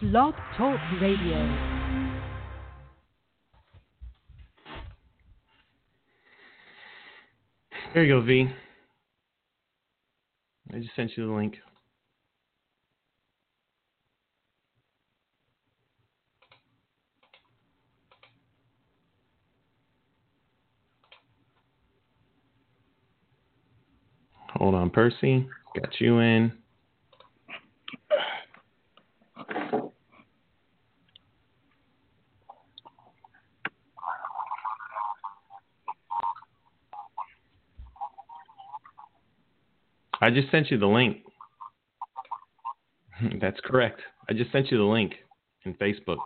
Blog Talk Radio. There you go, V. I just sent you the link. Hold on, Percy. Got you in. I just sent you the link. That's correct. I just sent you the link in Facebook.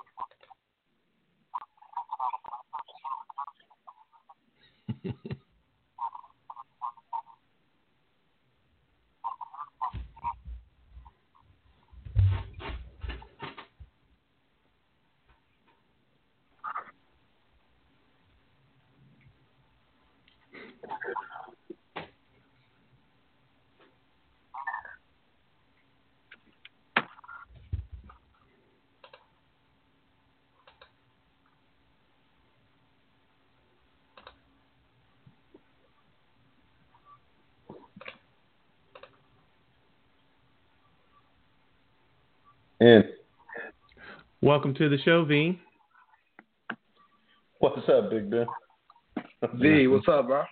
In. Welcome to the show, V. What's up, Big Ben? V, what's up, bro?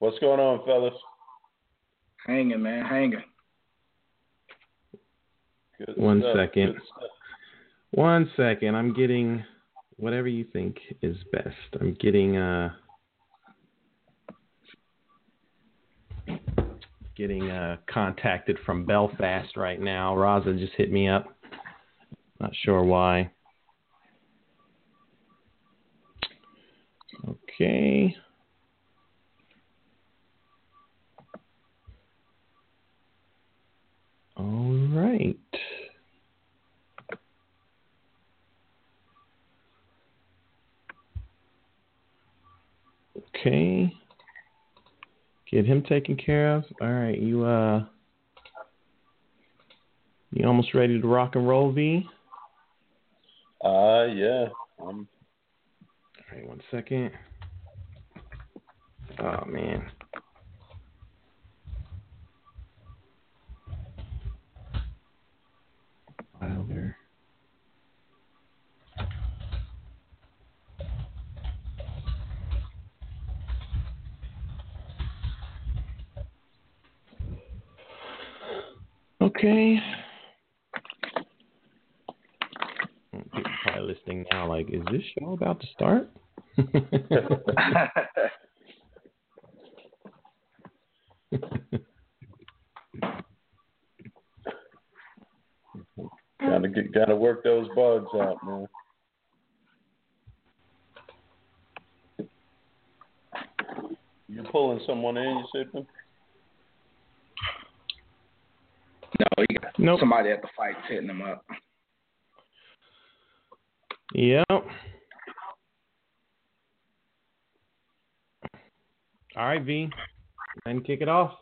What's going on, fellas? Hanging, man, hanging. Good One stuff. second. Good One second. I'm getting whatever you think is best. I'm getting uh getting uh contacted from Belfast right now. Raza just hit me up. Not sure why. Okay. All right. Okay. Get him taken care of. All right, you uh you almost ready to rock and roll, V? Uh, yeah. I'm All right, one second. Oh man. Wilder. Okay. People probably listening now, like, is this show about to start? gotta get gotta work those bugs out, man. You pulling someone in, you said? No, he got Nope. somebody at the fight hitting him up. Yep. All right, V. And kick it off.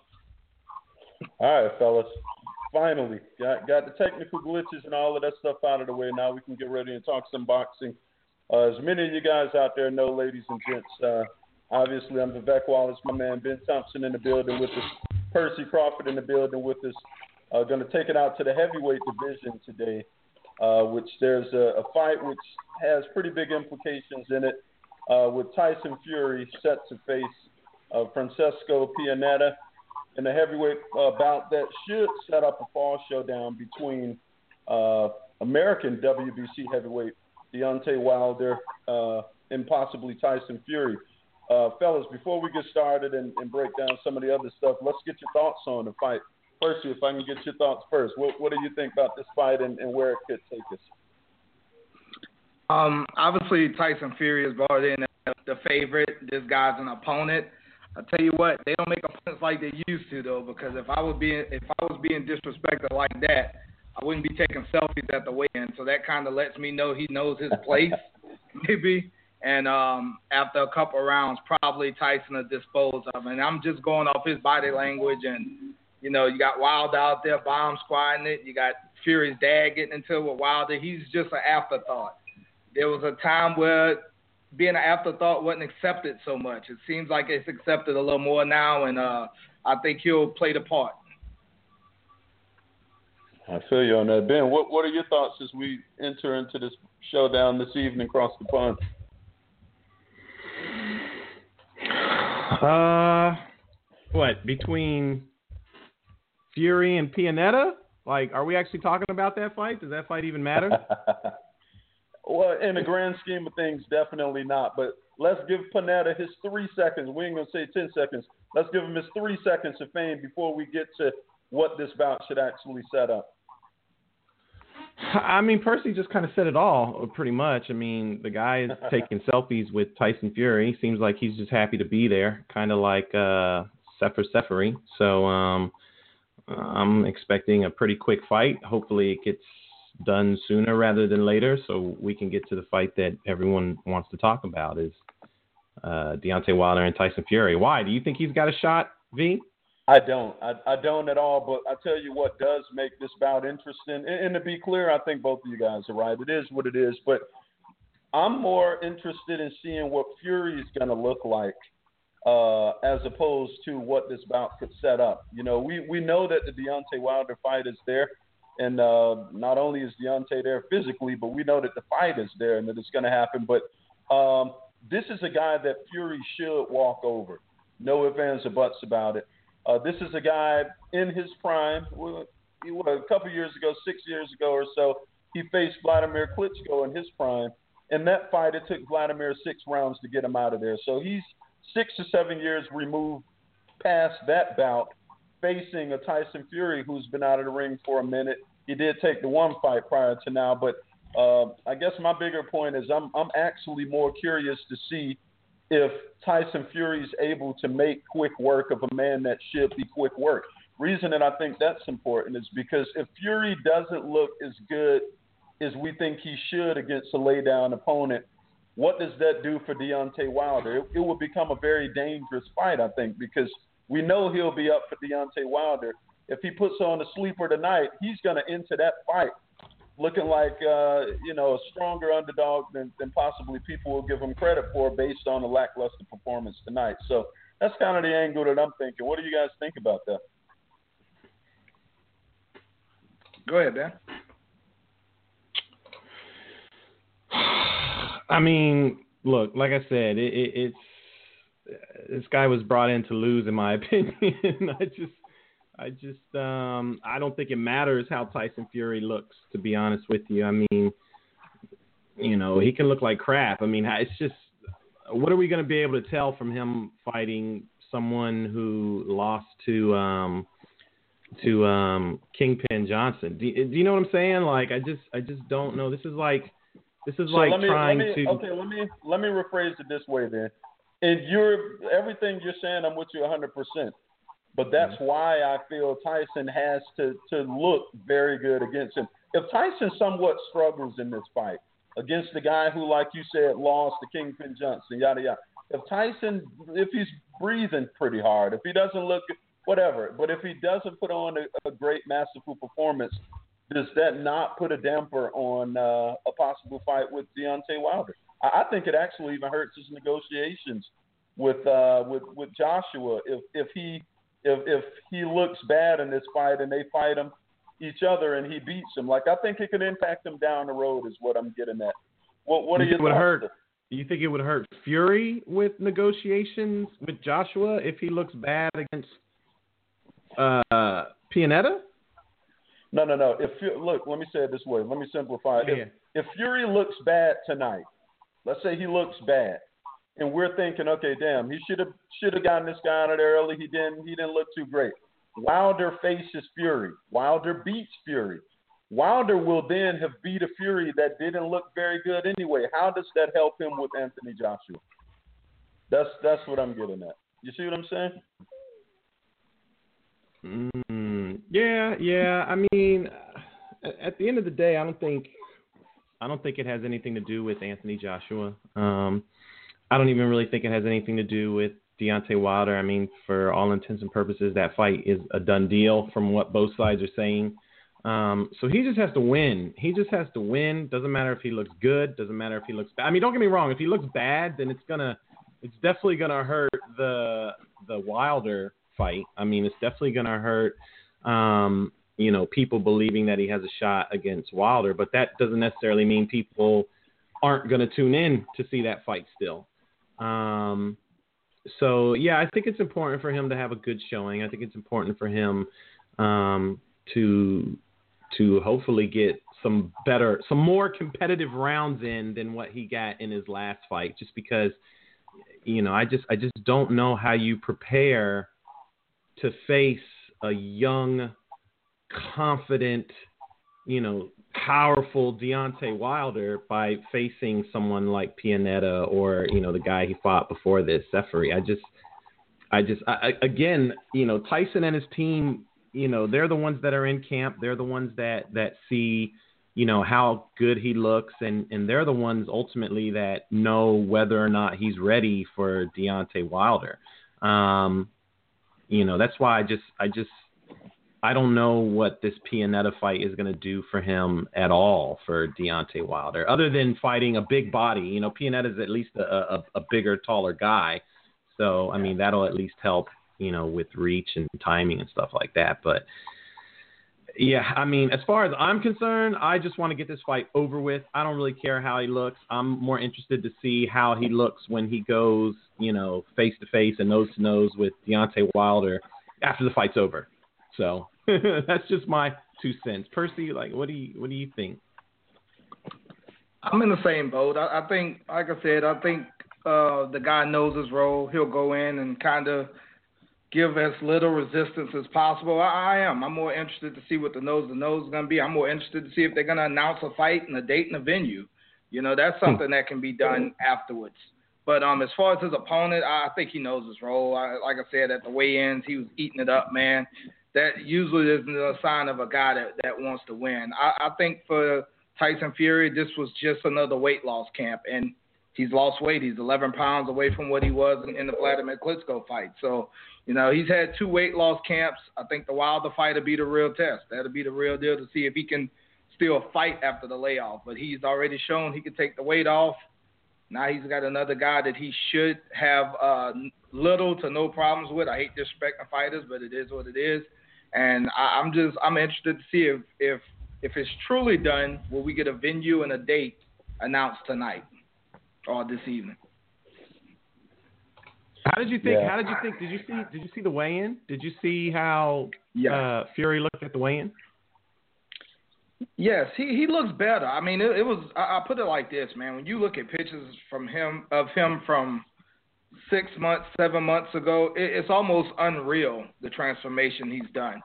All right, fellas. Finally, got got the technical glitches and all of that stuff out of the way. Now we can get ready and talk some boxing. Uh, as many of you guys out there know, ladies and gents, uh, obviously I'm Vivek Wallace, my man Ben Thompson in the building with us, Percy Crawford in the building with us. Uh, going to take it out to the heavyweight division today, uh, which there's a, a fight which has pretty big implications in it, uh, with Tyson Fury set to face uh, Francesco Pianeta in a heavyweight uh, bout that should set up a fall showdown between uh, American WBC heavyweight Deontay Wilder and possibly Tyson Fury. Fellas, before we get started and, and break down some of the other stuff, let's get your thoughts on the fight. Percy, if I can get your thoughts first, what, what do you think about this fight and, and where it could take us? Um, obviously Tyson Fury is brought in as the favorite. This guy's an opponent. I tell you what, they don't make opponents like they used to though, because if I was being if I was being disrespected like that, I wouldn't be taking selfies at the weigh-in. So that kind of lets me know he knows his place, maybe. And um, after a couple rounds, probably Tyson will dispose of. And I'm just going off his body language. And you know, you got Wild out there bomb squatting it. You got Fury's dad getting into it with Wilder. He's just an afterthought. There was a time where being an afterthought wasn't accepted so much. It seems like it's accepted a little more now, and uh, I think he'll play the part. I feel you on that, Ben. What What are your thoughts as we enter into this showdown this evening across the pond? Uh, what between Fury and Pianeta? Like, are we actually talking about that fight? Does that fight even matter? well, in the grand scheme of things, definitely not. But let's give Pianeta his three seconds. We ain't gonna say ten seconds. Let's give him his three seconds of fame before we get to what this bout should actually set up. I mean, Percy just kind of said it all, pretty much. I mean, the guy is taking selfies with Tyson Fury. Seems like he's just happy to be there, kind of like uh, Sefer Seferi. So um, I'm expecting a pretty quick fight. Hopefully, it gets done sooner rather than later, so we can get to the fight that everyone wants to talk about is uh, Deontay Wilder and Tyson Fury. Why? Do you think he's got a shot, V? I don't. I, I don't at all. But I tell you what does make this bout interesting. And, and to be clear, I think both of you guys are right. It is what it is. But I'm more interested in seeing what Fury is going to look like uh, as opposed to what this bout could set up. You know, we, we know that the Deontay Wilder fight is there. And uh, not only is Deontay there physically, but we know that the fight is there and that it's going to happen. But um, this is a guy that Fury should walk over. No ifs, ands, or buts about it. Uh, this is a guy in his prime. A couple years ago, six years ago or so, he faced Vladimir Klitschko in his prime. In that fight, it took Vladimir six rounds to get him out of there. So he's six to seven years removed past that bout, facing a Tyson Fury who's been out of the ring for a minute. He did take the one fight prior to now, but uh, I guess my bigger point is I'm I'm actually more curious to see if Tyson Fury is able to make quick work of a man that should be quick work. Reason that I think that's important is because if Fury doesn't look as good as we think he should against a laydown opponent, what does that do for Deontay Wilder? It, it will become a very dangerous fight, I think, because we know he'll be up for Deontay Wilder. If he puts on a sleeper tonight, he's going to enter that fight looking like uh, you know a stronger underdog than, than possibly people will give him credit for based on a lackluster performance tonight. So that's kind of the angle that I'm thinking. What do you guys think about that? Go ahead, Dan. I mean, look, like I said, it, it, it's this guy was brought in to lose, in my opinion. I just I just um, I don't think it matters how Tyson Fury looks. To be honest with you, I mean, you know, he can look like crap. I mean, it's just what are we going to be able to tell from him fighting someone who lost to um, to um, Kingpin Johnson? Do, do you know what I'm saying? Like, I just I just don't know. This is like this is so like let me, trying me, to. Okay, let me let me rephrase it this way then. And you're everything you're saying, I'm with you 100 percent. But that's mm-hmm. why I feel Tyson has to, to look very good against him. If Tyson somewhat struggles in this fight against the guy who, like you said, lost to Kingpin Johnson, yada yada. If Tyson, if he's breathing pretty hard, if he doesn't look whatever, but if he doesn't put on a, a great masterful performance, does that not put a damper on uh, a possible fight with Deontay Wilder? I, I think it actually even hurts his negotiations with uh, with with Joshua if if he if if he looks bad in this fight and they fight him each other and he beats him. Like I think it could impact him down the road is what I'm getting at. What what you are your would hurt? Do you think it would hurt Fury with negotiations with Joshua if he looks bad against uh, Pianeta? No, no, no. If look, let me say it this way. Let me simplify it. Yeah. If, if Fury looks bad tonight, let's say he looks bad, and we're thinking, okay, damn, he should have should have gotten this guy out of there early. He didn't. He didn't look too great. Wilder faces Fury. Wilder beats Fury. Wilder will then have beat a Fury that didn't look very good anyway. How does that help him with Anthony Joshua? That's that's what I'm getting at. You see what I'm saying? Mm, yeah, yeah. I mean, at the end of the day, I don't think I don't think it has anything to do with Anthony Joshua. Um, I don't even really think it has anything to do with Deontay Wilder. I mean, for all intents and purposes, that fight is a done deal from what both sides are saying. Um, so he just has to win. He just has to win. Doesn't matter if he looks good. Doesn't matter if he looks bad. I mean, don't get me wrong. If he looks bad, then it's gonna, it's definitely gonna hurt the the Wilder fight. I mean, it's definitely gonna hurt. Um, you know, people believing that he has a shot against Wilder, but that doesn't necessarily mean people aren't going to tune in to see that fight still. Um, so yeah, I think it's important for him to have a good showing. I think it's important for him um, to to hopefully get some better, some more competitive rounds in than what he got in his last fight. Just because, you know, I just I just don't know how you prepare to face a young, confident, you know, powerful Deontay Wilder by facing someone like Pianeta or you know the guy he fought before this, Seferi. I just, I just, I, again, you know, Tyson and his team, you know, they're the ones that are in camp. They're the ones that that see, you know, how good he looks, and and they're the ones ultimately that know whether or not he's ready for Deontay Wilder. Um, you know, that's why I just, I just I don't know what this Pianeta fight is going to do for him at all for Deontay Wilder, other than fighting a big body. You know, Pianeta is at least a, a, a bigger, taller guy, so I mean that'll at least help. You know, with reach and timing and stuff like that. But yeah, I mean, as far as I'm concerned, I just want to get this fight over with. I don't really care how he looks. I'm more interested to see how he looks when he goes, you know, face to face and nose to nose with Deontay Wilder after the fight's over. So that's just my two cents. Percy, like, what do you what do you think? I'm in the same boat. I, I think, like I said, I think uh, the guy knows his role. He'll go in and kind of give as little resistance as possible. I, I am. I'm more interested to see what the nose to nose is going to be. I'm more interested to see if they're going to announce a fight and a date and a venue. You know, that's hmm. something that can be done afterwards. But um, as far as his opponent, I think he knows his role. I, like I said, at the weigh-ins, he was eating it up, man that usually isn't a sign of a guy that, that wants to win. I, I think for Tyson Fury, this was just another weight loss camp, and he's lost weight. He's 11 pounds away from what he was in, in the Vladimir Klitschko fight. So, you know, he's had two weight loss camps. I think the Wilder fight will be the real test. That'll be the real deal to see if he can still fight after the layoff. But he's already shown he can take the weight off. Now he's got another guy that he should have uh, little to no problems with. I hate disrespecting fighters, but it is what it is. And I, I'm just I'm interested to see if if if it's truly done, will we get a venue and a date announced tonight or this evening? How did you think? Yeah. How did you think? Did you see? Did you see the weigh-in? Did you see how yeah. uh, Fury looked at the weigh-in? Yes, he he looks better. I mean, it, it was. I, I put it like this, man. When you look at pictures from him of him from six months, seven months ago, it, it's almost unreal the transformation he's done.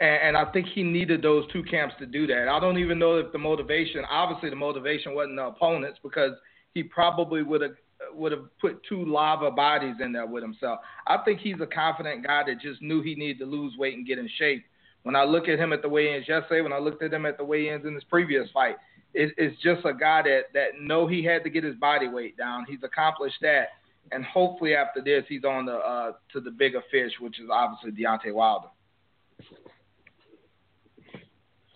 And, and I think he needed those two camps to do that. I don't even know if the motivation, obviously, the motivation wasn't the opponents because he probably would have would have put two lava bodies in there with himself. I think he's a confident guy that just knew he needed to lose weight and get in shape. When I look at him at the weigh-ins yesterday, when I looked at him at the weigh-ins in his previous fight, it, it's just a guy that that know he had to get his body weight down. He's accomplished that, and hopefully after this, he's on the uh, to the bigger fish, which is obviously Deontay Wilder.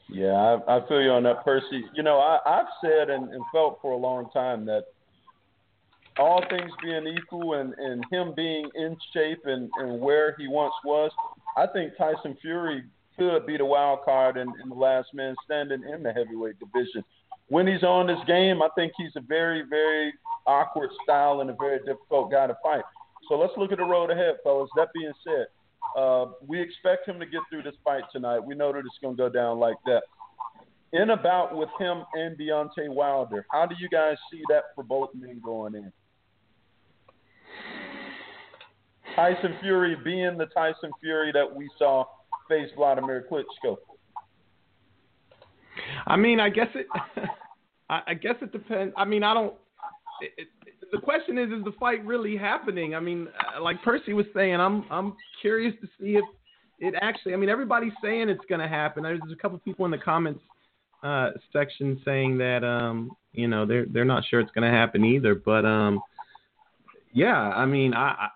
Yeah, I, I feel you on that, Percy. You know, I, I've said and, and felt for a long time that all things being equal and, and him being in shape and, and where he once was, I think Tyson Fury could be the wild card in the last man standing in the heavyweight division when he's on this game, I think he's a very, very awkward style and a very difficult guy to fight. So let's look at the road ahead, fellas. That being said, uh, we expect him to get through this fight tonight. We know that it's going to go down like that. In about with him and Deontay Wilder, how do you guys see that for both men going in? Tyson Fury being the Tyson Fury that we saw face Vladimir Klitschko. I mean, I guess it. I guess it depends. I mean, I don't. It, it, the question is, is the fight really happening? I mean, uh, like Percy was saying, I'm I'm curious to see if it actually. I mean, everybody's saying it's going to happen. There's, a couple people in the comments uh, section saying that um, you know they're they're not sure it's going to happen either. But um, yeah, I mean, I,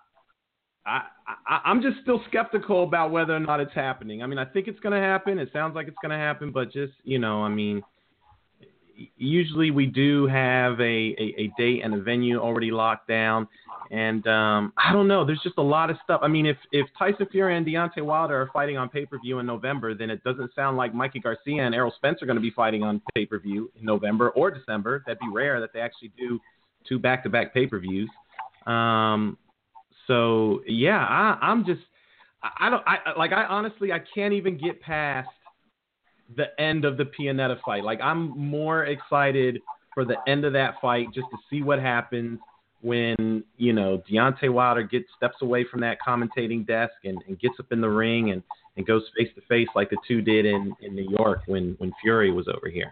I I, I'm just still skeptical about whether or not it's happening. I mean, I think it's going to happen. It sounds like it's going to happen, but just you know, I mean, usually we do have a, a, a date and a venue already locked down, and um, I don't know. There's just a lot of stuff. I mean, if if Tyson Fury and Deontay Wilder are fighting on pay per view in November, then it doesn't sound like Mikey Garcia and Errol Spence are going to be fighting on pay per view in November or December. That'd be rare that they actually do two back to back pay per views. Um, so yeah, I, I'm just I, don't I like I honestly I can't even get past the end of the Pianeta fight. Like I'm more excited for the end of that fight just to see what happens when you know Deontay Wilder gets steps away from that commentating desk and, and gets up in the ring and, and goes face to face like the two did in, in New York when when Fury was over here.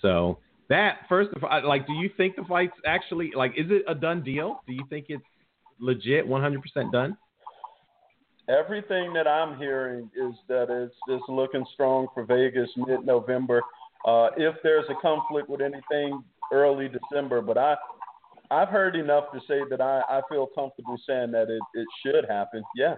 So that first of all, like, do you think the fight's actually like is it a done deal? Do you think it's legit, 100% done? Everything that I'm hearing is that it's just looking strong for Vegas mid-November. Uh, if there's a conflict with anything early December, but I I've heard enough to say that I, I feel comfortable saying that it, it should happen. Yeah.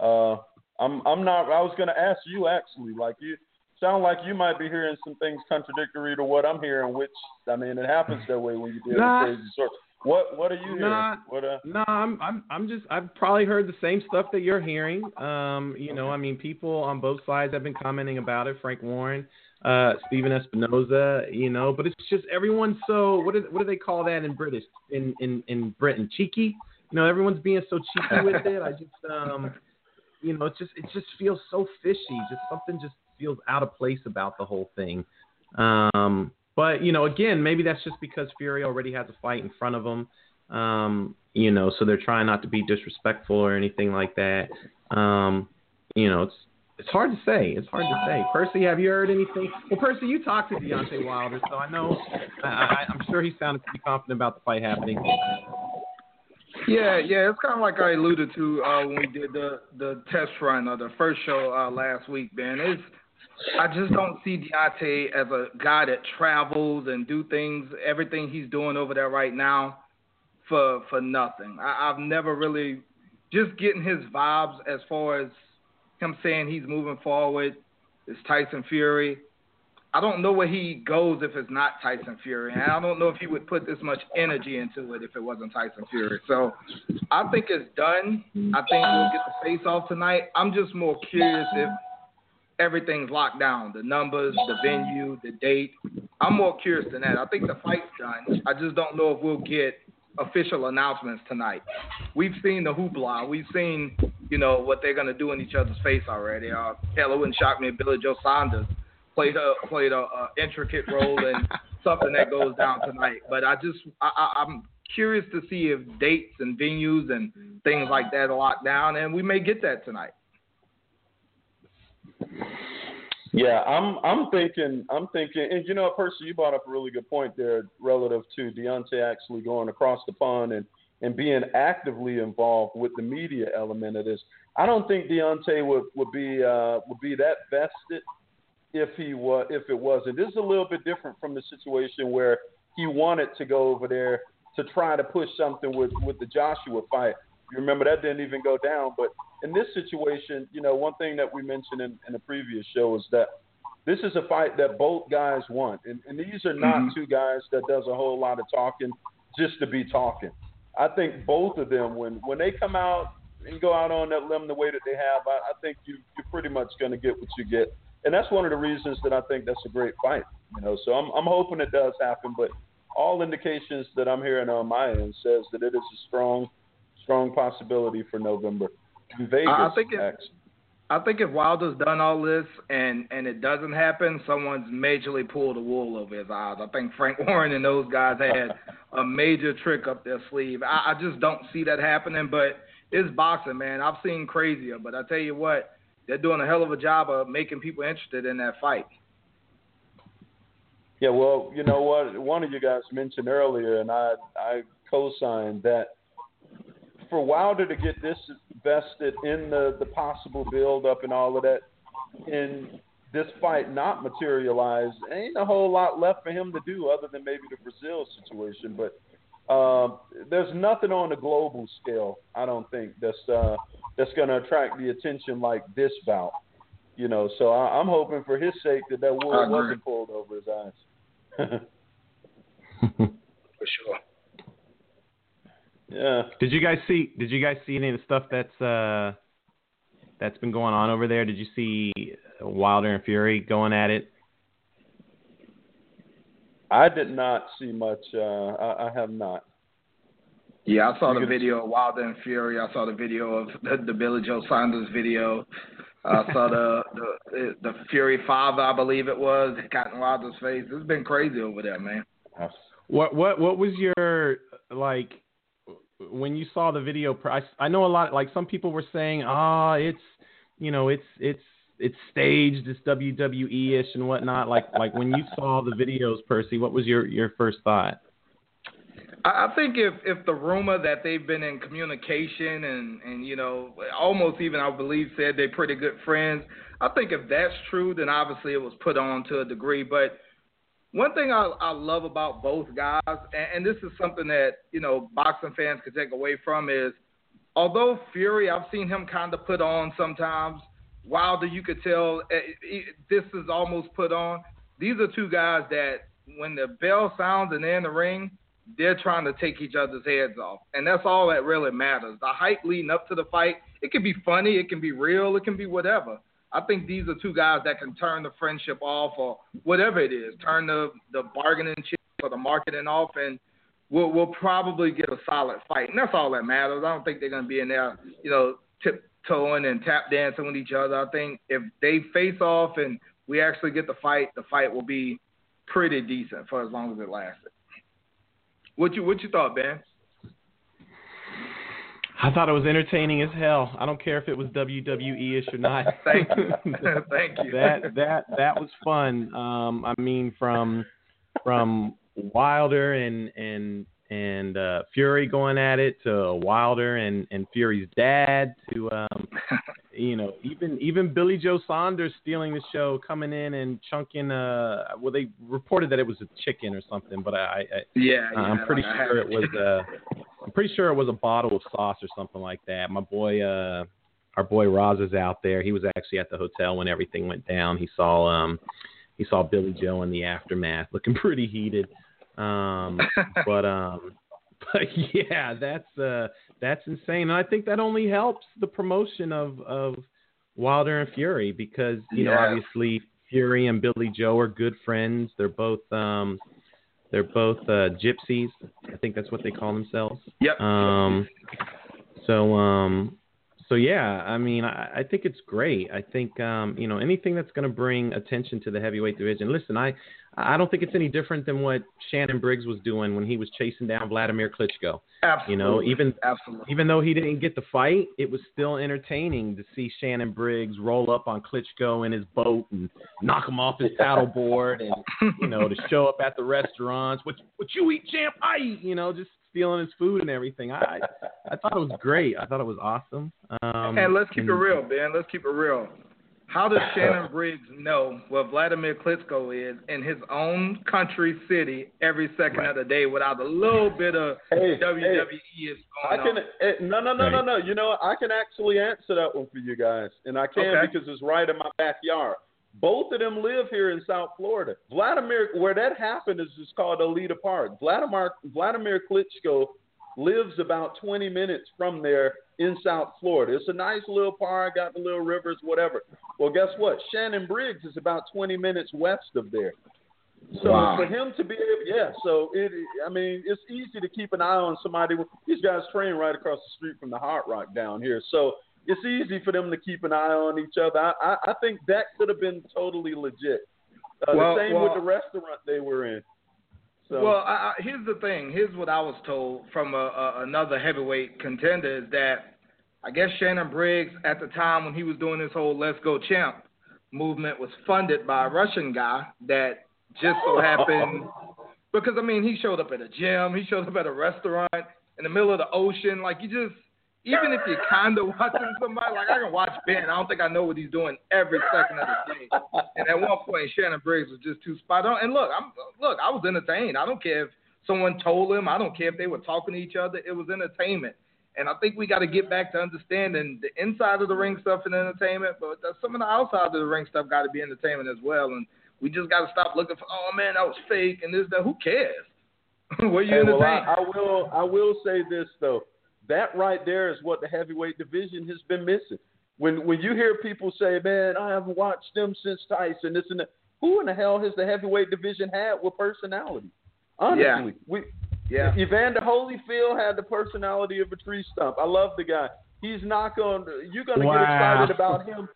Uh, I'm I'm not. I was going to ask you actually. Like you sound like you might be hearing some things contradictory to what I'm hearing. Which I mean, it happens that way when you deal nah, with crazy sorts. What What are you hearing? Nah, what, uh... nah, I'm I'm I'm just I've probably heard the same stuff that you're hearing. Um, you know, I mean, people on both sides have been commenting about it. Frank Warren uh, Stephen Espinoza, you know, but it's just everyone's so what is what do they call that in British in in in Britain cheeky? You know, everyone's being so cheeky with it. I just um, you know, it just it just feels so fishy. Just something just feels out of place about the whole thing. Um, but you know, again, maybe that's just because Fury already has a fight in front of him. Um, you know, so they're trying not to be disrespectful or anything like that. Um, you know, it's it's hard to say. It's hard to say. Percy, have you heard anything? Well, Percy, you talked to Deontay Wilder, so I know. I, I'm sure he sounded pretty confident about the fight happening. Yeah, yeah, it's kind of like I alluded to uh, when we did the the test run or the first show uh, last week, man. It's I just don't see Deontay as a guy that travels and do things, everything he's doing over there right now, for for nothing. I, I've never really just getting his vibes as far as him saying he's moving forward It's Tyson Fury. I don't know where he goes if it's not Tyson Fury. And I don't know if he would put this much energy into it if it wasn't Tyson Fury. So I think it's done. I think we'll get the face off tonight. I'm just more curious if everything's locked down the numbers, the venue, the date. I'm more curious than that. I think the fight's done. I just don't know if we'll get official announcements tonight. We've seen the hoopla. We've seen, you know, what they're gonna do in each other's face already. Uh, hell, it wouldn't shock me if Billy Joe Saunders played a played a, a intricate role in something that goes down tonight. But I just I, I, I'm curious to see if dates and venues and things like that are locked down, and we may get that tonight. Yeah, I'm I'm thinking I'm thinking and you know, Percy, you brought up a really good point there relative to Deontay actually going across the pond and, and being actively involved with the media element of this. I don't think Deontay would, would be uh, would be that vested if he was if it wasn't. This is a little bit different from the situation where he wanted to go over there to try to push something with, with the Joshua fight. You remember that didn't even go down, but in this situation, you know, one thing that we mentioned in, in a previous show is that this is a fight that both guys want, and, and these are not mm-hmm. two guys that does a whole lot of talking just to be talking. I think both of them, when when they come out and go out on that limb the way that they have, I, I think you you're pretty much going to get what you get, and that's one of the reasons that I think that's a great fight. You know, so I'm I'm hoping it does happen, but all indications that I'm hearing on my end says that it is a strong strong possibility for November. Vegas. I think it, I think if Wilder's done all this and and it doesn't happen, someone's majorly pulled the wool over his eyes. I think Frank Warren and those guys had a major trick up their sleeve. I, I just don't see that happening. But it's boxing, man. I've seen crazier, but I tell you what, they're doing a hell of a job of making people interested in that fight. Yeah, well, you know what? One of you guys mentioned earlier, and I I co-signed that for Wilder to get this vested in the, the possible build up and all of that, and this fight not materialize, ain't a whole lot left for him to do other than maybe the Brazil situation. But uh, there's nothing on the global scale, I don't think, that's uh, that's going to attract the attention like this bout. You know, so I, I'm hoping for his sake that that wool wasn't pulled over his eyes. For sure. Yeah. Did you guys see? Did you guys see any of the stuff that's uh that's been going on over there? Did you see Wilder and Fury going at it? I did not see much. Uh, I, I have not. Yeah, I saw You the could- video of Wilder and Fury. I saw the video of the, the Billy Joe Saunders video. I saw the, the the Fury father, I believe it was, that got in Wilder's face. It's been crazy over there, man. What what what was your like when you saw the video? I, I know a lot. Like some people were saying, ah, it's you know, it's it's it's staged, it's WWE ish and whatnot. Like like when you saw the videos, Percy, what was your your first thought? I think if if the rumor that they've been in communication and and you know almost even I believe said they're pretty good friends, I think if that's true, then obviously it was put on to a degree. But one thing I, I love about both guys, and, and this is something that you know boxing fans could take away from is, although Fury, I've seen him kind of put on sometimes. Wilder, you could tell eh, eh, this is almost put on. These are two guys that when the bell sounds and they're in the ring, they're trying to take each other's heads off. And that's all that really matters. The hype leading up to the fight, it can be funny, it can be real, it can be whatever. I think these are two guys that can turn the friendship off or whatever it is, turn the, the bargaining chip or the marketing off, and we'll, we'll probably get a solid fight. And that's all that matters. I don't think they're to be in there, you know, tiptoeing and tap dancing with each other. I think if they face off and we actually get the fight, the fight will be pretty decent for as long as it lasted. What you what you thought, Ben? I thought it was entertaining as hell. I don't care if it was WWE ish or not. Thank you. Thank you. that that that was fun. Um, I mean, from from Wilder and and and uh, Fury going at it to Wilder and and Fury's dad to um, you know even even Billy Joe Saunders stealing the show, coming in and chunking. Uh, well, they reported that it was a chicken or something, but I, I Yeah, yeah I'm pretty I sure it was. Uh, I'm pretty sure it was a bottle of sauce or something like that. My boy, uh, our boy Roz is out there. He was actually at the hotel when everything went down. He saw um, he saw Billy Joe in the aftermath, looking pretty heated. Um, but um, but yeah, that's uh, that's insane. And I think that only helps the promotion of of Wilder and Fury because you know obviously Fury and Billy Joe are good friends. They're both um, they're both uh, gypsies. I think that's what they call themselves. Yep. Um, so um, so yeah, I mean, I, I think it's great. I think um, you know anything that's going to bring attention to the heavyweight division. Listen, I I don't think it's any different than what Shannon Briggs was doing when he was chasing down Vladimir Klitschko. Absolutely. You know, even Absolutely. even though he didn't get the fight, it was still entertaining to see Shannon Briggs roll up on Klitschko in his boat and knock him off his paddleboard, and you know to show up at the restaurants. What what you eat, champ? I eat. You know, just stealing his food and everything. I I, I thought it was great. I thought it was awesome. Um, and let's keep it real, Ben. Let's keep it real. How does Shannon Briggs know where Vladimir Klitschko is in his own country city every second of the day without a little bit of Hey, WWE hey, is I can. on? eh, no, no, no, no, Right. no. You know, what? I can actually answer that one for you guys, and I can Okay. because it's right in my backyard. Both of them live here in South Florida. Vladimir, where that happened, is is called Oleta Park. Vladimir Vladimir Klitschko lives about 20 minutes from there in South Florida. It's a nice little park, got the little rivers, whatever. Well, guess what? Shannon Briggs is about 20 minutes west of there. So Wow. for him to be able, yeah. So it, I mean, it's easy to keep an eye on somebody. These guys train right across the street from the Hard Rock down here, so it's easy for them to keep an eye on each other. I, I, I think that could have been totally legit. Uh, Well- the same well- with the restaurant they were in. So Well, I, I, here's the thing. Here's what I was told from a, a, another heavyweight contender is that I guess Shannon Briggs at the time when he was doing this whole "Let's Go Champ" movement was funded by a Russian guy that just so happened because I mean he showed up at a gym, he showed up at a restaurant in the middle of the ocean. Like you just even if you're kind of watching somebody, like I can watch Ben. I don't think I know what he's doing every second of the game. And at one point, Shannon Briggs was just too spot on. And look, I'm look, I was entertained. I don't care if someone told him. I don't care if they were talking to each other. It was entertainment. And I think we got to get back to understanding the inside of the ring stuff and entertainment, but some of the outside of the ring stuff got to be entertainment as well. And we just got to stop looking for, oh man, that was fake and this, that. Who cares? Were you hey, entertained? Well, I, I will. I will say this though. That right there is what the heavyweight division has been missing. When when you hear people say, "Man, I haven't watched them since Tyson," this and that. Who in the hell has the heavyweight division had with personality? Honestly, yeah. we yeah. Evander Holyfield had the personality of a tree stump. I love the guy. He's not going. to You're going to wow. get excited about him.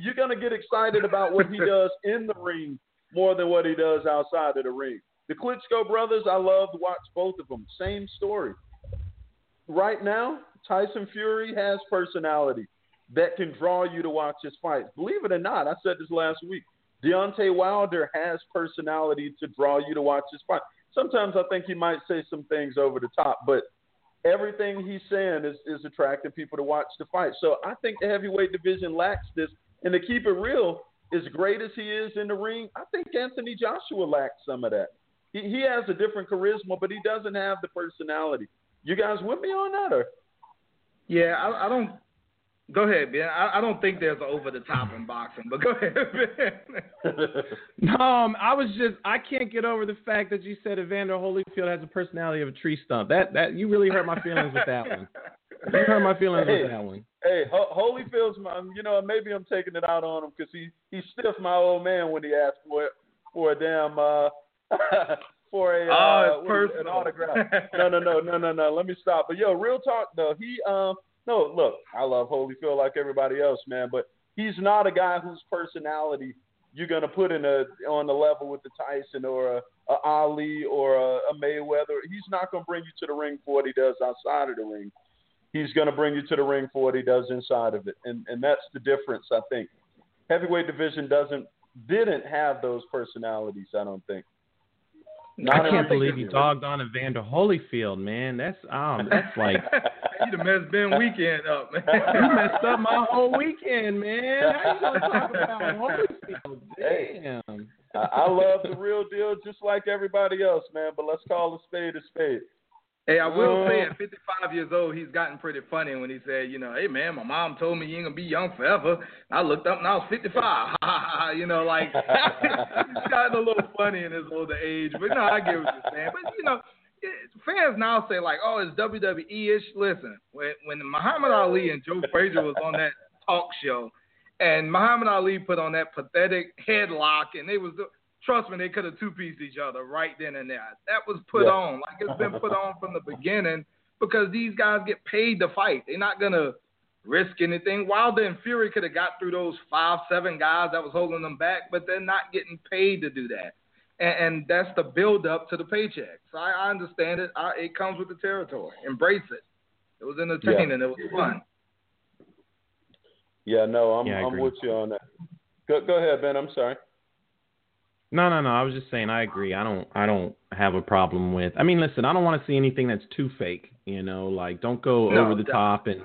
You're going to get excited about what he does in the ring more than what he does outside of the ring. The Klitschko brothers, I love to watch both of them. Same story. Right now, Tyson Fury has personality that can draw you to watch his fights. Believe it or not, I said this last week. Deontay Wilder has personality to draw you to watch his fight. Sometimes I think he might say some things over the top, but everything he's saying is, is attracting people to watch the fight. So I think the heavyweight division lacks this. And to keep it real, as great as he is in the ring, I think Anthony Joshua lacks some of that. He, he has a different charisma, but he doesn't have the personality. You guys with me on that, or? Yeah, I, I don't Go ahead, Ben. I, I don't think there's over the top in boxing, but go ahead, Ben. no, um, I was just I can't get over the fact that you said Evander Holyfield has a personality of a tree stump. That that you really hurt my feelings with that one. You hurt my feelings hey, with that one. Hey, Holyfield's my, you know, maybe I'm taking it out on him because he he stiffed my old man when he asked for it for a damn uh for a oh, uh, an autograph. no, no, no, no, no, no. Let me stop. But yo, real talk though, he um. Uh, no, look, I love Holyfield like everybody else, man, but he's not a guy whose personality you're gonna put in a on the level with the Tyson or a, a Ali or a, a Mayweather. He's not gonna bring you to the ring for what he does outside of the ring. He's gonna bring you to the ring for what he does inside of it, and and that's the difference. I think heavyweight division doesn't didn't have those personalities. I don't think. Not I can't believe you dogged on Evander Holyfield, man. That's um, that's like you messed Ben weekend up, man. you messed up my whole weekend, man. How you gonna talk about Holyfield? Damn. I, I love the real deal, just like everybody else, man. But let's call a spade a spade. Hey, I will uh, say at 55 years old, he's gotten pretty funny when he said, you know, hey man, my mom told me you ain't gonna be young forever. I looked up and I was 55. you know, like he's gotten a little funny in his older age. But no, I get what you're saying. But you know, fans now say like, oh, it's WWE ish. Listen, when when Muhammad Ali and Joe Frazier was on that talk show, and Muhammad Ali put on that pathetic headlock, and they was trust me, they could have two pieced each other right then and there. That was put yeah. on, like it's been put on from the beginning, because these guys get paid to fight. They're not gonna risk anything. Wilder and Fury could have got through those five, seven guys that was holding them back, but they're not getting paid to do that. And, and that's the build up to the paycheck. So I, I understand it. I, it comes with the territory. Embrace it. It was entertaining. Yeah. It was fun. Yeah, no, I'm yeah, I'm with you on that. Go go ahead, Ben. I'm sorry. No, no, no. I was just saying I agree. I don't I don't have a problem with. I mean, listen, I don't want to see anything that's too fake, you know, like don't go no, over the top and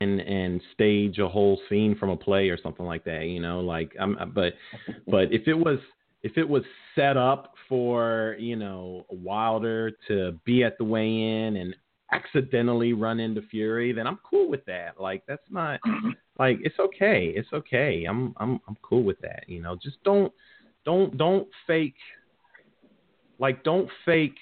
and and stage a whole scene from a play or something like that, you know, like I'm uh, but but if it was if it was set up for, you know, Wilder to be at the weigh-in and accidentally run into Fury, then I'm cool with that. Like that's not mm-hmm. like it's okay. It's okay. I'm I'm I'm cool with that, you know. Just don't don't don't fake like don't fake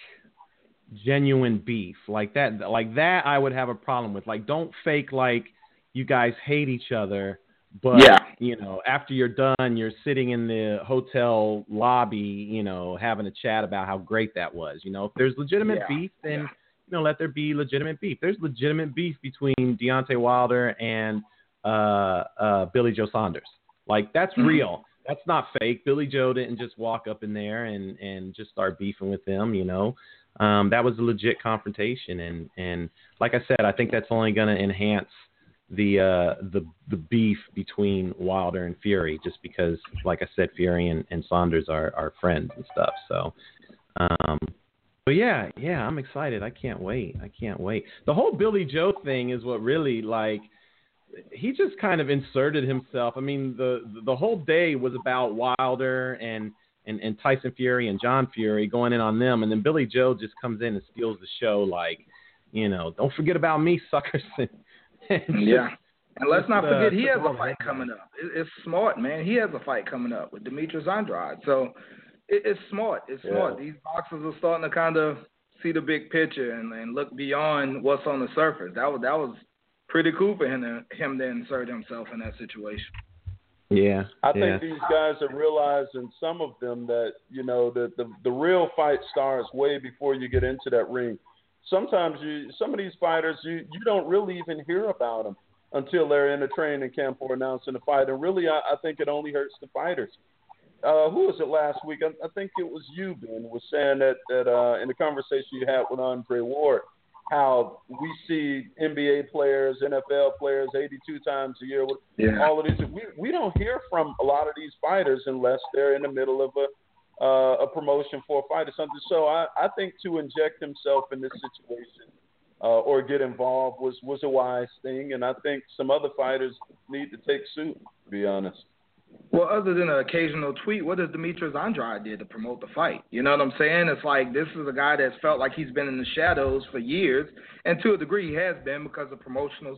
genuine beef like that like that I would have a problem with. Like don't fake like you guys hate each other but yeah. you know after you're done you're sitting in the hotel lobby you know having a chat about how great that was you know if there's legitimate yeah. beef then yeah. you know let there be legitimate beef there's legitimate beef between Deontay Wilder and uh uh Billy Joe Saunders like that's mm-hmm. real that's not fake. Billy Joe didn't just walk up in there and and just start beefing with them. You know, um, that was a legit confrontation, and and like I said, I think that's only going to enhance the uh, the the beef between Wilder and Fury, just because, like I said, Fury and, and Saunders are are friends and stuff. So. Um, but yeah, yeah, I'm excited. I can't wait. I can't wait. The whole Billy Joe thing is what really like he just kind of inserted himself. I mean, the the whole day was about Wilder and and, and Tyson Fury and John Fury going in on them, and then Billy Joe just comes in and steals the show. Like, You know, don't forget about me, suckers. and yeah. And let's not forget, uh, he has a fight coming up. It, it's smart, man. He has a fight coming up with Demetrius Andrade. So it, it's smart. It's Yeah. smart. These boxers are starting to kind of see the big picture and, and look beyond what's on the surface. That was that was pretty cool for him to, him to insert himself in that situation. Yeah, I yeah. think these guys are realizing some of them that you know that the the real fight starts way before you get into that ring. Sometimes you some of these fighters you you don't really even hear about them until they're in a training camp or announcing a fight, and really I, I think it only hurts the fighters. Uh, who was it last week? I, I think it was you, Ben, was saying that that uh, in the conversation you had with Andre Ward, how we see NBA players, NFL players, 82 times a year. All of these, we we don't hear from a lot of these fighters unless they're in the middle of a uh, a promotion for a fight or something. So I I think to inject himself in this situation uh, or get involved was was a wise thing, and I think some other fighters need to take suit. To be honest. Well, other than an occasional tweet, what does Demetrius Andrade did to promote the fight? You know what I'm saying? It's like this is a guy that's felt like he's been in the shadows for years, and to a degree he has been because of promotional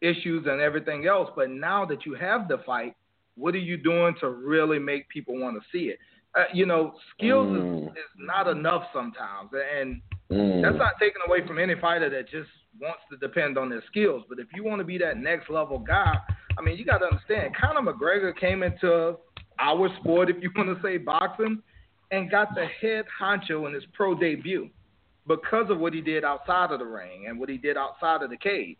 issues and everything else. But now that you have the fight, what are you doing to really make people want to see it? Uh, you know, skills Mm. is, is not enough sometimes, and Mm. that's not taken away from any fighter that just wants to depend on their skills. But if you want to be that next level guy, I mean, you got to understand, Conor McGregor came into our sport, if you want to say boxing, and got the head honcho in his pro debut because of what he did outside of the ring and what he did outside of the cage.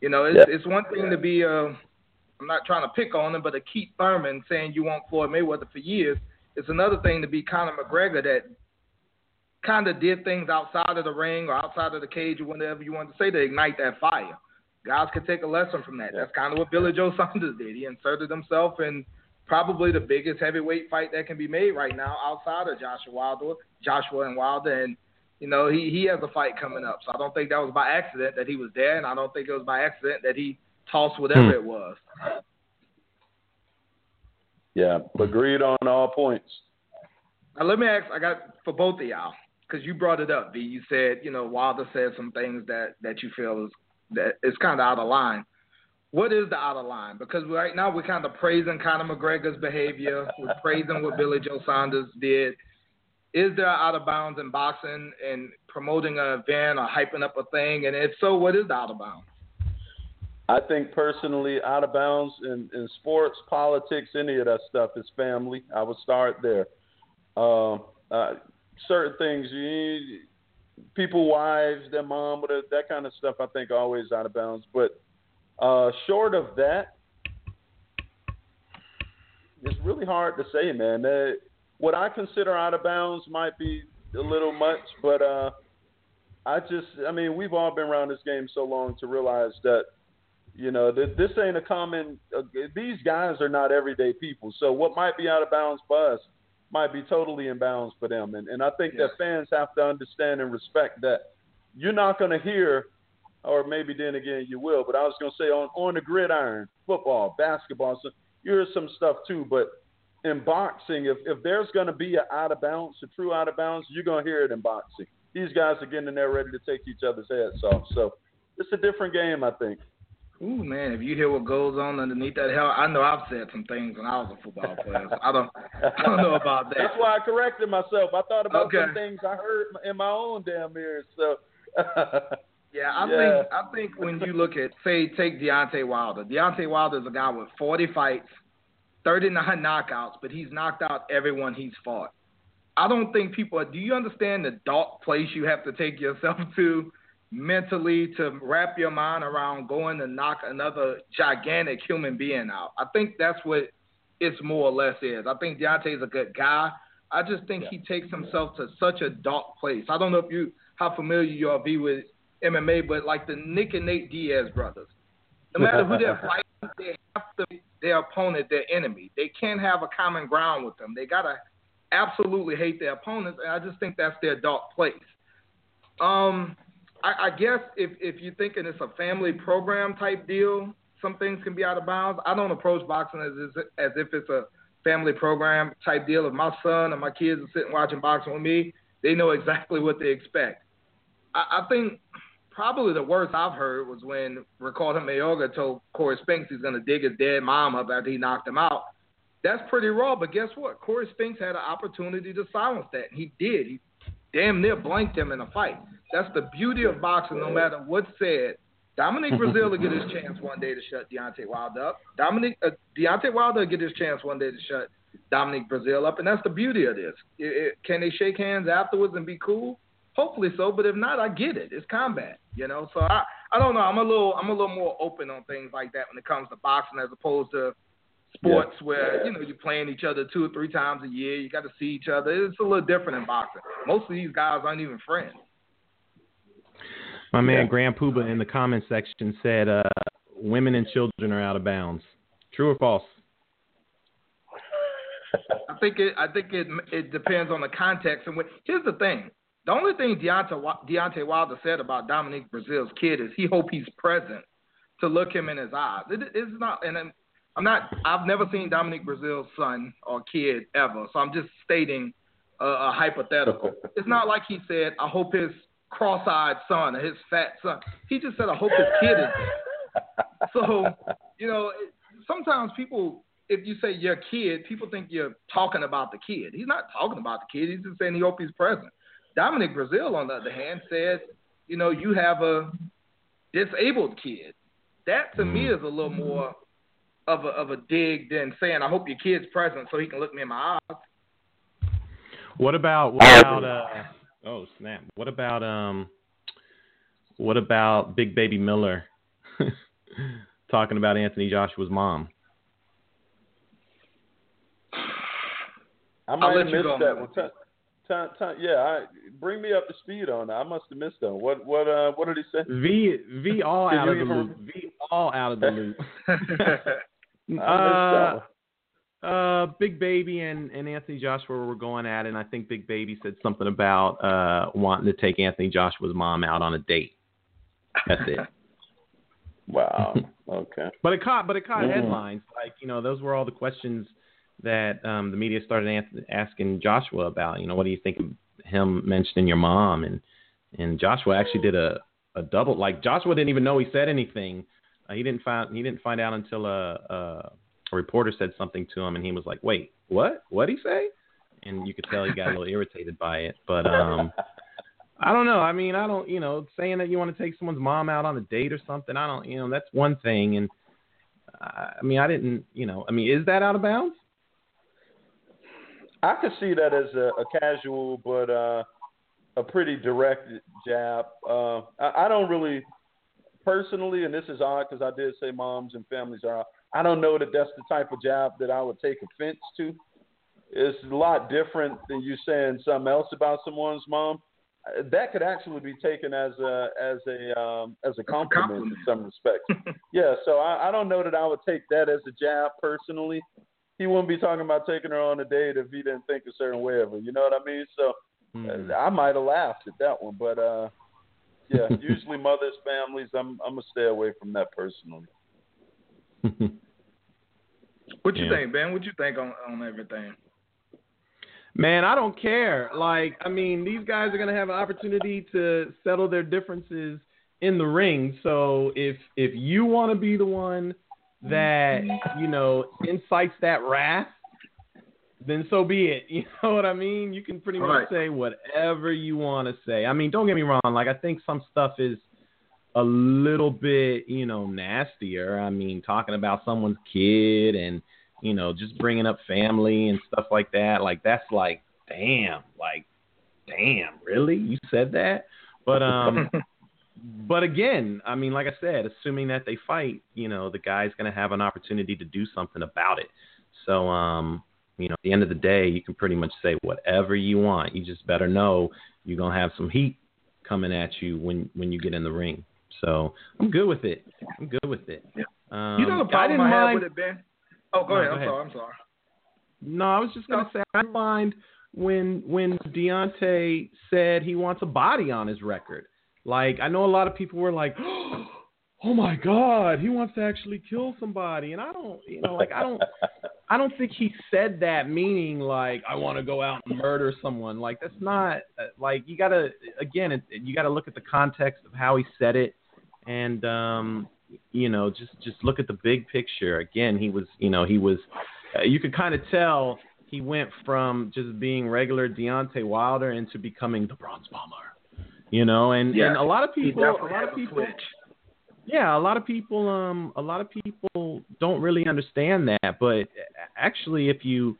You know, it's, Yeah. it's one thing to be a, I'm not trying to pick on him, but a Keith Thurman saying you want Floyd Mayweather for years. It's another thing to be Conor McGregor that kind of did things outside of the ring or outside of the cage or whatever you want to say to ignite that fire. Guys can take a lesson from that. That's kind of what Billy Joe Saunders did. He inserted himself in probably the biggest heavyweight fight that can be made right now outside of Joshua Wilder, Joshua and Wilder, and you know he he has a fight coming up. So I don't think that was by accident that he was there, and I don't think it was by accident that he tossed whatever Hmm. it was. Yeah, agreed on all points. Now let me ask. I got for both of y'all because you brought it up. V. You said you know Wilder said some things that that you feel is is kind of out of line. What is the out of line? Because right now we're kind of praising Conor McGregor's behavior. We're praising what Billy Joe Saunders did. Is there out of bounds in boxing and promoting an event or hyping up a thing? And if so, what is the out of bounds? I think personally, out of bounds in, in sports, politics, any of that stuff is family. I would start there. Um, uh, certain things, you, people, wives, their mom, whatever, that kind of stuff, I think always out of bounds. But uh, short of that, it's really hard to say, man. Uh, what I consider out of bounds might be a little much, but uh, I just, I mean, we've all been around this game so long to realize that you know, th- this ain't a common. Uh, these guys are not everyday people. So what might be out of bounds for us might be totally in bounds for them. And and I think Yeah. that fans have to understand and respect that. You're not going to hear, or maybe then again you will. But I was going to say on on the gridiron, football, basketball, so you hear some stuff too. But in boxing, if if there's going to be an out of bounds, a true out of bounds, you're going to hear it in boxing. These guys are getting in there ready to take each other's heads off. So it's a different game, I think. Ooh man, if you hear what goes on underneath that hell, I know I've said some things when I was a football player. So I don't, I don't know about that. That's why I corrected myself. I thought about Okay. some things I heard in my own damn ears. So, Yeah, I Yeah. think I think when you look at say take Deontay Wilder, Deontay Wilder is a guy with 40 fights, 39 knockouts, but he's knocked out everyone he's fought. I don't think people. Do you understand the dark place you have to take yourself to mentally to wrap your mind around going to knock another gigantic human being out? I think that's what it's more or less is. I think Deontay's a good guy. I just think he takes himself to such a dark place. I don't know if you how familiar you are be with MMA, but like the Nick and Nate Diaz brothers, no matter who they're fighting, they have to their opponent their enemy. They can't have a common ground with them. They gotta absolutely hate their opponents, and I just think that's their dark place. Um, I, I guess if if you're thinking it's a family program type deal, some things can be out of bounds. I don't approach boxing as as if it's a family program type deal. If my son and my kids are sitting watching boxing with me, they know exactly what they expect. I, I think probably the worst I've heard was when Ricardo Mayorga told Corey Spinks he's going to dig his dead mom up after he knocked him out. That's pretty raw, but guess what? Corey Spinks had an opportunity to silence that, and he did. He damn near blanked him in a fight. That's the beauty of boxing. No matter what's said, Dominic Breazeale will get his chance one day to shut Deontay Wilder up. Dominic uh, Deontay Wilder will get his chance one day to shut Dominic Breazeale up, and that's the beauty of this. It, it, can they shake hands afterwards and be cool? Hopefully so, but if not, I get it. It's combat, you know. So I, I don't know. I'm a little, I'm a little more open on things like that when it comes to boxing, as opposed to sports yeah. where you know you're playing each other two or three times a year. You got to see each other. It's a little different in boxing. Most of these guys aren't even friends. My man yeah. Graham Puba in the comment section said, uh, "Women and children are out of bounds." True or false? I think it. I think it. It depends on the context. And when, here's the thing: the only thing Deontay, Deontay Wilder said about Dominic Breazeale's kid is he hope he's present to look him in his eyes. It, it's not, and I'm not. I've never seen Dominic Breazeale's son or kid ever, so I'm just stating a, a hypothetical. it's not like he said, "I hope his cross-eyed son or his fat son." He just said, "I hope his kid is there." so, you know, sometimes people, if you say your kid, people think you're talking about the kid. He's not talking about the kid. He's just saying he hope he's present. Dominic Breazeale, on the other hand, said, "You know, you have a disabled kid." That to me mm. is a little more of a of a dig than saying, "I hope your kid's present so he can look me in my eyes." What about what about uh? Oh snap! What about um? What about Big Baby Miller talking about Anthony Joshua's mom? I might have missed that one. Time, time, yeah, I, bring me up to speed on that. I must have missed them. What, what, uh, what did he say? V, V all out of the loop. V all out of the loop. Uh, uh, Big Baby and, and Anthony Joshua were going at it, and I think Big Baby said something about uh, wanting to take Anthony Joshua's mom out on a date. That's it. wow. Okay. But it caught, but it caught mm. headlines. Like you know, those were all the questions that um, the media started asking Joshua about. You know, what do you think of him mentioning your mom? And and Joshua actually did a a double. Like Joshua didn't even know he said anything uh, he didn't find he didn't find out until a, a, a reporter said something to him, and he was like, "Wait, what? What he say?" And you could tell he got a little irritated by it. But um, I don't know. I mean, I don't. You know, saying that you want to take someone's mom out on a date or something. I don't. You know, that's one thing. And I mean, I didn't. You know, I mean, is that out of bounds? I could see that as a, a casual, but uh, a pretty direct jab. Uh, I, I don't really personally, and this is odd because I did say moms and families are. I don't know that that's the type of jab that I would take offense to. It's a lot different than you saying something else about someone's mom. That could actually be taken as a as a um, as a compliment, compliment. in some respects. yeah, so I, I don't know that I would take that as a jab personally. He wouldn't be talking about taking her on a date if he didn't think a certain way of her. You know what I mean? So mm. I might have laughed at that one, but uh, yeah, usually mothers, families. I'm I'm gonna stay away from that personally. what you yeah. think, Ben? What you think on on everything? Man, I don't care. Like, I mean, these guys are gonna have an opportunity to settle their differences in the ring. So if if you want to be the one that you know incites that wrath, then so be it. You know what I mean? You can pretty much right. say whatever you want to say. I mean, don't get me wrong. Like, I think some stuff is a little bit, you know, nastier. I mean, talking about someone's kid and, you know, just bringing up family and stuff like that. Like, that's like, damn, like, damn, really? You said that? But, um, but again, I mean, like I said, assuming that they fight, you know, the guy's going to have an opportunity to do something about it. So, um, you know, at the end of the day, you can pretty much say whatever you want. You just better know you're gonna have some heat coming at you when when you get in the ring. So I'm good with it. I'm good with it. Yeah. Um, you know the problem I, I have with it, Ben. Oh, go, no, ahead. go I'm sorry. I'm sorry. No, I was just gonna say I mind when when Deontay said he wants a body on his record. Like I know a lot of people were like, oh my god, he wants to actually kill somebody, and I don't, you know, like I don't, I don't think he said that meaning like I want to go out and murder someone. Like that's not like you gotta again, it, you gotta look at the context of how he said it, and um, you know, just just look at the big picture. Again, he was, you know, he was, uh, you could kind of tell he went from just being regular Deontay Wilder into becoming the Bronze Bomber. You know, and Yeah, and a lot of people, a lot of people. Yeah, a lot of people um a lot of people don't really understand that, but actually if you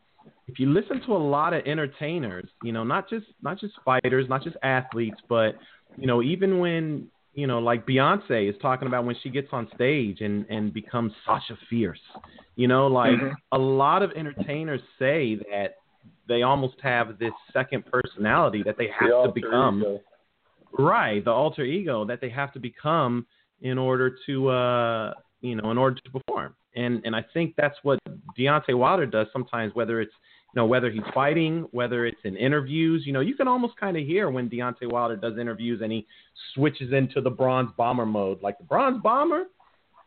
if you listen to a lot of entertainers, you know, not just not just fighters, not just athletes, but you know, even when you know, like Beyonce is talking about when she gets on stage and and becomes Sasha Fierce. You know, like Mhm. a lot of entertainers say that they almost have this second personality that they The have to become. ego. Right, the alter ego that they have to become in order to uh you know, in order to perform. And and I think that's what Deontay Wilder does sometimes, whether it's you know, whether he's fighting, whether it's in interviews, you know, you can almost kind of hear when Deontay Wilder does interviews and he switches into the bronze bomber mode. Like the bronze bomber,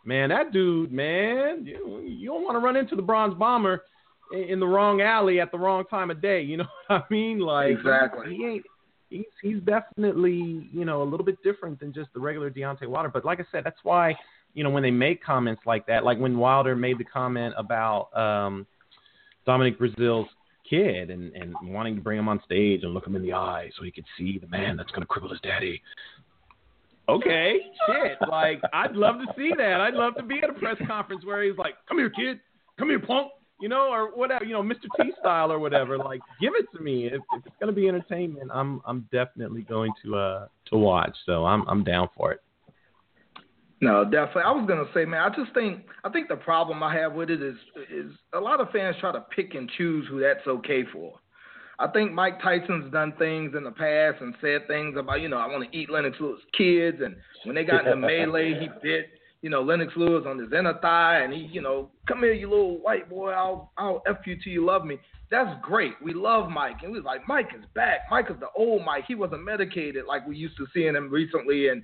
man, that dude, man, you, you don't want to run into the bronze bomber in, in the wrong alley at the wrong time of day. You know what I mean? Like Exactly. he ain't he's he's definitely you know a little bit different than just the regular Deontay Wilder. But like I said, that's why you know when they make comments like that, like when Wilder made the comment about um, Dominic Breazeale's kid and and wanting to bring him on stage and look him in the eye so he could see the man that's going to cripple his daddy. Okay, shit. Like I'd love to see that. I'd love to be at a press conference where he's like, "Come here, kid. Come here, punk." You know, or whatever. You know, Mr. T style or whatever. Like, give it to me. If, if it's gonna be entertainment, I'm I'm definitely going to uh to watch. So I'm I'm down for it. No, definitely. I was gonna say, man, I just think I think the problem I have with it is is a lot of fans try to pick and choose who that's okay for. I think Mike Tyson's done things in the past and said things about, you know, I want to eat Lennox Lewis' kids, and when they got in the melee, he bit, you know, Lennox Lewis on his inner thigh, and he, you know, come here, you little white boy, I'll I'll f you till you love me. That's great. We love Mike, and we was like, Mike is back. Mike is the old Mike. He wasn't medicated like we used to seeing him recently, and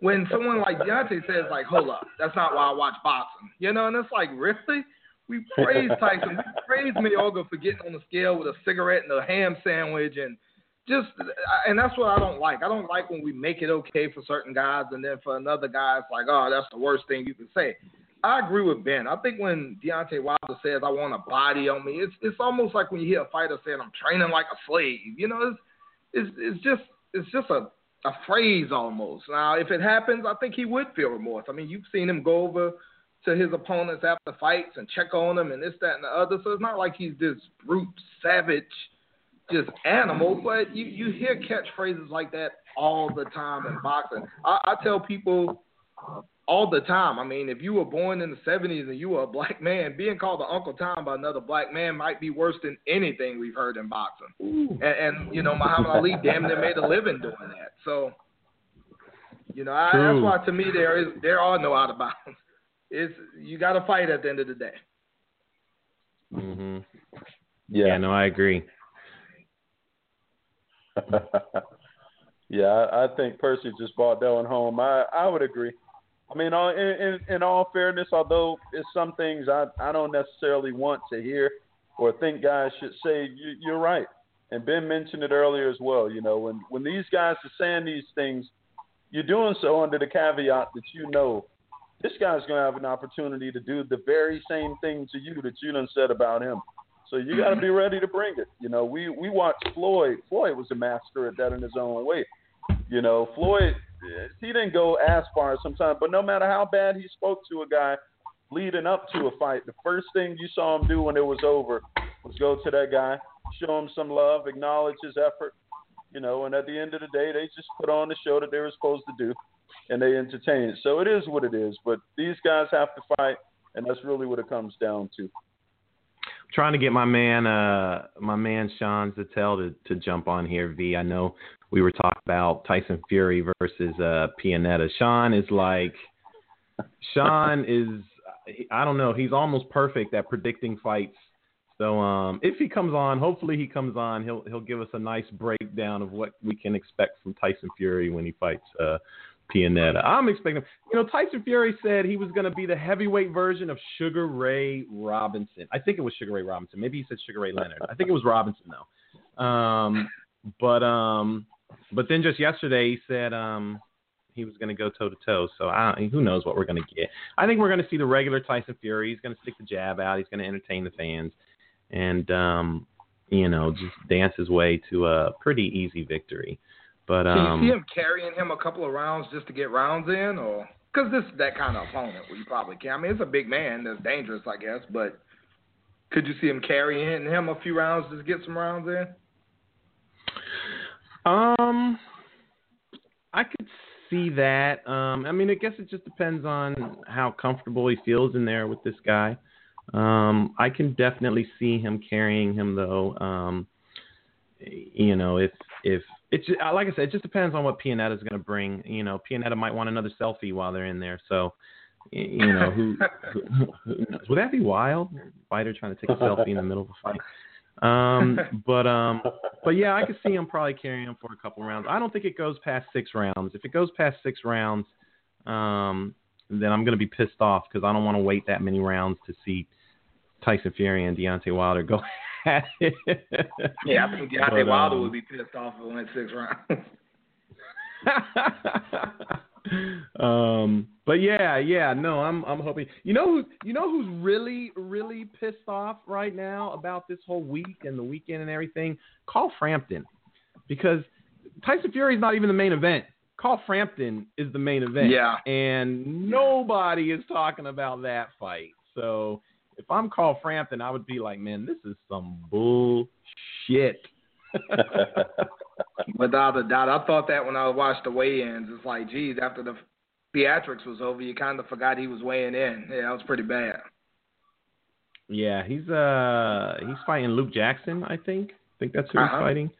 when someone like Deontay says, like, hold up, that's not why I watch boxing, you know, and it's like, really? We praise Tyson, we praise Mayorga for getting on the scale with a cigarette and a ham sandwich, and just, and that's what I don't like. I don't like when we make it okay for certain guys, and then for another guy, it's like, oh, that's the worst thing you can say. I agree with Ben. I think when Deontay Wilder says, "I want a body on me," it's it's almost like when you hear a fighter saying, "I'm training like a slave." You know, it's it's, it's just it's just a a phrase almost. Now, if it happens, I think he would feel remorse. I mean, you've seen him go over to his opponents after fights and check on them and this, that, and the other. So it's not like he's this brute, savage, just animal. But you you hear catchphrases like that all the time in boxing. I, I tell people all the time. I mean, if you were born in the 70s and you were a black man, being called the Uncle Tom by another black man might be worse than anything we've heard in boxing. And, and you know, Muhammad Ali damn near made a living doing that. So, you know, I, that's why to me there is there are no out of bounds. It's you got to fight at the end of the day. hmm Yeah. Yeah, no, I agree. yeah, I, I think Percy just brought that one home. I, I would agree. I mean, all- in, in, in all fairness, although it's some things I, I don't necessarily want to hear or think guys should say, you, you're right. And Ben mentioned it earlier as well. You know, when, when these guys are saying these things, you're doing so under the caveat that you know this guy's going to have an opportunity to do the very same thing to you that you done said about him. So you got to be ready to bring it. You know, we we watched Floyd. Floyd was a master at that in his own way. You know, Floyd, he didn't go as far sometimes, but no matter how bad he spoke to a guy leading up to a fight, the first thing you saw him do when it was over was go to that guy, show him some love, acknowledge his effort. You know, and at the end of the day, they just put on the show that they were supposed to do, and they entertain. So it is what it is. But these guys have to fight, and that's really what it comes down to. trying to get my man, uh, my man Sean Zittel to to jump on here. V, I know we were talking about Tyson Fury versus uh, Pianeta. Sean is like, Sean is, I don't know, he's almost perfect at predicting fights. So um, if he comes on, hopefully he comes on. He'll he'll give us a nice breakdown of what we can expect from Tyson Fury when he fights uh, Pianeta. I'm expecting. You know, Tyson Fury said he was going to be the heavyweight version of Sugar Ray Robinson. I think it was Sugar Ray Robinson. Maybe he said Sugar Ray Leonard. I think it was Robinson though. Um, but um, but then just yesterday he said um he was going to go toe to toe. So I, who knows what we're going to get? I think we're going to see the regular Tyson Fury. He's going to stick the jab out. He's going to entertain the fans, and um, you know, just dance his way to a pretty easy victory. But um, can you see him carrying him a couple of rounds just to get rounds in, or because this is that kind of opponent where you probably can. I mean, it's a big man that's dangerous, I guess, but could you see him carrying him a few rounds just to get some rounds in? Um, I could see that. Um, I mean, I guess it just depends on how comfortable he feels in there with this guy. Um, I can definitely see him carrying him though. Um, you know, if if it's like I said, it just depends on what Pianeta is going to bring. You know, Pianeta might want another selfie while they're in there. So, you know, who, who, who knows? Would that be wild? Fighter trying to take a selfie in the middle of a fight. Um, but um, but yeah, I could see him probably carrying him for a couple rounds. I don't think it goes past six rounds. If it goes past six rounds, um, then I'm going to be pissed off because I don't want to wait that many rounds to see Tyson Fury and Deontay Wilder go at it. Yeah, I think Deontay but, Wilder um, would be pissed off if it went six rounds. um, but yeah, yeah, no, I'm I'm hoping. You know who you know who's really really pissed off right now about this whole week and the weekend and everything? Carl Frampton, because Tyson Fury is not even the main event. Carl Frampton is the main event. Yeah. And nobody is talking about that fight. So if I'm Carl Frampton, I would be like, man, this is some bullshit. Without a doubt, I thought that when I watched the weigh-ins. It's like, geez, after the theatrics was over, you kind of forgot he was weighing in. Yeah, that was pretty bad. Yeah, he's uh he's fighting Luke Jackson, I think. I think that's who uh-huh. he's fighting.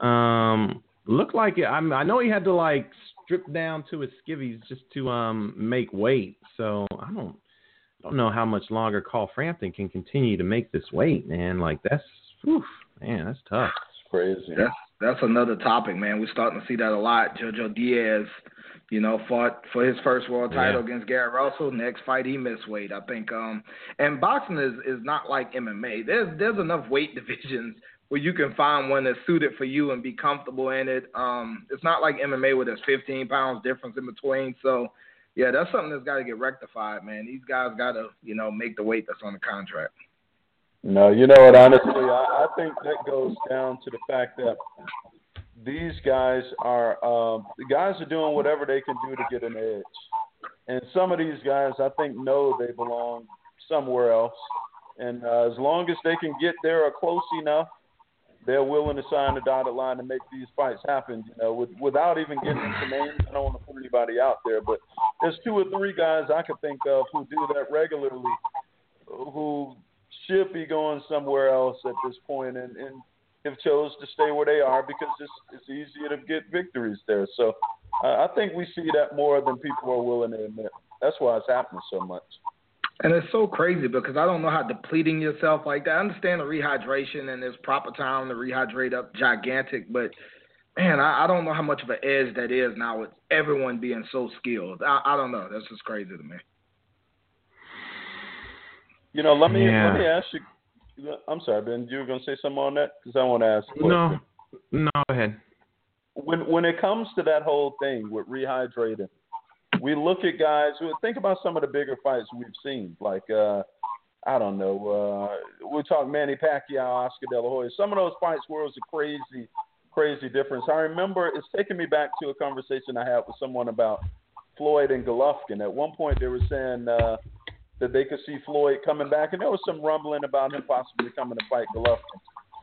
Um, looked like it. I I know he had to like strip down to his skivvies just to um make weight. So I don't I don't know how much longer Carl Frampton can continue to make this weight, man. Like that's, whew, man, that's tough crazy. That's that's another topic, man. We're starting to see that a lot. Jojo Diaz, you know, fought for his first world title yeah. against Garrett Russell. Next fight, he missed weight. I think. Um, and boxing is is not like MMA. There's there's enough weight divisions where you can find one that's suited for you and be comfortable in it. Um, it's not like MMA where there's 15 pounds difference in between. So, yeah, that's something that's got to get rectified, man. These guys got to, you know, make the weight that's on the contract. No, you know what? Honestly, I, I think that goes down to the fact that these guys are um, the guys are doing whatever they can do to get an edge, and some of these guys I think know they belong somewhere else, and uh, as long as they can get there or close enough, they're willing to sign the dotted line to make these fights happen. You know, with, without even getting into names. I don't want to put anybody out there, but there's two or three guys I could think of who do that regularly, who should be going somewhere else at this point and, and have chose to stay where they are because it's, it's easier to get victories there. So uh, I think we see that more than people are willing to admit. That's why it's happening so much. And it's so crazy because I don't know how depleting yourself like that. I understand the rehydration and there's proper time to rehydrate up gigantic, but man, I, I don't know how much of an edge that is now with everyone being so skilled. I, I don't know. That's just crazy to me. You know, let me yeah. let me ask you. I'm sorry, Ben. You were going to say something on that because I want to ask. No, no, go ahead. When when it comes to that whole thing with rehydrating, we look at guys. Think about some of the bigger fights we've seen, like uh, I don't know. Uh, we talk Manny Pacquiao, Oscar De La Hoya. Some of those fights where it was a crazy, crazy difference. I remember it's taking me back to a conversation I had with someone about Floyd and Golovkin. At one point, they were saying. Uh, that they could see Floyd coming back, and there was some rumbling about him possibly coming to fight Golovkin.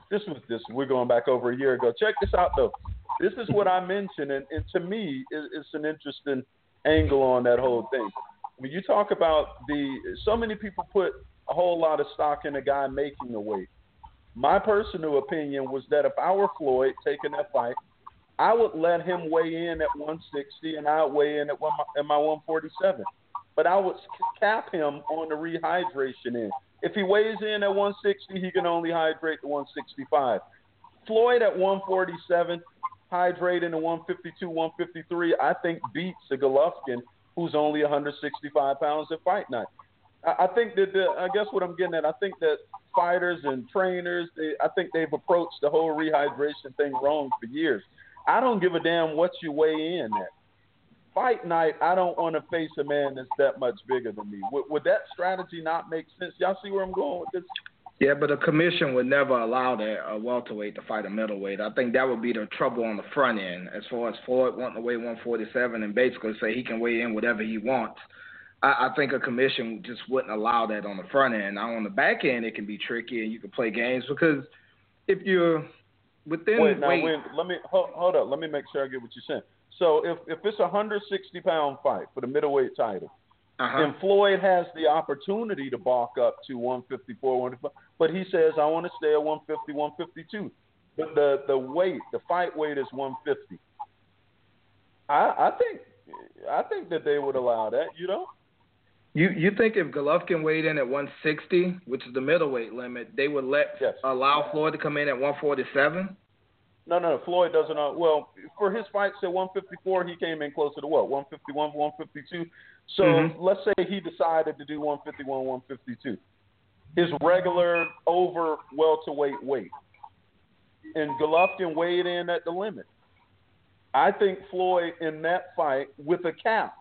This was this. We're going back over a year ago. Check this out though. This is what I mentioned, and, and to me, it, it's an interesting angle on that whole thing. When you talk about the, so many people put a whole lot of stock in a guy making the weight. My personal opinion was that if I were Floyd taking that fight, I would let him weigh in at 160 and I weigh in at, one, at my 147 but I would cap him on the rehydration end. If he weighs in at 160, he can only hydrate to 165. Floyd at 147, hydrating to 152, 153, I think beats the Golovkin, who's only 165 pounds at fight night. I, I think that the, I guess what I'm getting at, I think that fighters and trainers, they, I think they've approached the whole rehydration thing wrong for years. I don't give a damn what you weigh in at. Fight night, I don't want to face a man that's that much bigger than me. Would, would that strategy not make sense? Y'all see where I'm going with this? Yeah, but the commission would never allow that a welterweight to fight a middleweight. I think that would be the trouble on the front end, as far as Floyd wanting to weigh 147 and basically say he can weigh in whatever he wants. I, I think a commission just wouldn't allow that on the front end. Now on the back end, it can be tricky and you can play games because if you're within Wait, now weight, wait, let me hold, hold up. Let me make sure I get what you're saying. So if if it's a 160 pound fight for the middleweight title, uh-huh. and Floyd has the opportunity to balk up to 154, 155, but he says I want to stay at 150, 152. But the the weight, the fight weight is 150. I I think I think that they would allow that. You know. You you think if Golovkin weighed in at 160, which is the middleweight limit, they would let Yes. allow Floyd to come in at 147? No, no, Floyd doesn't. Uh, well, for his fights at 154, he came in closer to what 151, 152. So Mhm. let's say he decided to do 151, 152. His regular over welterweight weight, weight. and Golovkin weighed in at the limit. I think Floyd in that fight with a cap,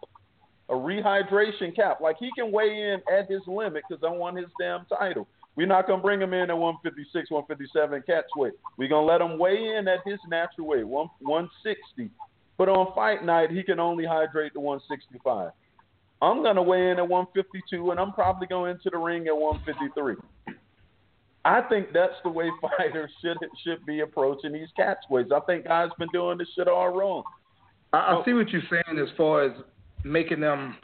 a rehydration cap, like he can weigh in at his limit because I want his damn title. We're not gonna bring him in at 156, 157 catch weight. We're gonna let him weigh in at his natural weight, one 160. But on fight night, he can only hydrate to 165. I'm gonna weigh in at 152, and I'm probably going into the ring at 153. I think that's the way fighters should should be approaching these catchweights. I think guys been doing this shit all wrong. I, I see what you're saying as far as making them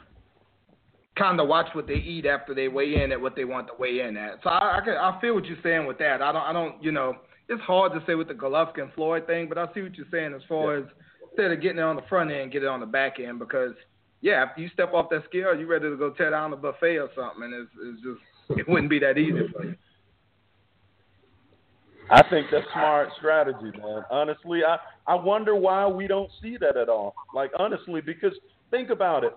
kind of watch what they eat after they weigh in at what they want to weigh in at. So I I, can, I feel what you're saying with that. I don't I don't you know it's hard to say with the Golovkin Floyd thing, but I see what you're saying as far as instead of getting it on the front end, get it on the back end because yeah, after you step off that scale, you're ready to go tear down the buffet or something, and it's, it's just it wouldn't be that easy for you. I think that's smart strategy, man. Honestly, I I wonder why we don't see that at all. Like honestly, because think about it.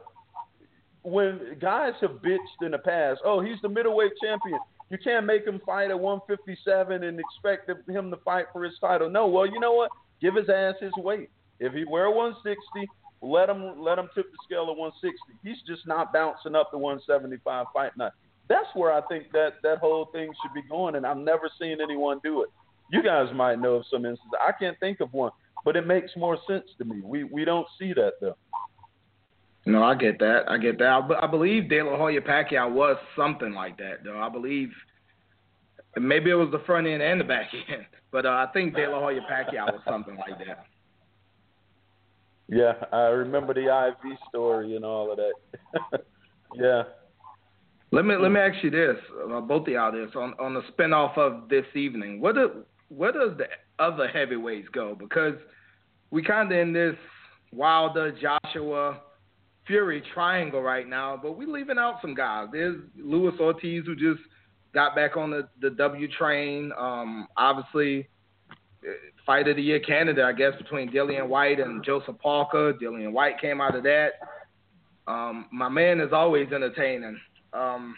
When guys have bitched in the past, oh, he's the middleweight champion. You can't make him fight at 157 and expect him to fight for his title. No, well, you know what? Give his ass his weight. If he wear 160, let him let him tip the scale at 160. He's just not bouncing up to 175 fight night. That's where I think that that whole thing should be going, and I've never seen anyone do it. You guys might know of some instances. I can't think of one, but it makes more sense to me. We we don't see that though. No, I get that. I get that. I, I believe De La Hoya Pacquiao was something like that, though. I believe maybe it was the front end and the back end, but uh, I think De La Hoya Pacquiao was something like that. Yeah, I remember the IV story and all of that. yeah. Let me let me ask you this, uh, both of y'all this on on the spinoff of this evening. What do where does the other heavyweights go? Because we kind of in this Wilder, Joshua, Fury triangle right now, but we're leaving out some guys. There's Luis Ortiz who just got back on the the W train. Um, obviously, uh, fight of the year candidate, I guess, between Dillian Whyte and Joseph Parker. Dillian Whyte came out of that. Um, my man is always entertaining. Um,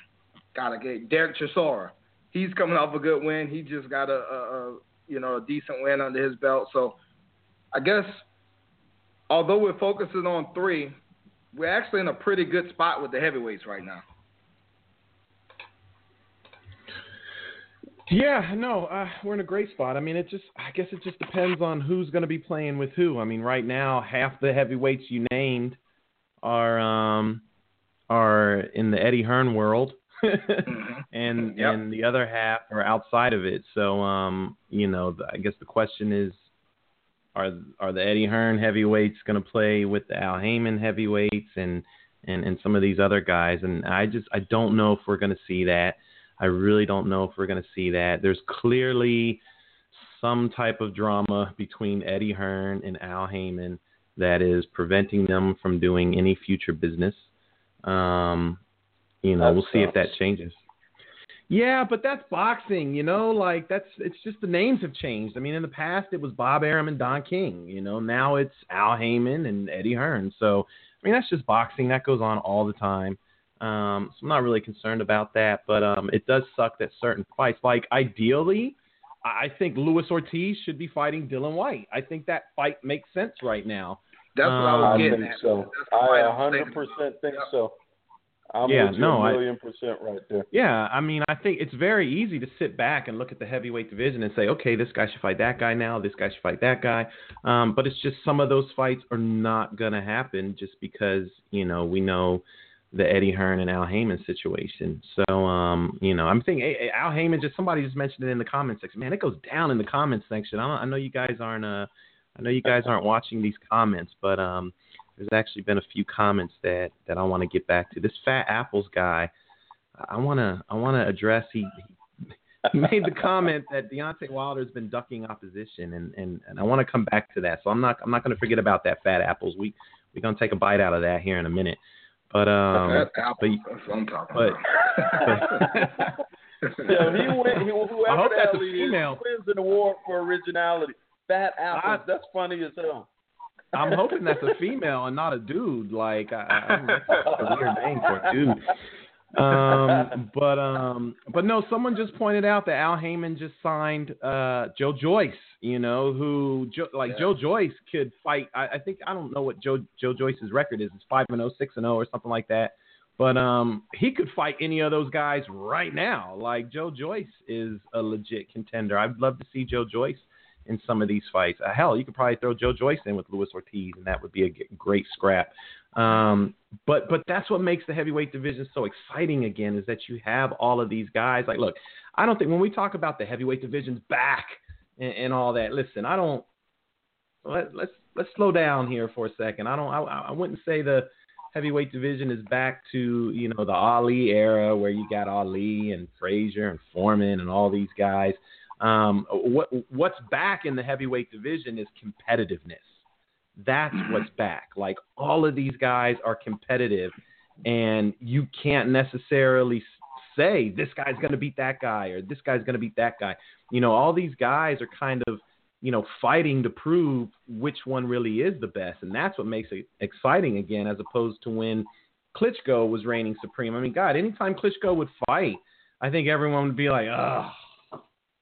gotta get Derek Chisora. He's coming off a good win. He just got a, a, a you know a decent win under his belt. So I guess although we're focusing on three, we're actually in a pretty good spot with the heavyweights right now. Yeah, no, uh, we're in a great spot. I mean, it just, I guess it just depends on who's going to be playing with who. I mean, right now, half the heavyweights you named are um, are in the Eddie Hearn world, and Yep. and the other half are outside of it. So, um, you know, the, I guess the question is, are are the Eddie Hearn heavyweights going to play with the Al Haymon heavyweights and and and some of these other guys? And I just, I don't know if we're going to see that. I really don't know if we're going to see that. There's clearly some type of drama between Eddie Hearn and Al Haymon that is preventing them from doing any future business. Um, you know, That we'll see if that changes. Yeah, but that's boxing, you know. Like that's it's just the names have changed. I mean, in the past it was Bob Arum and Don King. You know, now it's Al Haymon and Eddie Hearn. So I mean, that's just boxing. That goes on all the time. Um, so I'm not really concerned about that. But um, it does suck that certain fights, like ideally, I think Luis Ortiz should be fighting Dillian Whyte. I think that fight makes sense right now. That's what I was I getting think at. so. I fight a I'm hundred saying. percent think Yep. so. I'm Yeah, no, I- a million percent right there. Yeah, I mean, I think it's very easy to sit back and look at the heavyweight division and say, okay, this guy should fight that guy now, this guy should fight that guy. Um, but it's just some of those fights are not going to happen just because, you know, we know the Eddie Hearn and Al Haymon situation. So, um, you know, I'm thinking Al Haymon, just somebody just mentioned it in the comment section. Man, it goes down in the comment section. I, don't, I know you guys aren't, uh, I know you guys aren't watching these comments, but um, there's actually been a few comments that that I want to get back to. This Fat Apples guy, I want to I want to address. He, he made the comment that Deontay Wilder's been ducking opposition, and and, and I want to come back to that. So I'm not I'm not going to forget about that Fat Apples. We we're gonna take a bite out of that here in a minute. But um, That's apples. but- That's what I'm talking but- about. Yeah, he win, he, whoever I hope the that's a female. he wins an award for originality. Fat apples. I- That's funny as hell. I'm hoping that's a female and not a dude. Like I, I, I- that's a weird name for a dude. Um, but um, but no, someone just pointed out that Al Haymon just signed uh Joe Joyce. You know who Joe, like Yeah. Joe Joyce could fight. I, I think I don't know what Joe Joe Joyce's record is. It's five and zero, six and zero, or something like that. But um, he could fight any of those guys right now. Like Joe Joyce is a legit contender. I'd love to see Joe Joyce in some of these fights. Uh, hell, you could probably throw Joe Joyce in with Luis Ortiz, and that would be a great scrap. Um, but but that's what makes the heavyweight division so exciting again is that you have all of these guys. Like, look, I don't think when we talk about the heavyweight division's back and, and all that. Listen, I don't. Let, let's let's slow down here for a second. I don't. I, I wouldn't say the heavyweight division is back to you know the Ali era where you got Ali and Frazier and Foreman and all these guys. Um, what what's back in the heavyweight division is competitiveness. That's what's back. Like all of these guys are competitive, and you can't necessarily say this guy's going to beat that guy or this guy's going to beat that guy. You know, all these guys are kind of you know fighting to prove which one really is the best, and that's what makes it exciting again, as opposed to when Klitschko was reigning supreme. I mean, God, anytime Klitschko would fight, I think everyone would be like, oh,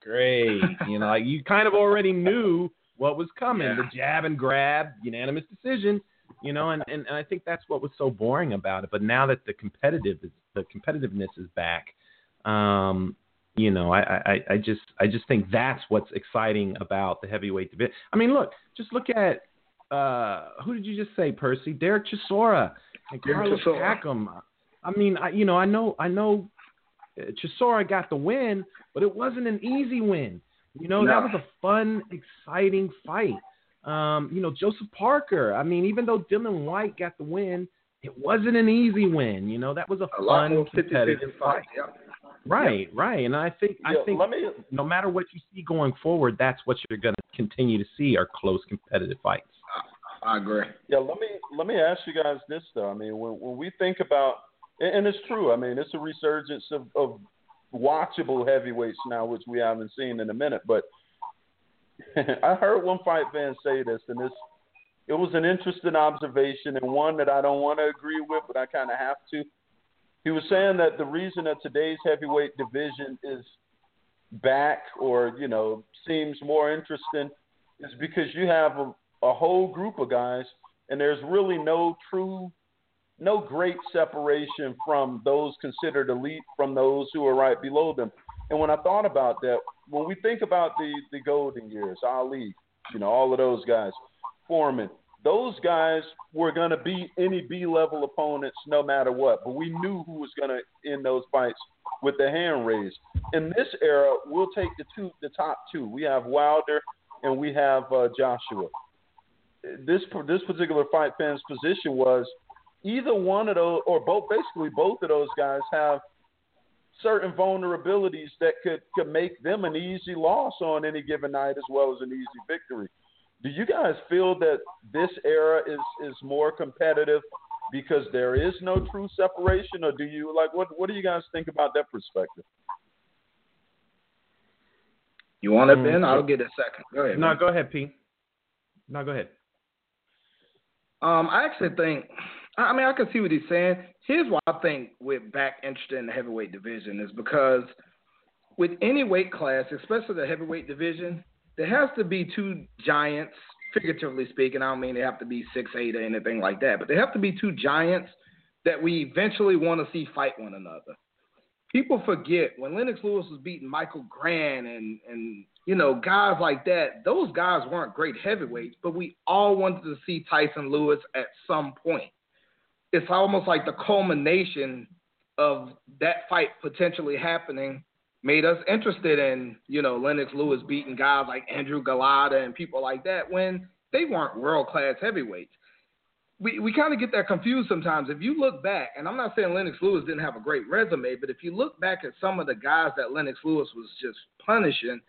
great. You know, like you kind of already knew what was coming. Yeah. The jab and grab, unanimous decision. You know, and, and, and I think that's what was so boring about it. But now that the competitive the competitiveness is back, um, you know, I, I, I just I just think that's what's exciting about the heavyweight division. I mean, look, just look at uh, who did you just say, Percy? Derek Chisora and Derek Carlos Chisora. Packham. I mean, I, you know, I know, I know, Chisora got the win, but it wasn't an easy win. You know, that was a fun, exciting fight. Um, you know, Joseph Parker. I mean, even though Dillian Whyte got the win, it wasn't an easy win. You know, that was a, A fun, competitive fight. Yep. Right, right. And I think I think let me no matter what you see going forward, that's what you're going to continue to see are close competitive fights. I agree. Yeah, let me let me ask you guys this though. I mean, when when we think about, and and it's true. I mean, it's a resurgence of, of watchable heavyweights now, which we haven't seen in a minute. But I heard one fight fan say this, and this it was an interesting observation and one that I don't want to agree with, but I kind of have to. He was saying that the reason that today's heavyweight division is back or you know seems more interesting is because you have a, a whole group of guys and there's really no true no great separation from those considered elite from those who are right below them. And when i thought about that when we think about the the golden years ali you know all of those guys foreman those guys were going to beat any b level opponents no matter what but we knew who was going to end those fights with the hand raised. In this era we'll take the two the top two. We have wilder and we have uh, joshua. This this particular fight fan's position was either one of those or both basically both of those guys have certain vulnerabilities that could could make them an easy loss on any given night as well as an easy victory. Do you guys feel that this era is is more competitive because there is no true separation or do you like what what do you guys think about that perspective? You want it, Mm, Ben? I'll get a second. Go ahead. No, man. go ahead, P. No, go ahead. Um, I actually think, I mean, I can see what he's saying. Here's why I think we're back interested in the heavyweight division is because with any weight class, especially the heavyweight division, there has to be two giants, figuratively speaking. I don't mean they have to be six eight or anything like that, but they have to be two giants that we eventually want to see fight one another. People forget when Lennox Lewis was beating Michael Grant and and you know guys like that. Those guys weren't great heavyweights, but we all wanted to see Tyson Lewis at some point. It's almost like the culmination of that fight potentially happening made us interested in, you know, Lennox Lewis beating guys like Andrew Golota and people like that when they weren't world class heavyweights. We we kind of get that confused sometimes. If you look back, and I'm not saying Lennox Lewis didn't have a great resume, but if you look back at some of the guys that Lennox Lewis was just punishing,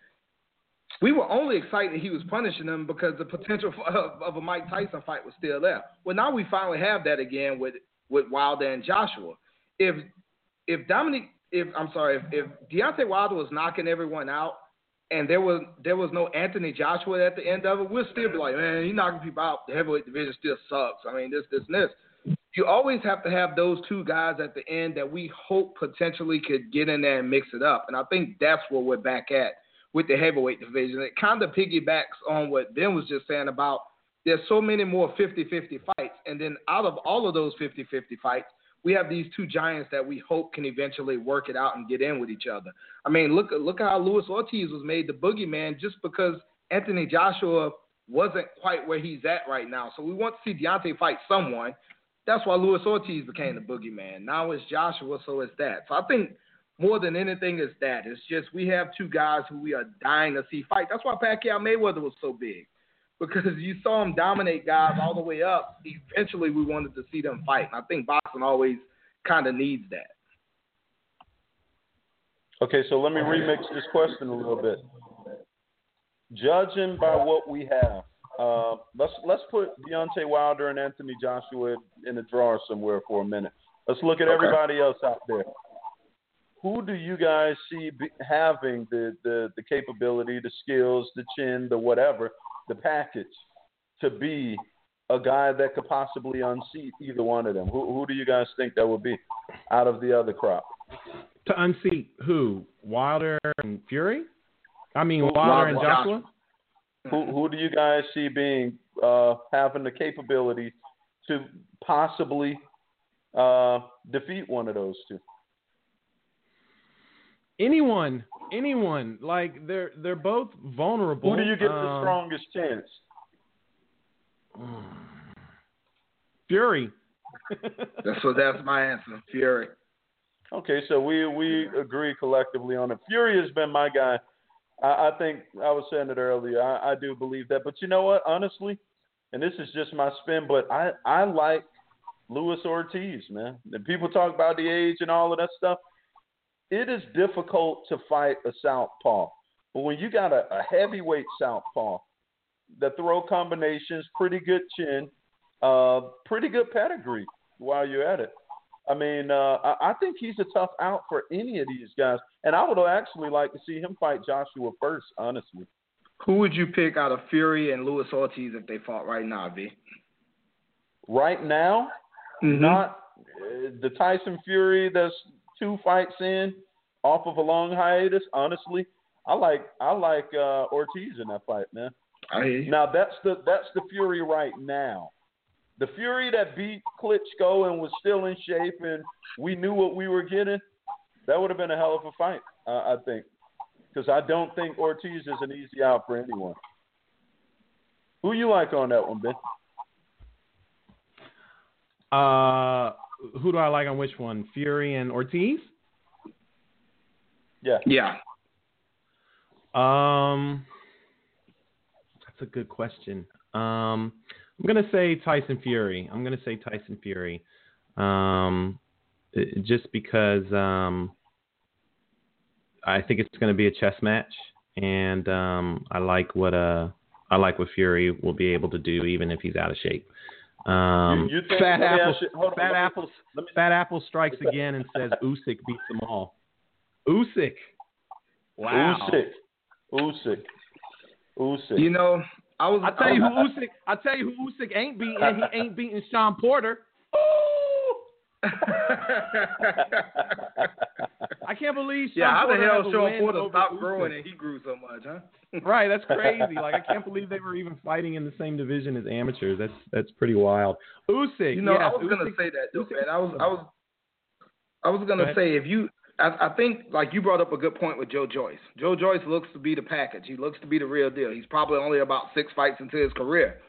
we were only excited he was punishing them because the potential of, of a Mike Tyson fight was still there. Well, now we finally have that again with with Wilder and Joshua. If if Dominic, if I'm sorry, if, if Deontay Wilder was knocking everyone out, and there was there was no Anthony Joshua at the end of it, we'll still be like, man, he's knocking people out. The heavyweight division still sucks. I mean, this, this, and this. You always have to have those two guys at the end that we hope potentially could get in there and mix it up. And I think that's where we're back at with the heavyweight division. It kind of piggybacks on what Ben was just saying about there's so many more 50-50 fights, and then out of all of those 50-50 fights, we have these two giants that we hope can eventually work it out and get in with each other. I mean, look look how Luis Ortiz was made the boogeyman just because Anthony Joshua wasn't quite where he's at right now. So we want to see Deontay fight someone. That's why Luis Ortiz became the boogeyman. Now it's Joshua, so it's that. So I think more than anything is that. It's just we have two guys who we are dying to see fight. That's why Pacquiao Mayweather was so big. Because you saw him dominate guys all the way up. Eventually we wanted to see them fight. And I think boxing always kind of needs that. Okay, so let me remix this question a little bit. Judging by what we have, uh, let's let's put Deontay Wilder and Anthony Joshua in a drawer somewhere for a minute. Let's look at Okay. everybody else out there. Who do you guys see having the, the the capability, the skills, the chin, the whatever, the package to be a guy that could possibly unseat either one of them? Who who do you guys think that would be out of the other crop? To unseat who? Wilder and Fury? I mean, Wilder, Wilder and and Joshua? Who who do you guys see being uh, having the capability to possibly uh, defeat one of those two? Anyone, anyone. Like they're they're both vulnerable. Who do you get the Um, strongest chance? Fury. That's what that's my answer. Fury. Okay, so we we agree collectively on it. Fury has been my guy. I, I think I was saying it earlier. I, I do believe that, but you know what? Honestly, and this is just my spin, but I I like Luis Ortiz, man. And people talk about the age and all of that stuff. It is difficult to fight a southpaw, but when you got a, a heavyweight southpaw that throw combinations, pretty good chin, uh, pretty good pedigree while you're at it. I mean, uh, I, I think he's a tough out for any of these guys, and I would actually like to see him fight Joshua first, honestly. Who would you pick out of Fury and Luis Ortiz if they fought right now, V? Right now, Mhm. not uh, the Tyson Fury that's two fights in off of a long hiatus. Honestly, I like I like uh, Ortiz in that fight, man. I. Now that's the that's the Fury right now. The Fury that beat Klitschko and was still in shape, and we knew what we were getting. That would have been a hell of a fight, uh, I think, because I don't think Ortiz is an easy out for anyone. Who you like on that one, Ben? Uh, who do I like on which one? Fury and Ortiz? Yeah. Yeah. Um, that's a good question. Um, I'm gonna say Tyson Fury. I'm gonna say Tyson Fury. Um, just because um, I think it's gonna be a chess match, and um, I like what uh I like what Fury will be able to do, even if he's out of shape. Um, You- you think- Fat let Apple, ask you- hold on, Fat let me- Apple, me- Fat Apple strikes again and says Usyk beats them all. Usyk. Wow. Usyk. Usyk. Usyk. You know, I was. I tell you who Usyk. I tell you who Usyk ain't beating. He ain't beating Sean Porter. I can't believe Sean yeah, how the hell Sean Porter stopped growing and he grew so much, huh? Right, that's crazy. like I can't believe they were even fighting in the same division as amateurs. That's that's pretty wild. Usyk, You know, yes, I was gonna say that though, Usyk- man. I was, I was, I was gonna ahead. say if you, I, I think like you brought up a good point with Joe Joyce. Joe Joyce looks to be the package. He looks to be the real deal. He's probably only about six fights into his career.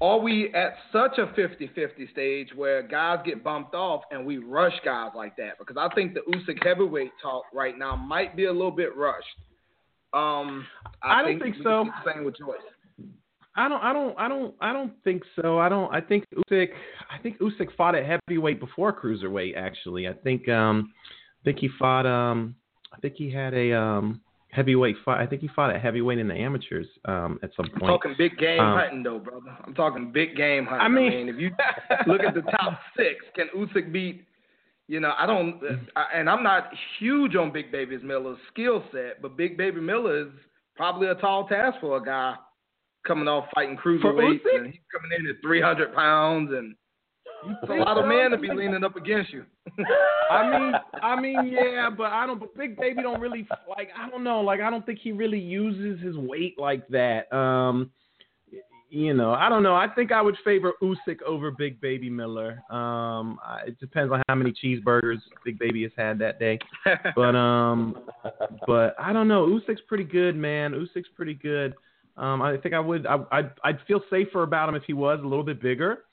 Are we at such a 50-50 stage where guys get bumped off and we rush guys like that? Because I think the Usyk heavyweight talk right now might be a little bit rushed. Um, I don't think so. can keep the Same with Joyce. I don't, I don't, I don't, I don't think so. I don't. I think Usyk. I think Usyk fought at heavyweight before cruiserweight. Actually, I think, um, I think he fought. Um, I think he had a um heavyweight fight. I think he fought at heavyweight in the amateurs um at some point. I'm point. talking big game Um, hunting though, brother. I'm talking big game hunting. I mean- if you look at the top six, can Usyk beat? You know, I don't, I, and I'm not huge on Big Baby Miller's skill set, but Big Baby Miller is probably a tall task for a guy coming off fighting cruiserweights, Usyk? and he's coming in at 300 pounds, and it's a lot of men to be leaning up against you. I mean, I mean, yeah, but I don't. But Big Baby don't really like. I don't know. Like, I don't think he really uses his weight like that. Um, you know, I don't know. I think I would favor Usyk over Big Baby Miller. Um, I, it depends on how many cheeseburgers Big Baby has had that day. But um, but I don't know. Usyk's pretty good, man. Usyk's pretty good. Um, I think I would. I, I'd I'd feel safer about him if he was a little bit bigger.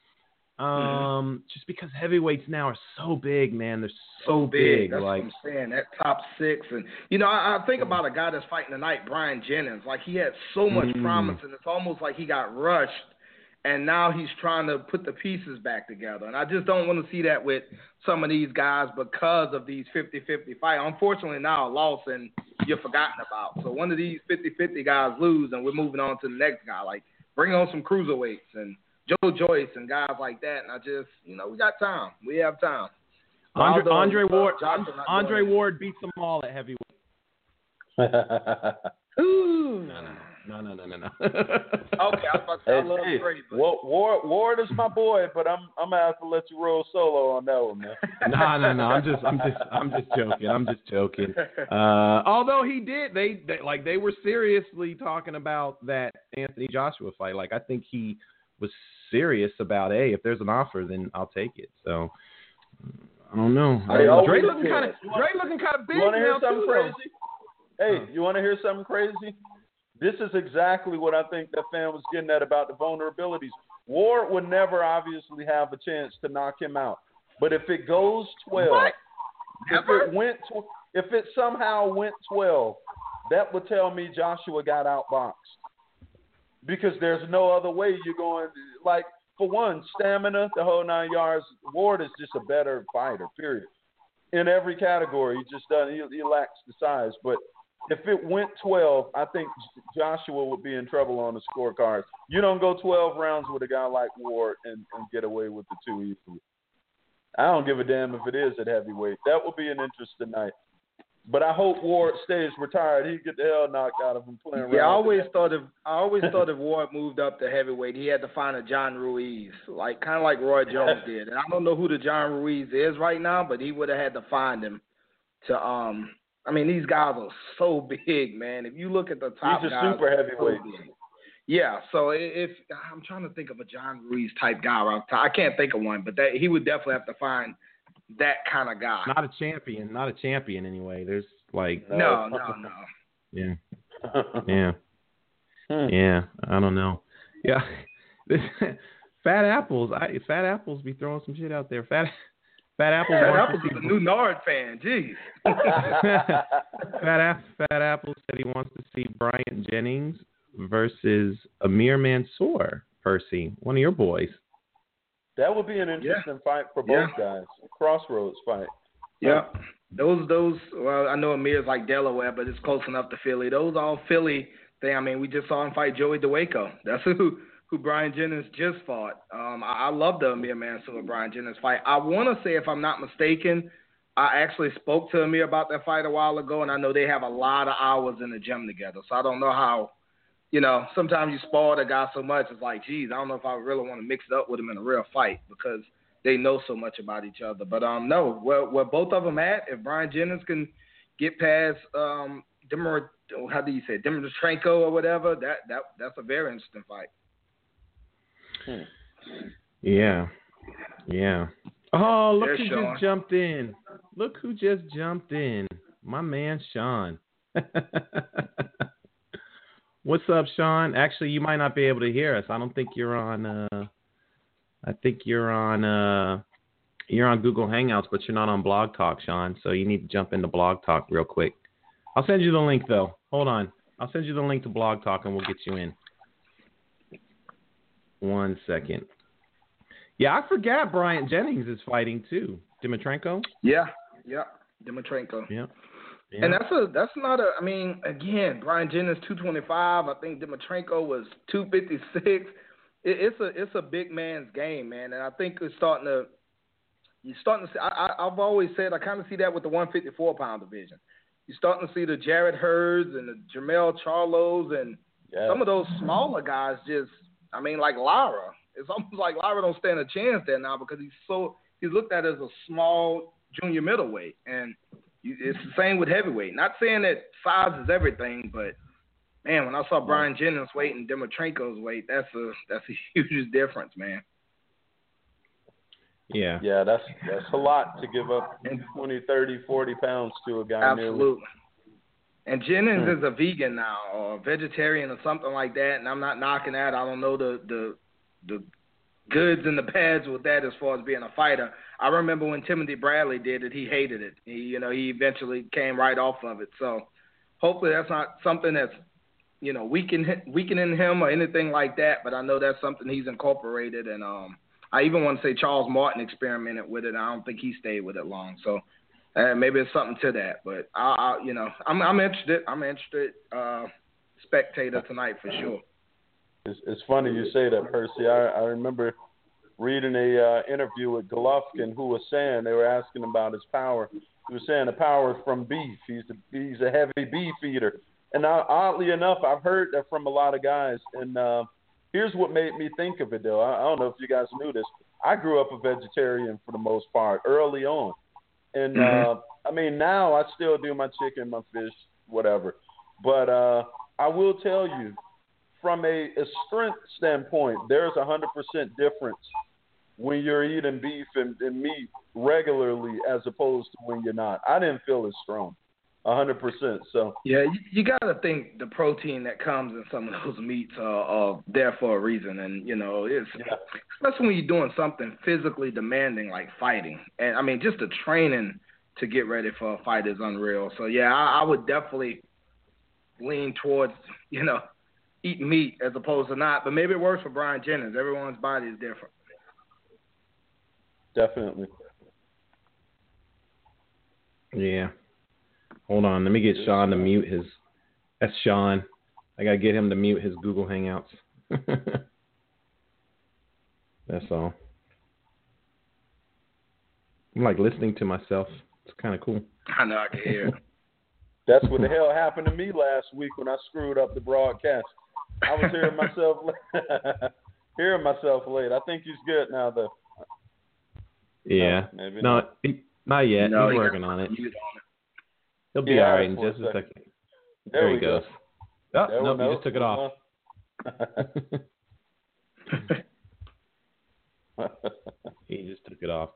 Um, just because heavyweights now are so big, man. They're so, big. That's like what I'm saying. That top six, and you know, I, I think about a guy that's fighting tonight, Bryant Jennings. Like he had so much Mm. promise, and it's almost like he got rushed, and now he's trying to put the pieces back together. And I just don't want to see that with some of these guys because of these 50-50 fights. Unfortunately, now a loss and you're forgotten about. So one of these 50-50 guys lose, and we're moving on to the next guy. Like bring on some cruiserweights and Joe Joyce and guys like that. And I just, you know, we got time. We have time. Andre, Although, Andre uh, Ward. Johnson Andre doing. Ward beats them all at heavyweight. Ooh. No, no, no, no, no. Okay, I was about to say, I love Hey, Brady, but Ward, Ward is my boy, but I'm I'm gonna have to let you roll solo on that one, man. no, no, no. I'm just, I'm just, I'm just joking. I'm just joking. Uh, although he did, they, they like they were seriously talking about that Anthony Joshua fight. Like I think he was serious about, hey, if there's an offer, then I'll take it. So I don't know. I always oh, Dre looking kind of, Dre looking kind of big You want hear now something too. crazy? Hey, you want to hear something crazy? This is exactly what I think that fan was getting at about the vulnerabilities. Ward would never obviously have a chance to knock him out, but if it goes twelve, What? if Ever? it went, tw- if it somehow went twelve, that would tell me Joshua got outboxed because there's no other way you're going. Like for one, stamina, the whole nine yards. Ward is just a better fighter. Period. In every category, he just doesn't. He, he lacks the size. But if it went 12, I think Joshua would be in trouble on the scorecards. You don't go 12 rounds with a guy like Ward and, and get away with the two easily. I don't give a damn if it is at heavyweight. That would be an interesting night. But I hope Ward stays retired. He get the hell knocked out of him playing. Yeah, I always thought if I always thought if Ward moved up to heavyweight, he had to find a John Ruiz, like kind of like Roy Jones did. And I don't know who the John Ruiz is right now, but he would have had to find him to um. I mean, these guys are so big, man. If you look at the top He's a guys, super they're so heavyweight. Yeah, so if I'm trying to think of a John Ruiz type guy, right off the top. I can't think of one, but that he would definitely have to find that kind of guy. Not a champion. Not a champion anyway. There's like, no, no, no. yeah, yeah. Hmm. Yeah, I don't know. Yeah, Fat Apples. I Fat Apples be throwing some shit out there. Fat Fat Apples. Fat Apple's is a new Nard fan. Jeez. Fat, App, Fat Apples said he wants to see Bryant Jennings versus Amir Mansour. Percy, one of your boys. That would be an interesting fight for both guys. Crossroads fight. Yeah. Those those well, I know Amir's like Delaware, but it's close enough to Philly. Those all Philly thing. I mean, we just saw him fight Joey Dawejko. That's who who Bryant Jennings just fought. Um, I, I love the Amir Mansour Bryant Jennings fight. I want to say, if I'm not mistaken, I actually spoke to Amir about that fight a while ago, and I know they have a lot of hours in the gym together. So I don't know how, you know, sometimes you spoil the guy so much, it's like, geez, I don't know if I really want to mix it up with him in a real fight because they know so much about each other. But um, no, where where both of them at, if Bryant Jennings can get past um, Demar, how do you say, Dimitrenko or whatever, that that that's a very interesting fight. Hmm. Yeah, yeah. Oh, look There's who Sean. just jumped in. Look who just jumped in. My man Sean. What's up, Sean? Actually, you might not be able to hear us. I don't think you're on uh I think you're on uh you're on Google Hangouts, but you're not on Blog Talk, Sean. So you need to jump into Blog Talk real quick. I'll send you the link though. Hold on. I'll send you the link to Blog Talk and we'll get you in. One second. Yeah, I forgot Bryant Jennings is fighting too. Dimitrenko? Yeah, yeah, Dimitrenko. Yeah. Yeah. And that's a that's not a. I mean, again, Bryant Jennings two twenty five. I think Dimitrenko was two fifty six. It, it's a it's a big man's game, man. And I think it's starting to. You're starting to see. I, I, I've always said I kind of see that with the one fifty four pound division. You're starting to see the Jarrett Hurds and the Jermell Charlos and Yeah. some of those smaller guys. Just, I mean, like Lara. It's almost like Lara don't stand a chance there now because he's so he's looked at as a small junior middleweight, and it's the same with heavyweight. Not saying that size is everything, but man, when I saw Bryant Jennings weight and Dimitrenko's weight, that's a that's a huge difference, man. yeah. Yeah, that's that's a lot to give up 20, 30, 40 pounds to a guy. nearly. Absolutely. And Jennings Hmm. is a vegan now, or a vegetarian, or something like that. And I'm not knocking that. I don't know the the the goods and the bads with that as far as being a fighter. I remember when Timothy Bradley did it, he hated it. He, you know, he eventually came right off of it. So hopefully that's not something that's you know weakening weakening him or anything like that. But I know that's something he's incorporated. And um, I even want to say Charles Martin experimented with it. I don't think he stayed with it long. So uh, maybe it's something to that, but I, I you know, I'm I'm interested. I'm interested. Uh, spectator tonight for sure. It's, it's funny you say that, Percy. I, I remember reading a uh, interview with Golovkin, who was saying they were asking about his power. He was saying the power is from beef. He's a, he's a heavy beef eater. And I, oddly enough, I've heard that from a lot of guys. And uh, here's what made me think of it, though. I, I don't know if you guys knew this. I grew up a vegetarian for the most part early on. And uh, I mean, now I still do my chicken, my fish, whatever. But uh, I will tell you, from a, a strength standpoint, there's a hundred percent difference when you're eating beef and, and meat regularly as opposed to when you're not. I didn't feel as strong, a hundred percent. So Yeah, you, you got to think the protein that comes in some of those meats are, are there for a reason, and you know, it's yeah, especially when you're doing something physically demanding like fighting, and I mean, just the training to get ready for a fight is unreal. So yeah, I, I would definitely lean towards you know eating meat as opposed to not. But maybe it works for Bryant Jennings. Everyone's body is different. definitely. Yeah. Hold on. Let me get Sean to mute his. That's Sean. I gotta get him to mute his Google Hangouts. That's all. I'm like listening to myself. It's kind of cool. I know I can hear. That's what the hell happened to me last week when I screwed up the broadcast. I was hearing myself, hearing myself late. I think he's good now, though. Yeah. No, maybe No, not. he- not yet. No, He's he working on it. mute on He'll be Yeah, all right in just a second. second. There, There, he goes. go. Oh, There we nope, go. you just took it off. he just took it off.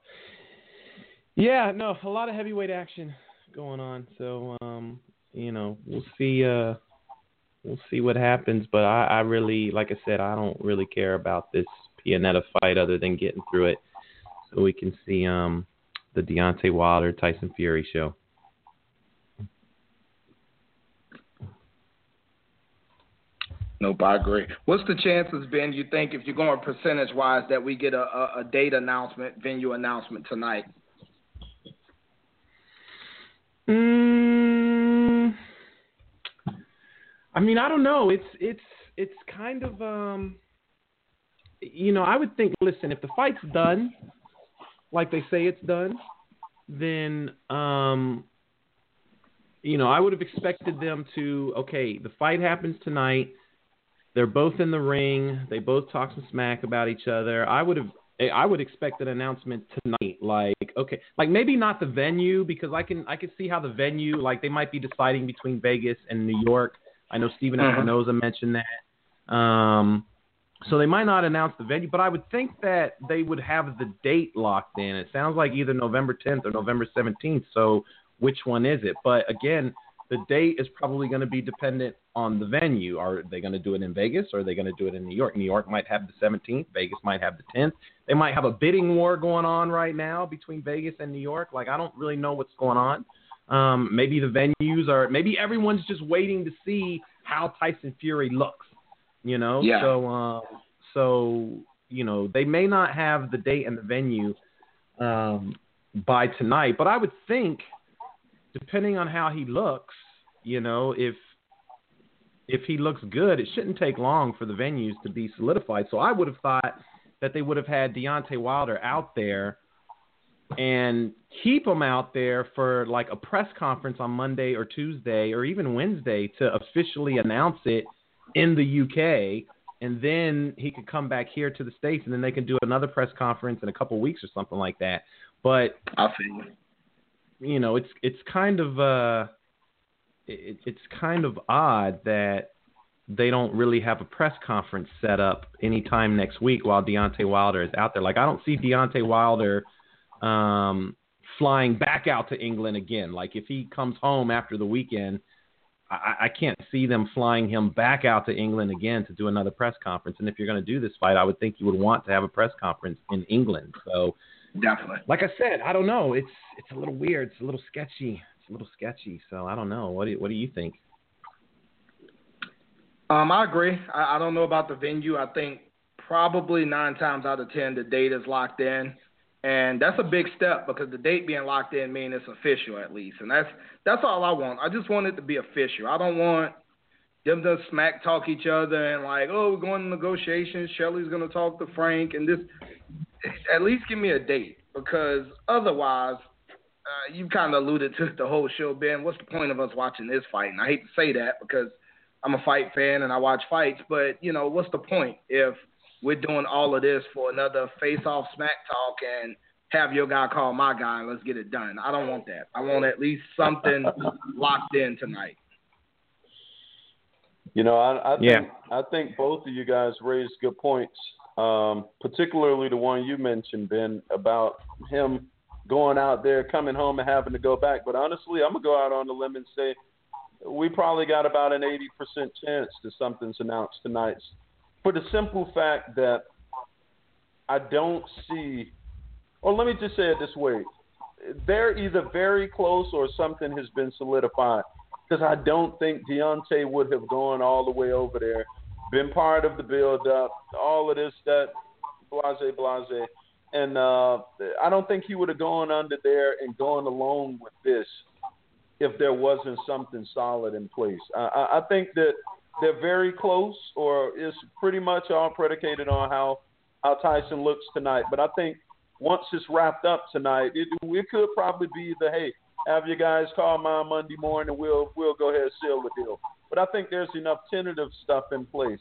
Yeah, no, a lot of heavyweight action going on. So, um, you know, we'll see. Uh, we'll see what happens. But I, I really, like I said, I don't really care about this Pianeta fight other than getting through it, so we can see um the Deontay Wilder Tyson Fury show. Nope, I agree. What's the chances, Ben? You think if you're going percentage wise that we get a, a, a date announcement, venue announcement tonight? Mm, I mean, I don't know. It's it's it's kind of um, you know, I would think. Listen, if the fight's done, like they say it's done, then um, you know, I would have expected them to. Okay, the fight happens tonight. They're both in the ring. They both talk some smack about each other. I would have. I would expect an announcement tonight, like okay, like maybe not the venue because I can I can see how the venue like they might be deciding between Vegas and New York. I know Steven Stephen Mhm. Espinoza mentioned that. Um, so they might not announce the venue, but I would think that they would have the date locked in. It sounds like either November 10th or November 17th. So which one is it? But again, the date is probably going to be dependent on the venue. Are they going to do it in Vegas or are they going to do it in New York? New York might have the 17th. Vegas might have the 10th. They might have a bidding war going on right now between Vegas and New York. Like I don't really know what's going on. Um, maybe the venues are. Maybe everyone's just waiting to see how Tyson Fury looks. You know. Yeah. So um, so you know they may not have the date and the venue um, by tonight, but I would think depending on how he looks, you know, if if he looks good, it shouldn't take long for the venues to be solidified. So I would have thought that they would have had Deontay Wilder out there and keep him out there for like a press conference on Monday or Tuesday or even Wednesday to officially announce it in the UK and then he could come back here to the states and then they can do another press conference in a couple of weeks or something like that. But I feel you. you know, it's it's kind of uh, it, it's kind of odd that they don't really have a press conference set up anytime next week while Deontay Wilder is out there. Like I don't see Deontay Wilder um, flying back out to England again. Like if he comes home after the weekend, I, I can't see them flying him back out to England again to do another press conference. And if you're going to do this fight, I would think you would want to have a press conference in England. So Definitely. like I said, I don't know. It's it's a little weird. It's a little sketchy. It's a little sketchy. So I don't know. What do you, what do you think? Um, I agree. I, I don't know about the venue. I think probably nine times out of ten the date is locked in, and that's a big step because the date being locked in means it's official at least, and that's that's all I want. I just want it to be official. I don't want them to smack talk each other and like, oh, we're going to negotiations. Shelly's going to talk to Frank, and this. At least give me a date because otherwise, uh, you kind of alluded to the whole show, Ben. What's the point of us watching this fight? And I hate to say that because I'm a fight fan and I watch fights, but you know, what's the point if we're doing all of this for another face-off smack talk and have your guy call my guy and let's get it done? I don't want that. I want at least something locked in tonight. You know, I, I think Yeah. I think both of you guys raised good points. Um, particularly the one you mentioned, Ben, about him going out there, coming home, and having to go back. But honestly, I'm gonna go out on the limb and say we probably got about an 80% chance that something's announced tonight, for the simple fact that I don't see. Or let me just say it this way: they're either very close or something has been solidified because I don't think Deontay would have gone all the way over there, been part of the build up, all of this, that, blase, blase. And uh, I don't think he would have gone under there and gone along with this if there wasn't something solid in place. I, I I think that they're very close, or it's pretty much all predicated on how, how Tyson looks tonight. But I think once it's wrapped up tonight, it, it could probably be the hey, have you guys call my Monday morning. We'll we'll go ahead and seal the deal. But I think there's enough tentative stuff in place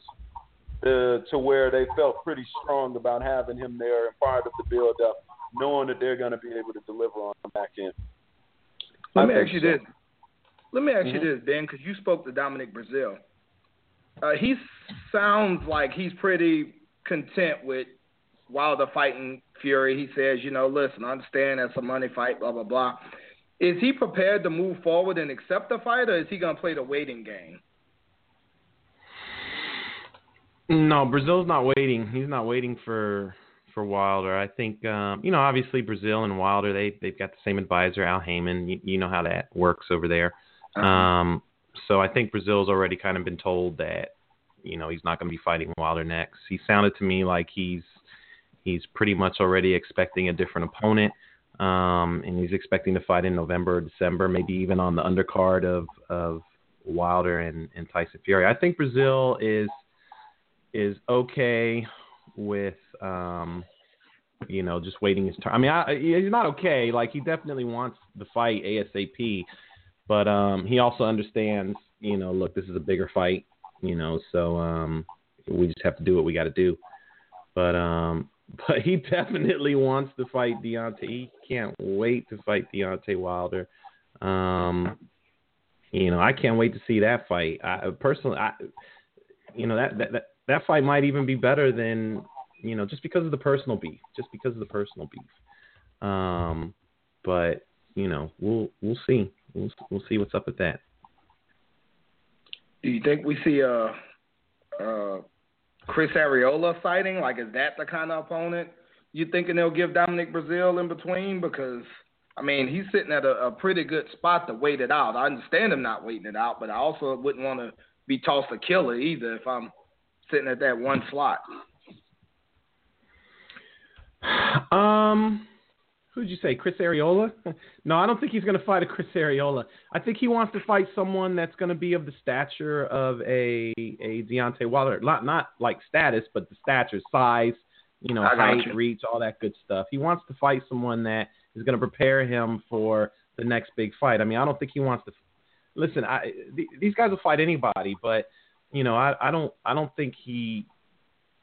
uh, to where they felt pretty strong about having him there and part of the build up, knowing that they're going to be able to deliver on the back end. Let I me ask you so. this. Let me ask Mhm. you this, Ben, because you spoke to Dominic Breazeale. Uh, he sounds like he's pretty content with Wilder fighting Fury. He says, you know, listen, I understand that's a money fight, blah blah blah. Is he prepared to move forward and accept the fight, or is he going to play the waiting game? No, Breazeale's not waiting. He's not waiting for for Wilder. I think um, you know, obviously Breazeale and Wilder they they've got the same advisor, Al Haymon. You, you know how that works over there. Um, so I think Breazeale's already kind of been told that you know he's not going to be fighting Wilder next. He sounded to me like he's he's pretty much already expecting a different opponent. Um, and he's expecting to fight in November or December, maybe even on the undercard of of Wilder and, and Tyson Fury. I think Breazeale is is okay with um, you know, just waiting his turn. I mean, I, he's not okay. Like he definitely wants the fight ASAP, but um, he also understands, you know, look, this is a bigger fight, you know, so um, we just have to do what we got to do. But um, but he definitely wants to fight Deontay. He can't wait to fight Deontay Wilder. Um, you know, I can't wait to see that fight. I personally, I, you know, that that that, that fight might even be better than you know, just because of the personal beef, just because of the personal beef. Um, but you know, we'll we'll see. We'll we'll see what's up with that. Do you think we see a, a Chris Arreola fighting? Like, is that the kind of opponent you thinking they'll give Dominic Breazeale in between? Because I mean, he's sitting at a, a pretty good spot to wait it out. I understand him not waiting it out, but I also wouldn't want to be tossed a killer either if I'm sitting at that one slot. Um, who'd you say, Chris Arreola? no, I don't think he's going to fight a Chris Arreola. I think he wants to fight someone that's going to be of the stature of a a Deontay Wilder. Not not like status, but the stature, size, you know, height, you. reach, all that good stuff. He wants to fight someone that is going to prepare him for the next big fight. I mean, I don't think he wants to. Listen, I th- these guys will fight anybody, but you know, I, I don't I don't think he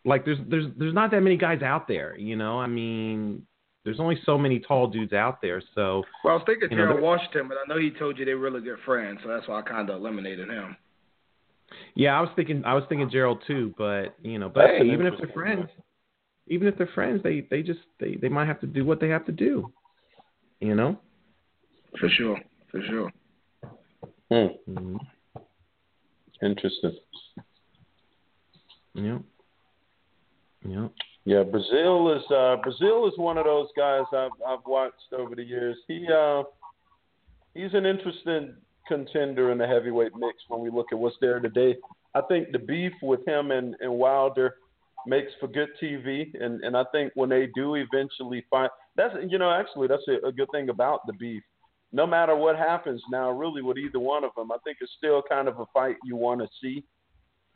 like there's there's there's not that many guys out there, you know. I mean, there's only so many tall dudes out there. So well, I was thinking Gerald Washington, but I know he told you they're really good friends, so that's why I kind of eliminated him. Yeah, I was thinking I was thinking Gerald too, but you know, but hey, even if they're friends, even if they're friends, they they just they they might have to do what they have to do. You know. For sure, for sure. Hmm. Mm-hmm. Interesting. Yeah. Yeah. Yeah, Breazeale is uh, Breazeale is one of those guys I've I've watched over the years. He uh, he's an interesting contender in the heavyweight mix when we look at what's there today. I think the beef with him and, and Wilder makes for good TV, and and I think when they do eventually fight, that's you know actually that's a, a good thing about the beef. No matter what happens now, really with either one of them, I think it's still kind of a fight you want to see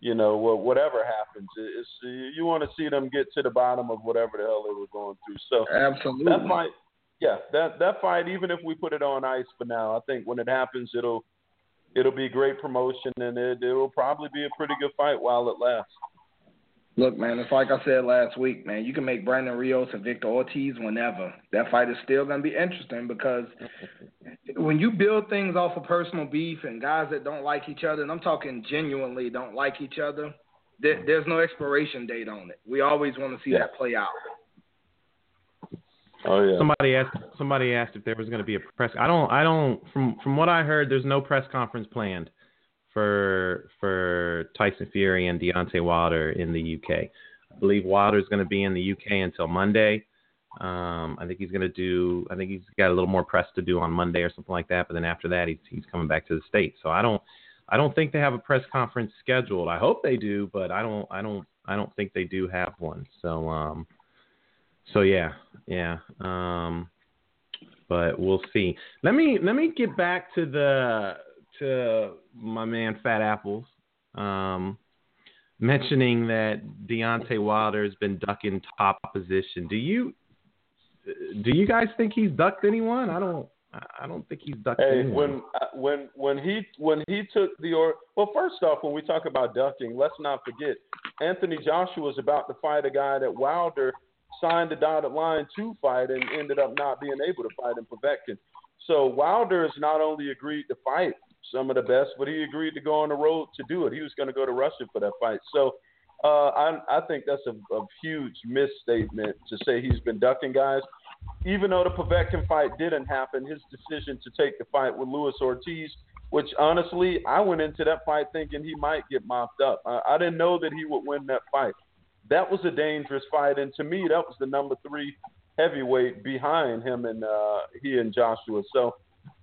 you know, whatever happens, it's, you want to see them get to the bottom of whatever the hell they were going through. So absolutely, that fight, yeah, that that fight, even if we put it on ice for now, I think when it happens, it'll it'll be great promotion, and it it will probably be a pretty good fight while it lasts. Look, man, it's like I said last week, man. You can make Brandon Rios and Victor Ortiz whenever. That fight is still going to be interesting because when you build things off of personal beef and guys that don't like each other, and I'm talking genuinely don't like each other, there, there's no expiration date on it. We always want to see yeah. that play out. Oh yeah. Somebody asked. Somebody asked if there was going to be a press. I don't. I don't. From from what I heard, there's no press conference planned for for Tyson Fury and Deontay Wilder in the UK. I believe Wilder is going to be in the UK until Monday. Um, I think he's going to do. I think he's got a little more press to do on Monday or something like that. But then after that, he's he's coming back to the states. So I don't. I don't think they have a press conference scheduled. I hope they do, but I don't. I don't. I don't think they do have one. So um. So yeah, yeah. Um. But we'll see. Let me let me get back to the to my man Fat Apples, um, mentioning that Deontay Wilder has been ducking top position. Do you do you guys think he's ducked anyone? I don't. I don't think he's ducked hey, anyone. when uh, when when he when he took the or well, first off, when we talk about ducking, let's not forget Anthony Joshua was about to fight a guy that Wilder signed the dotted line to fight and ended up not being able to fight in Povetkin. So Wilder has not only agreed to fight some of the best, but he agreed to go on the road to do it. He was going to go to Russia for that fight. So uh, I, I think that's a, a huge misstatement to say he's been ducking guys. Even though the Povetkin fight didn't happen, his decision to take the fight with Luis Ortiz, which honestly, I went into that fight thinking he might get mopped up. I, I didn't know that he would win that fight. That was a dangerous fight, and to me, that was the number three heavyweight behind him and uh, he and Joshua. So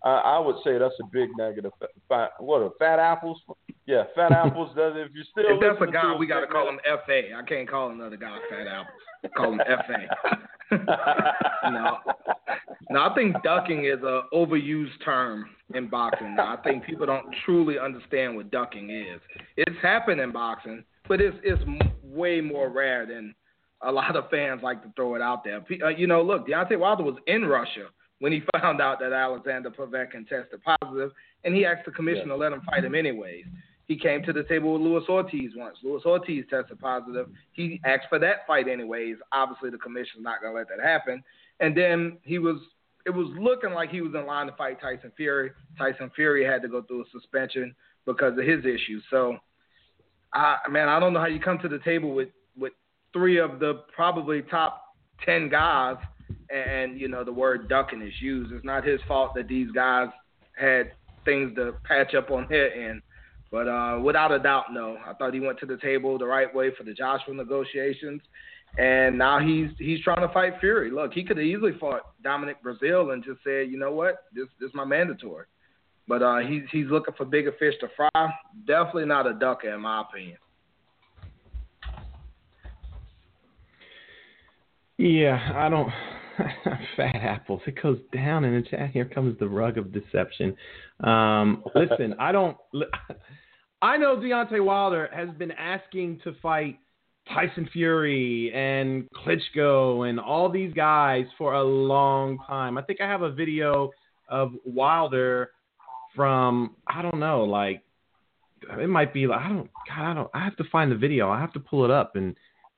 uh, I would say that's a big negative. Fat, what a fat apples? Yeah, fat apples. Does if you still if that's a guy, we got to call him Fa. I can't call another guy fat apples. Call him Fa. no, no. I think ducking is a overused term in boxing. I think people don't truly understand what ducking is. It's happened in boxing, but it's it's way more rare than a lot of fans like to throw it out there. Uh, you know, look, Deontay Wilder was in Russia when he found out that Alexander Povetkin tested positive, and he asked the commission yes. to let him fight him anyways. He came to the table with Luis Ortiz once. Luis Ortiz tested positive. He asked for that fight anyways. Obviously, the commission's not going to let that happen. And then he was, it was looking like he was in line to fight Tyson Fury. Tyson Fury had to go through a suspension because of his issues. So, I man, I don't know how you come to the table with with three of the probably top ten guys, and you know the word ducking is used. It's not his fault that these guys had things to patch up on their end. But uh, without a doubt, no. I thought he went to the table the right way for the Joshua negotiations, and now he's he's trying to fight Fury. Look, he could have easily fought Dominic Breazeale and just said, you know what, this this is my mandatory. But uh, he's he's looking for bigger fish to fry. Definitely not a ducker, in my opinion. Yeah, I don't. Fat apples. It goes down in the chat. Here comes the rug of deception. Um, listen, I don't. I know Deontay Wilder has been asking to fight Tyson Fury and Klitschko and all these guys for a long time. I think I have a video of Wilder from I don't know, like it might be like I don't God, I don't I have to find the video. I have to pull it up and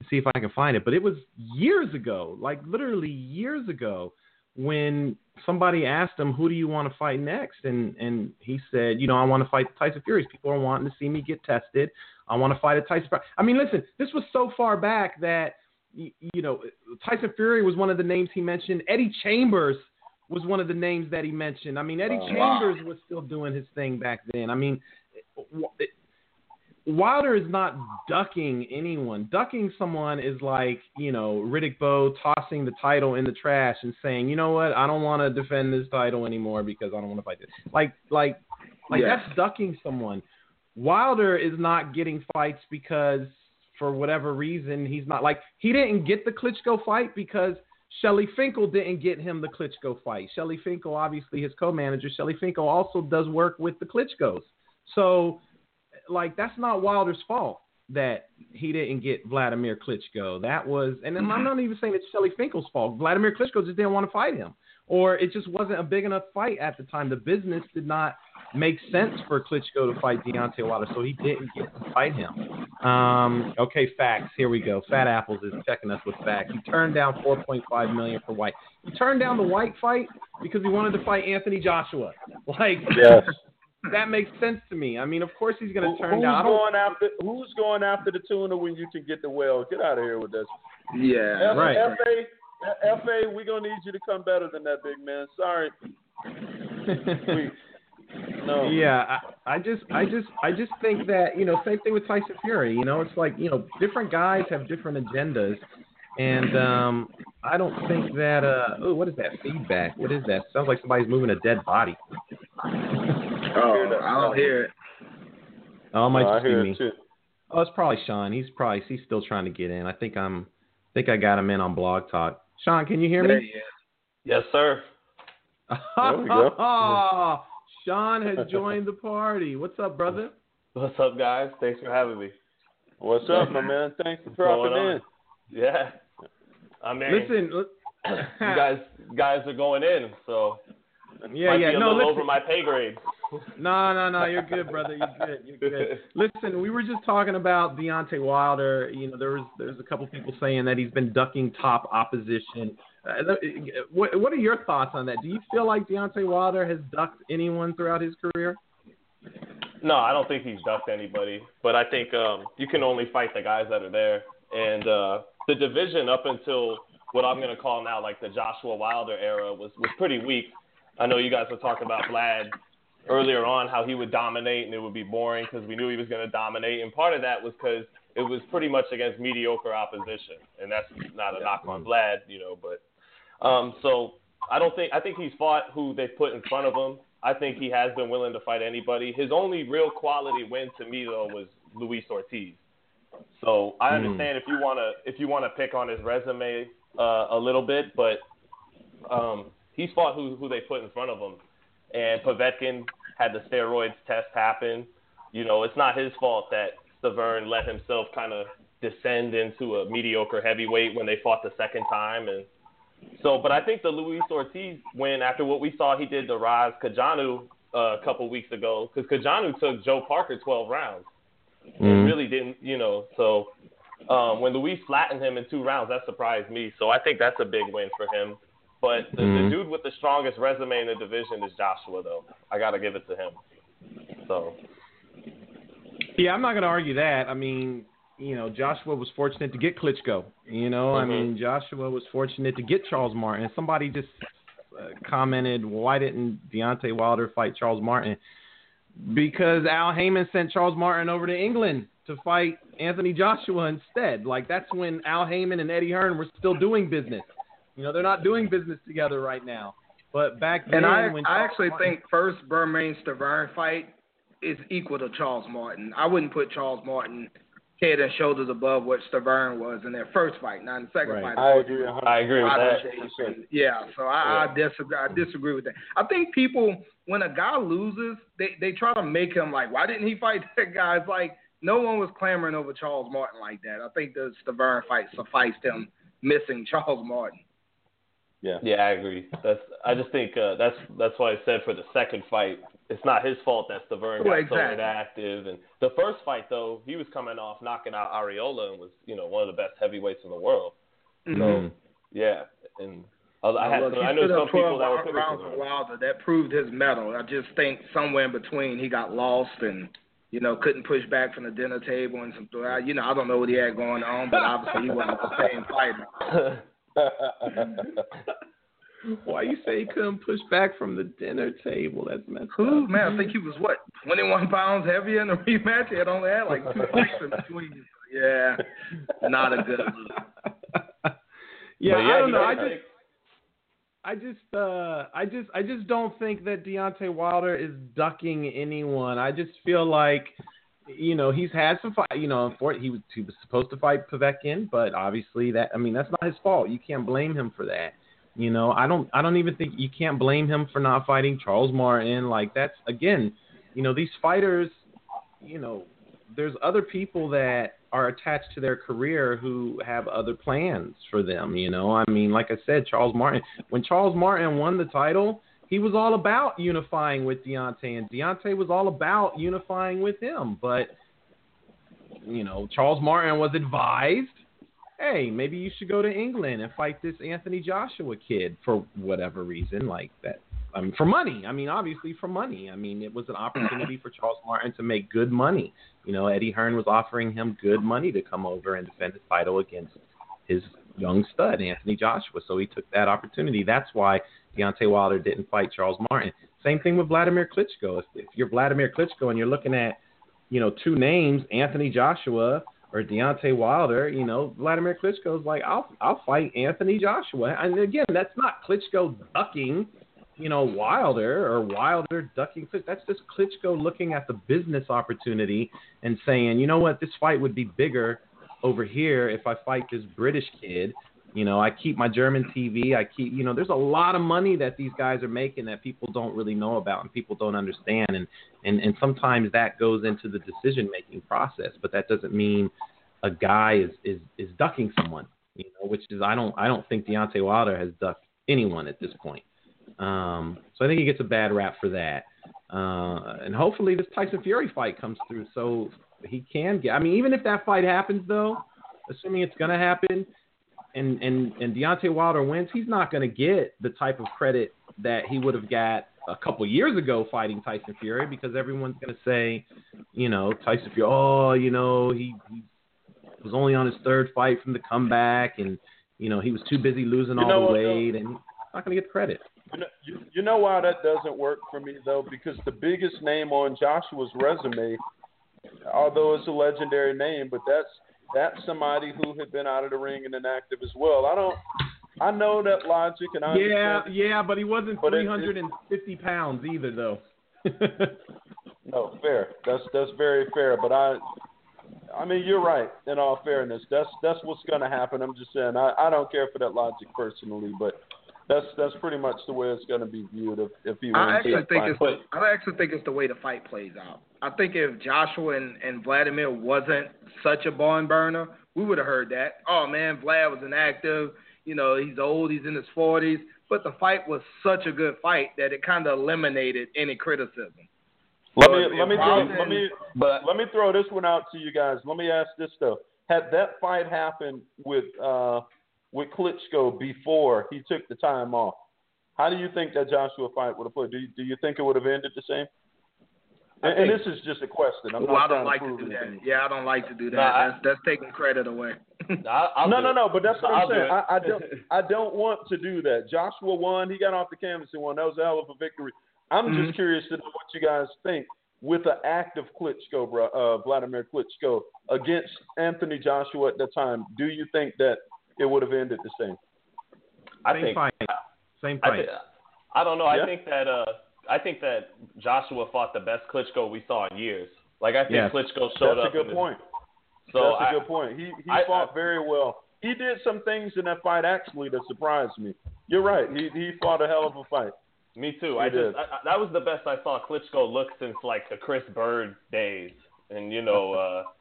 see if I can find it. But it was years ago, like literally years ago, when somebody asked him, "Who do you want to fight next?" and and he said, "You know, I want to fight Tyson Fury. People are wanting to see me get tested. I want to fight a Tyson." Fury. I mean, listen, this was so far back that you know Tyson Fury was one of the names he mentioned. Eddie Chambers was one of the names that he mentioned. I mean, Eddie oh, Chambers wow. was still doing his thing back then. I mean, Wilder is not ducking anyone. Ducking someone is like, you know, Riddick Bowe tossing the title in the trash and saying, you know what, I don't want to defend this title anymore because I don't want to fight this. Like, like, like yeah. that's ducking someone. Wilder is not getting fights because for whatever reason he's not like he didn't get the Klitschko fight because Shelly Finkel didn't get him the Klitschko fight. Shelly Finkel, obviously his co-manager, Shelly Finkel also does work with the Klitschkos. So like that's not Wilder's fault that he didn't get Vladimir Klitschko. That was, and I'm not even saying it's Shelly Finkel's fault. Vladimir Klitschko just didn't want to fight him, or it just wasn't a big enough fight at the time. The business did not make sense for Klitschko to fight Deontay Wilder, so he didn't get to fight him. Um, okay, facts. Here we go. Fat Apples is checking us with facts. He turned down 4.5 million for Whyte. He turned down the Whyte fight because he wanted to fight Anthony Joshua. Like, yes Hmm. that makes sense to me. I mean, of course he's going to turn who's down. Going after, who's going after the tuna when you can get the whale? Get out of here with this. Yeah, F- right. FA, FA, we're going to need you to come better than that, big man. Sorry. no. Yeah, I, I just, I just, I just think that you know, same thing with Tyson Fury. You know, it's like you know, different guys have different agendas, and um, I don't think that. Uh, oh, what is that feedback? What is that? Sounds like somebody's moving a dead body. oh, I don't hear it. Oh, it might oh, just be me. Oh, it's probably Sean. He's probably he's still trying to get in. I think I'm. I think I got him in on Blog Talk. Sean, can you hear me? Yes, sir. there we go. Sean has joined the party. What's up, brother? What's up, guys? Thanks for having me. What's up, my man? Thanks for dropping in. Yeah. I mean, listen, you guys guys are going in, so yeah, yeah. no, listen. over my pay grade. no, no, no. You're good, brother. You're good. You're good. Listen, we were just talking about Deontay Wilder. You know, there was there's a couple people saying that he's been ducking top opposition. Uh, what what are your thoughts on that? Do you feel like Deontay Wilder has ducked anyone throughout his career? No, I don't think he's ducked anybody. But I think um, you can only fight the guys that are there. And uh, the division up until what I'm going to call now like the Joshua Wilder era was was pretty weak. I know you guys were talking about Vlad earlier on how he would dominate and it would be boring because we knew he was going to dominate, and part of that was because it was pretty much against mediocre opposition, and that's not a knock on Vlad, you know, but um, so I don't think I think he's fought who they put in front of him. I think he has been willing to fight anybody. His only real quality win to me though was Luis Ortiz. So I hmm. understand mm. if you wanna if you wanna pick on his resume uh, a little bit, but um, he's fought who who they put in front of him, and Povetkin had the steroids test happen. You know, it's not his fault that Stiverne let himself kind of descend into a mediocre heavyweight when they fought the second time, and so. But I think the Luis Ortiz win after what we saw he did to Raz Cojanu uh, a couple weeks ago, because Cojanu took Joe Parker 12 rounds. Mm-hmm. It really didn't, you know. So um, when Luis flattened him in two rounds, that surprised me. So I think that's a big win for him. But the, Mhm. the dude with the strongest resume in the division is Joshua, though. I got to give it to him. So Yeah, I'm not going to argue that. I mean, you know, Joshua was fortunate to get Klitschko. You know, I Mhm. mean, Joshua was fortunate to get Charles Martin. Somebody just uh, commented, why didn't Deontay Wilder fight Charles Martin? Because Al Haymon sent Charles Martin over to England to fight Anthony Joshua instead. Like that's when Al Haymon and Eddie Hearn were still doing business. You know, they're not doing business together right now. But back then, And I, when I Charles actually Martin- think first Bermane Stiverne fight is equal to Charles Martin. I wouldn't put Charles Martin head and shoulders above what Stiverne was in their first fight, not in the second Right. fight. I agree. I agree with that. shape. Yeah, so I, I disagree. I disagree with that. I think people, when a guy loses, they they try to make him like, why didn't he fight that guy? It's like no one was clamoring over Charles Martin like that. I think the Stiverne fight sufficed him missing Charles Martin. Yeah. Yeah, I agree. That's I just think uh, that's that's why I said for the second fight, it's not his fault that Stiverne got Well, so exactly. inactive. And the first fight though, he was coming off knocking out Arreola and was you know one of the best heavyweights in the world. So Mhm. yeah, and I, I had Look, some, I know some people 12 that were rounds for of. Wilder. That proved his mettle. I just think somewhere in between he got lost and you know couldn't push back from the dinner table and some. You know I don't know what he had going on, but obviously he wasn't the same fighter. Why you say he couldn't push back from the dinner table? That's messed Who up. man? I think he was what 21 pounds heavier in the rematch. He had only had like two fights in between. Yeah, not a good look. yeah, But I don't know. I got- just, I just, uh, I just, I just don't think that Deontay Wilder is ducking anyone. I just feel like, you know, he's had some fight. You know, for he was he was supposed to fight Povetkin, but obviously that, I mean, that's not his fault. You can't blame him for that. You know, I don't, I don't even think you can't blame him for not fighting Charles Martin. Like that's again, you know, these fighters, you know, there's other people that are attached to their career who have other plans for them. You know, I mean, like I said, Charles Martin. When Charles Martin won the title, he was all about unifying with Deontay, and Deontay was all about unifying with him. But you know, Charles Martin was advised, hey, maybe you should go to England and fight this Anthony Joshua kid for whatever reason, like that. I mean, for money. I mean, obviously for money. I mean, it was an opportunity for Charles Martin to make good money. You know, Eddie Hearn was offering him good money to come over and defend his title against his young stud, Anthony Joshua. So he took that opportunity. That's why Deontay Wilder didn't fight Charles Martin. Same thing with Vladimir Klitschko. If, if you're Vladimir Klitschko and you're looking at, you know, two names, Anthony Joshua or Deontay Wilder, you know, Vladimir Klitschko's like, I'll I'll fight Anthony Joshua. And again, that's not Klitschko ducking, you know, Wilder or Wilder ducking Klitschko. That's just Klitschko looking at the business opportunity and saying, you know what, this fight would be bigger over here if I fight this British kid. You know, I keep my German TV. I keep, you know, there's a lot of money that these guys are making that people don't really know about and people don't understand. And and and sometimes that goes into the decision making process. But that doesn't mean a guy is is is ducking someone. You know, which is I don't I don't think Deontay Wilder has ducked anyone at this point. Um, so I think he gets a bad rap for that. Uh, and hopefully this Tyson Fury fight comes through so he can get. I mean, even if that fight happens though, assuming it's gonna happen, and and and Deontay Wilder wins, he's not gonna get the type of credit that he would have got a couple years ago fighting Tyson Fury because everyone's gonna say, you know, Tyson Fury, oh, you know, he, he was only on his third fight from the comeback, and you know he was too busy losing You all know the weight, and not gonna get the credit. You know, you, you know why that doesn't work for me though, because the biggest name on Joshua's resume, although it's a legendary name, but that's that's somebody who had been out of the ring and inactive as well. I don't. I know that logic, and I Yeah, yeah, but he wasn't But it- 350 pounds either, though. No, fair. That's that's very fair. But I, I mean, you're right. In all fairness, that's that's what's going to happen. I'm just saying. I I don't care for that logic personally, but That's that's pretty much the way it's going to be viewed if if he wins. I actually think fight. it's the, I actually think it's the way the fight plays out. I think if Joshua and, and Vladimir wasn't such a barn burner, we would have heard that. Oh man, Vlad was inactive. You know, he's old. He's in his forties. But the fight was such a good fight that it kind of eliminated any criticism. Let So me let me throw, let me But let me throw this one out to you guys. Let me ask this though: Had that fight happened with uh, with Klitschko before he took the time off, how do you think that Joshua fight would have played? Do you, do you think it would have ended the same? I And, and this is just a question. I'm well, not I don't like to to prove do that. Yeah, I don't like to do that. No, I- that's that's taking credit away. I, no, no, no. But that's what I'll I'm saying. it. I, I don't. I don't want to do that. Joshua won. He got off the canvas and won. That was a hell of a victory. I'm Mhm. just curious to know what you guys think with the active Klitschko, bro, uh, Vladimir Klitschko against Anthony Joshua at the time. Do you think that it would have ended the same? I Same think fight. Same I, fight. thi- I don't know. Yeah? I think that uh, I think that Joshua fought the best Klitschko we saw in years. Like I think Yes. Klitschko showed up. That's a good point. So That's a I, good point. He he I- fought I- very well. He did some things in that fight actually that surprised me. You're right. He he fought a hell of a fight. Me too. He I did. just I, I, that was the best I saw Klitschko look since like the Chris Byrd days, and you know uh, hi-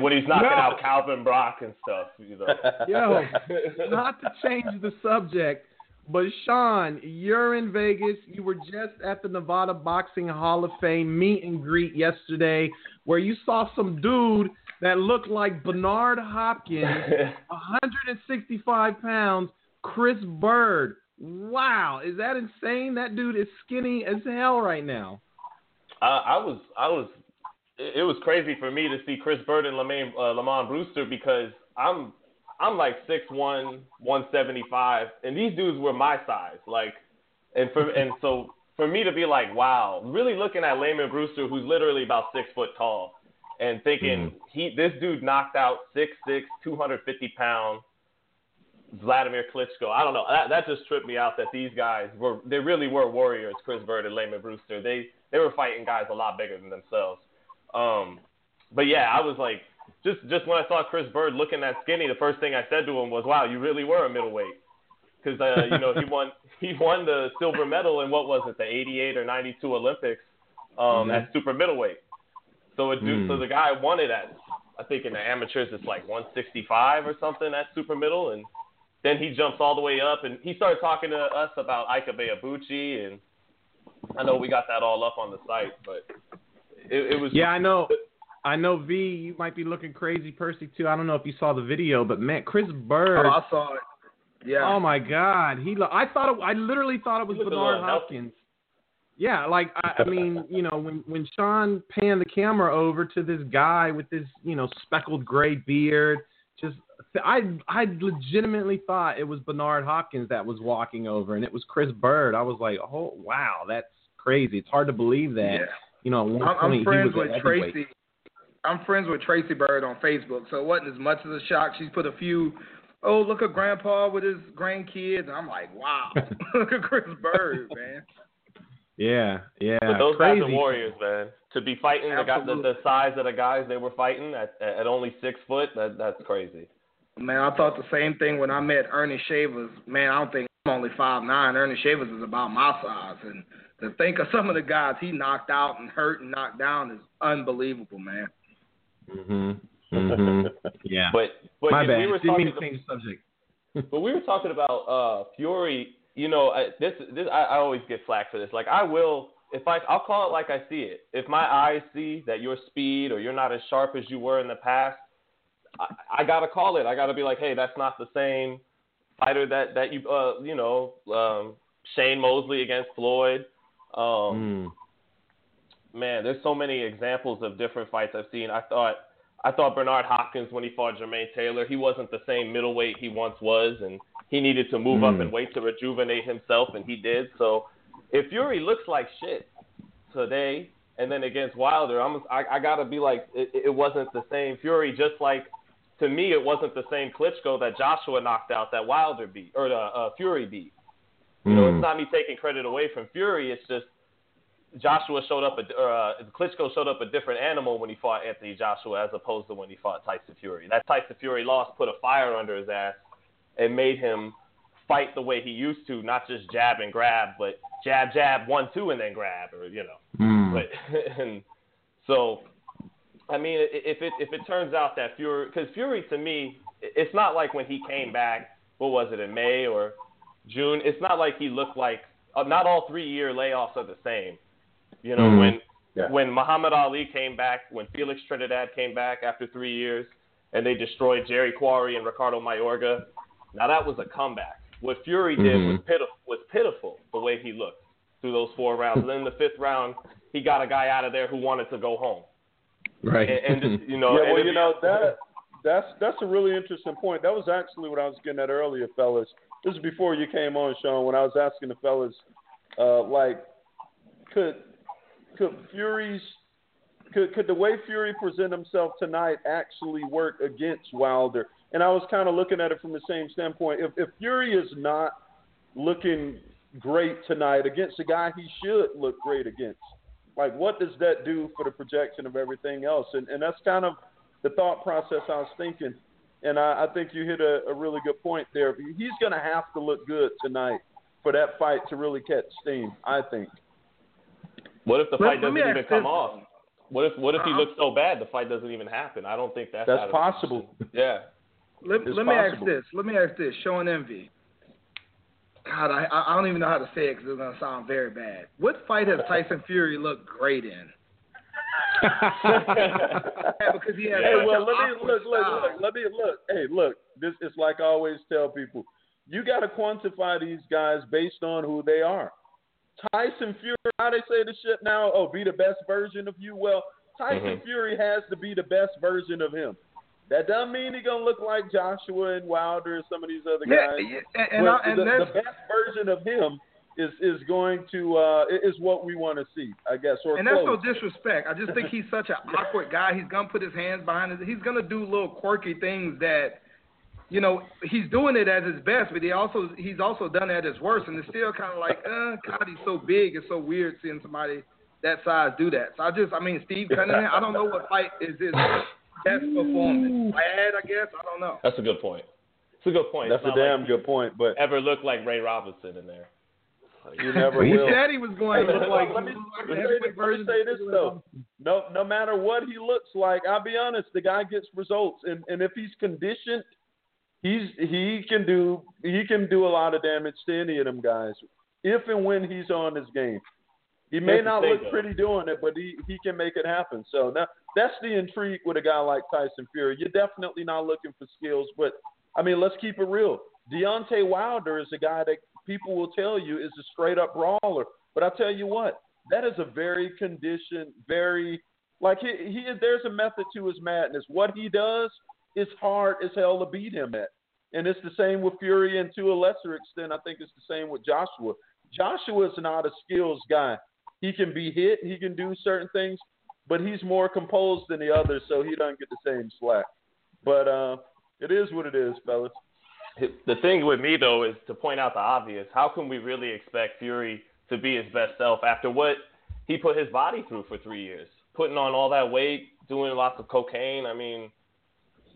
when he's knocking No. out Calvin Brock and stuff. You know. Yo, not to change the subject, but Sean, you're in Vegas. You were just at the Nevada Boxing Hall of Fame meet and greet yesterday, where you saw some dude that looked like Bernard Hopkins, 165 pounds, Chris Byrd. Wow, is that insane? That dude is skinny as hell right now. I, I was I was it it was crazy for me to see Chris Byrd and Lamont uh, Lamont Brewster because I'm I'm like six one, one seventy five, and these dudes were my size. Like, and for and so for me to be like, wow, really looking at Lamon Brewster, who's literally about six foot tall, and thinking he this dude knocked out six six, two hundred fifty pound Vladimir Klitschko. I don't know. That that just tripped me out that these guys were they really were warriors, Chris Byrd and Lamon Brewster. They they were fighting guys a lot bigger than themselves. Um, but yeah, I was like, just just when I saw Chris Byrd looking that skinny, the first thing I said to him was, "Wow, you really were a middleweight." Because uh, you know he won he won the silver medal in what was it, the '88 or '92 Olympics um, at super middleweight. So it do, so Mm. the guy won it at I think in the amateurs it's like 165 or something at super middle, and then he jumps all the way up and he started talking to us about Ike Ibeabuchi and I know we got that all up on the site, but it, it was Yeah, I know. I know V, you might be looking crazy, Percy too. I don't know if you saw the video, but man, Chris Byrd. Oh, I saw it. Yeah. Oh my God, he! lo- I thought it, I literally thought it was He looked a Bernard. Hopkins. Yeah, like I, I mean, you know, when when Sean panned the camera over to this guy with this, you know, speckled gray beard, just I I legitimately thought it was Bernard Hopkins that was walking over, and it was Chris Byrd. I was like, oh wow, that's crazy. It's hard to believe that. Yeah. You know, at one I'm, point I'm he friends was with a heavyweight. Tracy. I'm friends with Tracy Byrd on Facebook, so it wasn't as much of a shock. She's put a few, oh look at Grandpa with his grandkids. I'm like, wow, look at Chris Byrd, man. Yeah, yeah. But those crazy. guys are warriors, man. To be fighting the, guy, the the size of the guys they were fighting at at only six foot, that that's crazy. Man, I thought the same thing when I met Ernie Shavers. Man, I don't think I'm only five nine. Ernie Shavers is about my size, and to think of some of the guys he knocked out and hurt and knocked down is unbelievable, man. Mhm. Mhm. Yeah. But but My bad. we were Didn't mean talking to change the subject. But we were talking about uh, Fury. You know, I, this this I, I always get flack for this. Like I will, if I I'll call it like I see it. If my eyes see that your speed or you're not as sharp as you were in the past, I, I gotta call it. I gotta be like, hey, that's not the same fighter that that you uh you know um, Shane Mosley against Floyd. Um, Mm. man, there's so many examples of different fights I've seen. I thought I thought Bernard Hopkins when he fought Jermaine Taylor, he wasn't the same middleweight he once was, and he needed to move up Mm. and wait to rejuvenate himself, and he did. So if Fury looks like shit today, and then against Wilder, I'm I, I gotta be like it, it wasn't the same Fury. Just like to me, it wasn't the same Klitschko that Joshua knocked out that Wilder beat or the uh, Fury beat. You know, Mm. it's not me taking credit away from Fury. It's just Joshua showed up, a, or, uh, Klitschko showed up a different animal when he fought Anthony Joshua as opposed to when he fought Tyson Fury. That Tyson Fury loss put a fire under his ass and made him fight the way he used to, not just jab and grab, but jab, jab, one, two, and then grab, or you know. Mm. But and so, I mean, if it if it turns out that Fury, because Fury to me, it's not like when he came back. What was it in May or June? It's not like he looked like. Uh, not all three year layoffs are the same. You know, Mhm. when Yeah. when Muhammad Ali came back, when Felix Trinidad came back after three years, and they destroyed Jerry Quarry and Ricardo Mayorga. Now that was a comeback. What Fury did was Mhm. pitiful. Was pitiful the way he looked through those four rounds. and then in the fifth round, he got a guy out of there who wanted to go home. Right. And, and just, you know, yeah, well, you know that that's that's a really interesting point. That was actually what I was getting at earlier, fellas. This is before you came on, Sean. When I was asking the fellas, uh, like, could could Fury's could could the way Fury present himself tonight actually work against Wilder? And I was kind of looking at it from the same standpoint. If if Fury is not looking great tonight against a guy he should look great against, like what does that do for the projection of everything else? And and that's kind of the thought process I was thinking. And I, I think you hit a, a really good point there. He's going to have to look good tonight for that fight to really catch steam. I think. What if the Let- fight let doesn't me even come this. off? What if what if he Uh-huh. looks so bad the fight doesn't even happen? I don't think that's That's out of the possible. question. Yeah. Let, let me ask this. Let me ask this. Showing envy. God, I I don't even know how to say it because it's gonna sound very bad. What fight has Tyson Fury looked great in? Yeah, because he has Hey, well, let me awkward look, look, style. look. Let me look. Hey, look. This is like I always tell people. You got to quantify these guys based on who they are. Tyson Fury, how they say the shit now? Oh, be the best version of you. Well, Tyson Mhm. Fury has to be the best version of him. That doesn't mean he's gonna look like Joshua and Wilder and some of these other guys. yeah, and, and, But I, and the, that's the best version of him is is going to uh, is what we want to see, I guess. Or and that's close. no disrespect. I just think he's such an awkward guy. He's gonna put his hands behind his. He's gonna do little quirky things that, you know, he's doing it at his best, but he also he's also done it at his worst. And it's still kind of like, uh, God, he's so big. It's so weird seeing somebody that size do that. So I just, I mean, Steve Cunningham. I don't know what fight is his best performance. Bad, I guess. I don't know. That's a good point. It's a good point. That's It's a damn like good point. But Ever look like Ray Robinson in there? You never he will. said he was going to look like. let me, he was let like me say, let me say this though. No, no matter what he looks like, I'll be honest. The guy gets results, and and if he's conditioned, he's he can do he can do a lot of damage to any of them guys. If and when he's on his game, he may not look though. pretty doing it, but he he can make it happen. So now that's the intrigue with a guy like Tyson Fury. You're definitely not looking for skills, but I mean, let's keep it real. Deontay Wilder is a guy that people will tell you is a straight up brawler. But I tell you what, that is a very conditioned, very like he, he there's a method to his madness. What he does is hard as hell to beat him at. And it's the same with Fury and to a lesser extent, I think it's the same with Joshua. Joshua is not a skills guy. He can be hit, he can do certain things, but he's more composed than the others, so he doesn't get the same slack. But uh it is what it is, fellas. The thing with me though is to point out the obvious. How can we really expect Fury to be his best self after what he put his body through for three years, putting on all that weight, doing lots of cocaine? I mean,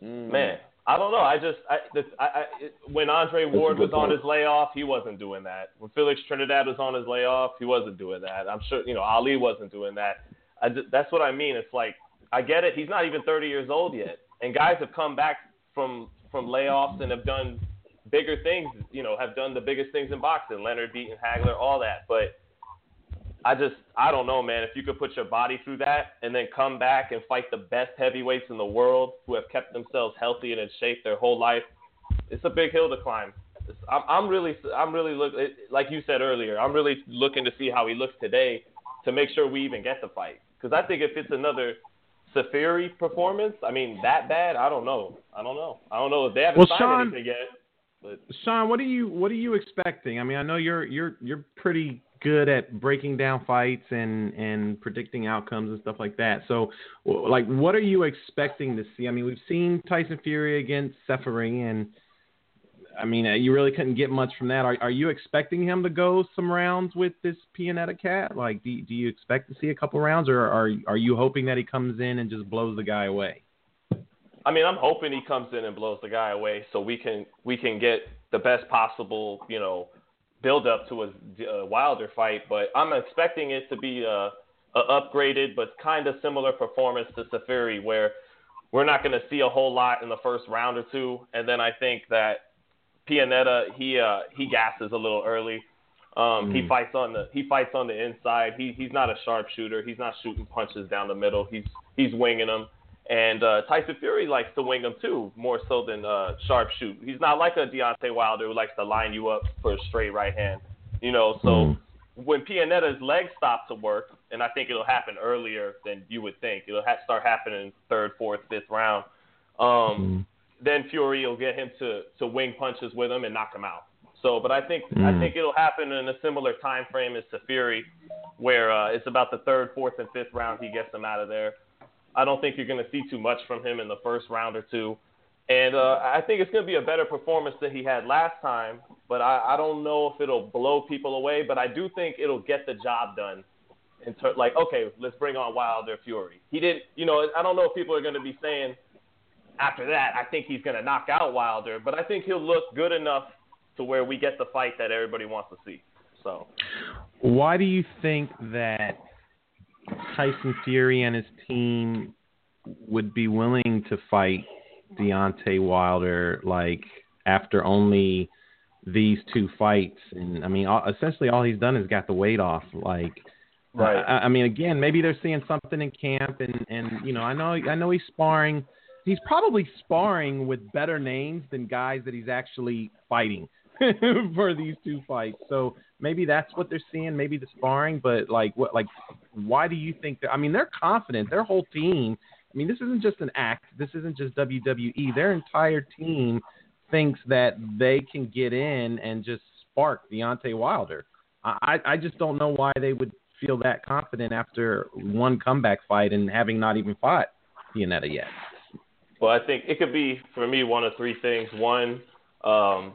Mm. man, I don't know. I just, I, the, I, I it, when Andre Ward was on his layoff, he wasn't doing that. When Felix Trinidad was on his layoff, he wasn't doing that. I'm sure, you know, Ali wasn't doing that. I just, that's what I mean. It's like I get it. He's not even 30 years old yet, and guys have come back from from layoffs and have done bigger things. You know, have done the biggest things in boxing. Leonard beating Hagler, all that. But I just, I don't know, man. If you could put your body through that and then come back and fight the best heavyweights in the world who have kept themselves healthy and in shape their whole life, it's a big hill to climb. I'm, I'm really, I'm really look like you said earlier. I'm really looking to see how he looks today to make sure we even get the fight. Because I think if it's another Seferi performance, I mean that bad, I don't know. I don't know. I don't know if they haven't Well, signed Sean- anything yet. But Sean, what are you what are you expecting? I mean, I know you're you're you're pretty good at breaking down fights and and predicting outcomes and stuff like that. So, like, what are you expecting to see? I mean, we've seen Tyson Fury against Seferi, and I mean, uh, you really couldn't get much from that. Are are you expecting him to go some rounds with this Pianeta cat? Like, do do you expect to see a couple rounds, or are are you hoping that he comes in and just blows the guy away? I mean, I'm hoping he comes in and blows the guy away so we can we can get the best possible, you know, build up to a, a Wilder fight. But I'm expecting it to be a, a upgraded but kind of similar performance to Seferi, where we're not going to see a whole lot in the first round or two, and then I think that Pianeta he uh, he gasses a little early. Um, mm. He fights on the he fights on the inside. He he's not a sharpshooter. He's not shooting punches down the middle. He's he's winging them. And uh, Tyson Fury likes to wing them too, more so than uh, sharpshoot. He's not like a Deontay Wilder who likes to line you up for a straight right hand. You know, so mm. when Pianeta's legs stop to work, and I think it'll happen earlier than you would think. It'll ha- start happening third, fourth, fifth round. Um, mm. Then Fury will get him to to wing punches with him and knock him out. So, but I think mm. I think it'll happen in a similar time frame as to Fury, where uh, it's about the third, fourth, and fifth round he gets him out of there. I don't think you're going to see too much from him in the first round or two. And uh, I think it's going to be a better performance than he had last time. But I, I don't know if it'll blow people away. But I do think it'll get the job done. In ter- like, okay, let's bring on Wilder Fury. He didn't, you know, I don't know if people are going to be saying after that, I think he's going to knock out Wilder. But I think he'll look good enough to where we get the fight that everybody wants to see. So, why do you think that Tyson Fury and his team would be willing to fight Deontay Wilder like after only these two fights and I mean essentially all he's done is got the weight off like right I, I mean again maybe they're seeing something in camp and and you know I know I know he's sparring he's probably sparring with better names than guys that he's actually fighting for these two fights so maybe that's what they're seeing, maybe the sparring, but like what like why do you think that I mean they're confident, their whole team I mean this isn't just an act, this isn't just WWE. Their entire team thinks that they can get in and just spark Deontay Wilder. I, I just don't know why they would feel that confident after one comeback fight and having not even fought Pianeta yet. Well, I think it could be for me one of three things. One, um,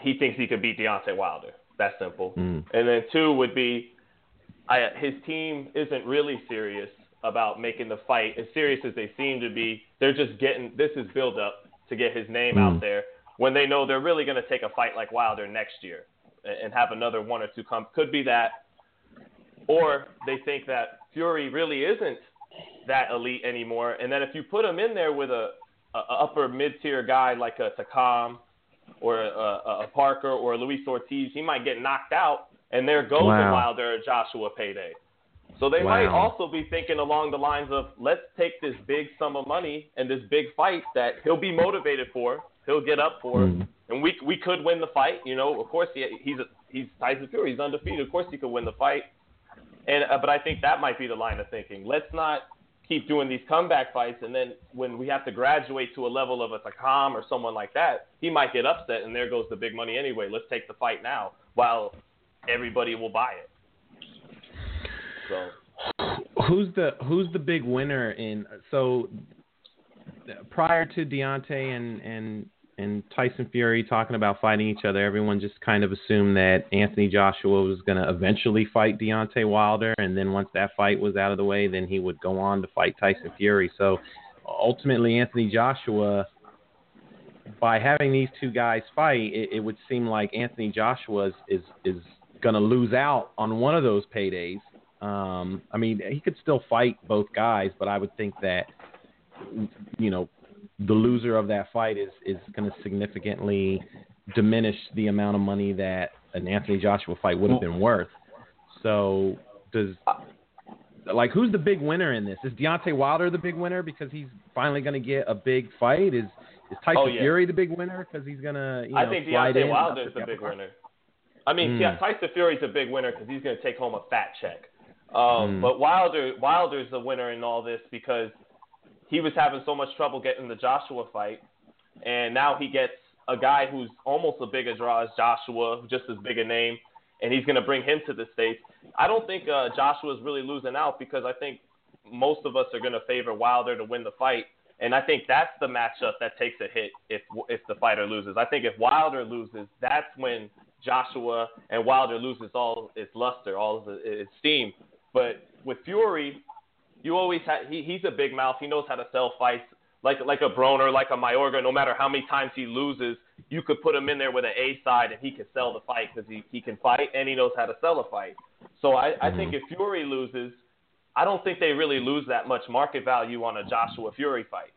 he thinks he could beat Deontay Wilder. That simple. Mm. And then two would be, I, his team isn't really serious about making the fight as serious as they seem to be. They're just getting this is build up to get his name mm. out there when they know they're really going to take a fight like Wilder next year and have another one or two come. Could be that, or they think that Fury really isn't that elite anymore, and that if you put him in there with a, a upper mid tier guy like a Takam or a, a Parker or a Luis Ortiz, he might get knocked out, and there goes wow. a Wilder Joshua payday. So they wow. might also be thinking along the lines of let's take this big sum of money and this big fight that he'll be motivated for, he'll get up for, mm. and we we could win the fight. You know, of course he, he's a, he's Tyson Fury, he's undefeated. Of course he could win the fight. And uh, but I think that might be the line of thinking. Let's not keep doing these comeback fights, and then when we have to graduate to a level of a Takam or someone like that, he might get upset, and there goes the big money anyway. Let's take the fight now, while everybody will buy it. So, who's the who's the big winner in? So, prior to Deontay and and and Tyson Fury talking about fighting each other, everyone just kind of assumed that Anthony Joshua was going to eventually fight Deontay Wilder, and then once that fight was out of the way, then he would go on to fight Tyson Fury. So ultimately, Anthony Joshua, by having these two guys fight, it, it would seem like Anthony Joshua is is, is going to lose out on one of those paydays. Um, I mean, he could still fight both guys, but I would think that you know the loser of that fight is is going to significantly diminish the amount of money that an Anthony Joshua fight would have been worth. So does like who's the big winner in this? Is Deontay Wilder the big winner because he's finally going to get a big fight? Is is Tyson oh, yeah. Fury the big winner because he's going to? You know, I think Deontay Wilder is the big winner. I mean, mm. yeah, Tyson Fury's a big winner because he's going to take home a fat check. Um, mm. But Wilder Wilder's the winner in all this because he was having so much trouble getting the Joshua fight, and now he gets a guy who's almost a big a draw as Joshua, just as big a name, and he's going to bring him to the states. I don't think uh, Joshua's really losing out because I think most of us are going to favor Wilder to win the fight, and I think that's the matchup that takes a hit if if the fighter loses. I think if Wilder loses, that's when Joshua and Wilder loses all its luster, all its steam. But with Fury, you always have he, he's a big mouth. He knows how to sell fights. like like a Broner, like a Mayorga. No matter how many times he loses, you could put him in there with an A side, and he could sell the fight because he he can fight and he knows how to sell a fight. So I, I think mm-hmm. if Fury loses, I don't think they really lose that much market value on a Joshua Fury fight.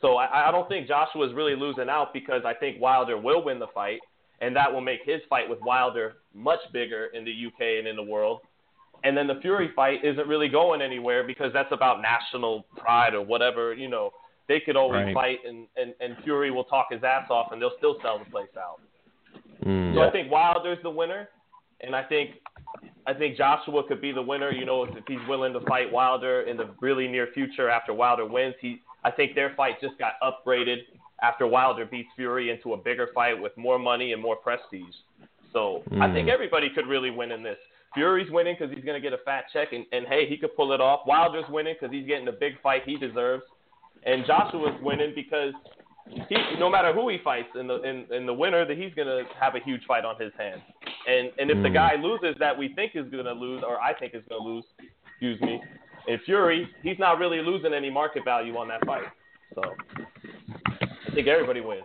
So I, I don't think Joshua is really losing out because I think Wilder will win the fight, and that will make his fight with Wilder much bigger in the UK and in the world. And then the Fury fight isn't really going anywhere because that's about national pride or whatever. You know, they could always Right. fight, and, and and Fury will talk his ass off, and they'll still sell the place out. Mm. So I think Wilder's the winner, and I think I think Joshua could be the winner. You know, if, if he's willing to fight Wilder in the really near future after Wilder wins, he I think their fight just got upgraded after Wilder beats Fury into a bigger fight with more money and more prestige. So I think Mm. everybody could really win in this. Fury's winning because he's going to get a fat check, and, and hey, he could pull it off. Wilder's winning because he's getting the big fight he deserves, and Joshua's winning because he, no matter who he fights in the in, in the winner, that he's gonna have a huge fight on his hands. And and if the Mm. guy loses that we think is gonna lose, or I think is gonna lose, excuse me, in Fury, he's not really losing any market value on that fight. So I think everybody wins.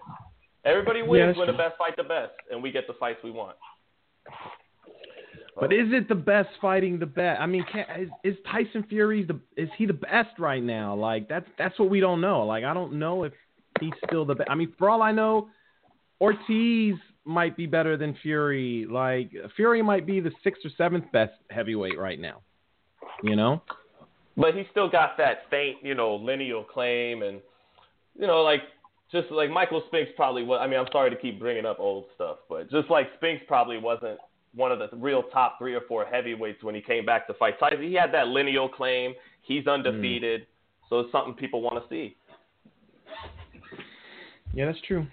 Everybody wins when the best fight the best, and we get the fights we want. But is it the best fighting the best? I mean, can, is, is Tyson Fury the is he the best right now? Like that's that's what we don't know. Like I don't know if he's still the best. I mean, for all I know, Ortiz might be better than Fury. Like Fury might be the sixth or seventh best heavyweight right now. You know? But he's still got that faint, you know, lineal claim, and you know, like just like Michael Spinks probably was. I mean, I'm sorry to keep bringing up old stuff, but just like Spinks probably wasn't one of the real top three or four heavyweights when he came back to fight Tyson. He had that lineal claim. He's undefeated, so it's something people want to see. Yeah, that's true.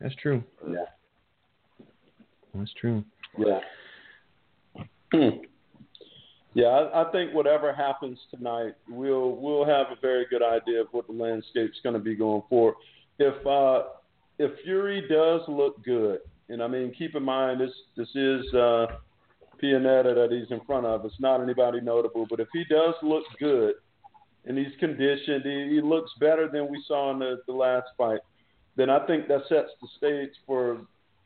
That's true. Yeah. That's true. Yeah. Hmm. Yeah, I, I think whatever happens tonight, we'll we'll have a very good idea of what the landscape's going to be going forward. If uh, if Fury does look good, and I mean, keep in mind this this is uh, Pianeta that he's in front of. It's not anybody notable, but if he does look good and he's conditioned, he, he looks better than we saw in the, the last fight. Then I think that sets the stage for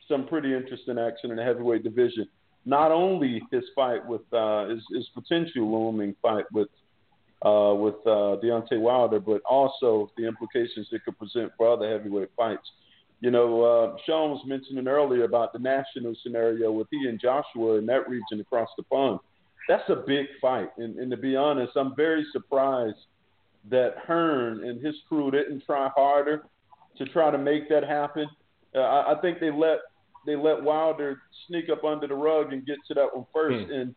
some pretty interesting action in the heavyweight division. Not only his fight with uh, his, his potential looming fight with uh, with uh, Deontay Wilder, but also the implications it could present for other heavyweight fights. You know, uh, Sean was mentioning earlier about the national scenario with he and Joshua in that region across the pond. That's a big fight, and, and to be honest, I'm very surprised that Hearn and his crew didn't try harder to try to make that happen. Uh, I, I think they let they let Wilder sneak up under the rug and get to that one first, Hmm. and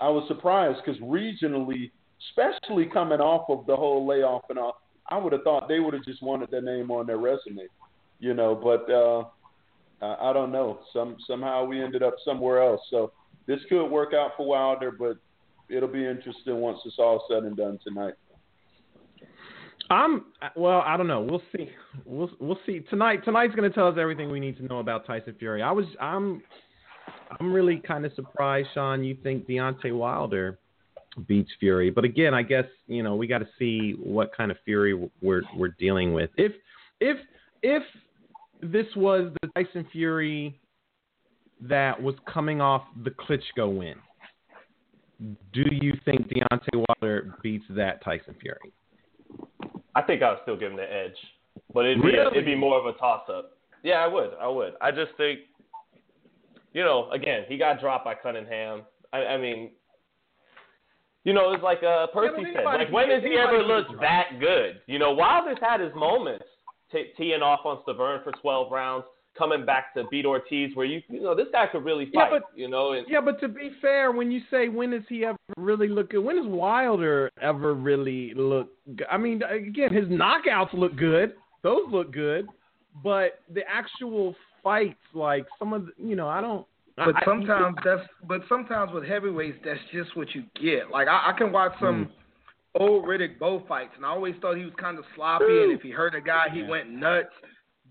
I was surprised because regionally, especially coming off of the whole layoff and all, I would have thought they would have just wanted their name on their resume, you know. But uh, I, don't know. Some somehow we ended up somewhere else. So this could work out for Wilder, but it'll be interesting once it's all said and done tonight. I'm well. I don't know. We'll see. We'll we'll see tonight. Tonight's going to tell us everything we need to know about Tyson Fury. I was I'm I'm really kind of surprised, Sean. You think Deontay Wilder beats Fury, but again, I guess you know we got to see what kind of Fury we're we're dealing with. If if if this was the Tyson Fury that was coming off the Klitschko win, do you think Deontay Wilder beats that Tyson Fury? I think I would still give him the edge, but it'd be Really? it'd be more of a toss up. Yeah, I would. I would. I just think, you know, again, he got dropped by Cunningham. I, I mean, you know, it's like uh, Percy but said. Like, when has he ever looked that good? You know, Wilder's had his moments, t- teeing off on Stiverne for 12 rounds, coming back to beat Ortiz, where you, you know, this guy could really Yeah, fight. but- you know, and Yeah, but to be fair, when you say when does he ever really look good? When does Wilder ever really look? I mean, again, his knockouts look good; those look good, but the actual fights, like some of, the, you know, I don't. But I- sometimes that's but sometimes with heavyweights that's just what you get. Like I, I can watch some hmm. Old Riddick Bowe fights and I always thought he was kind of sloppy and if he hurt a guy he went nuts.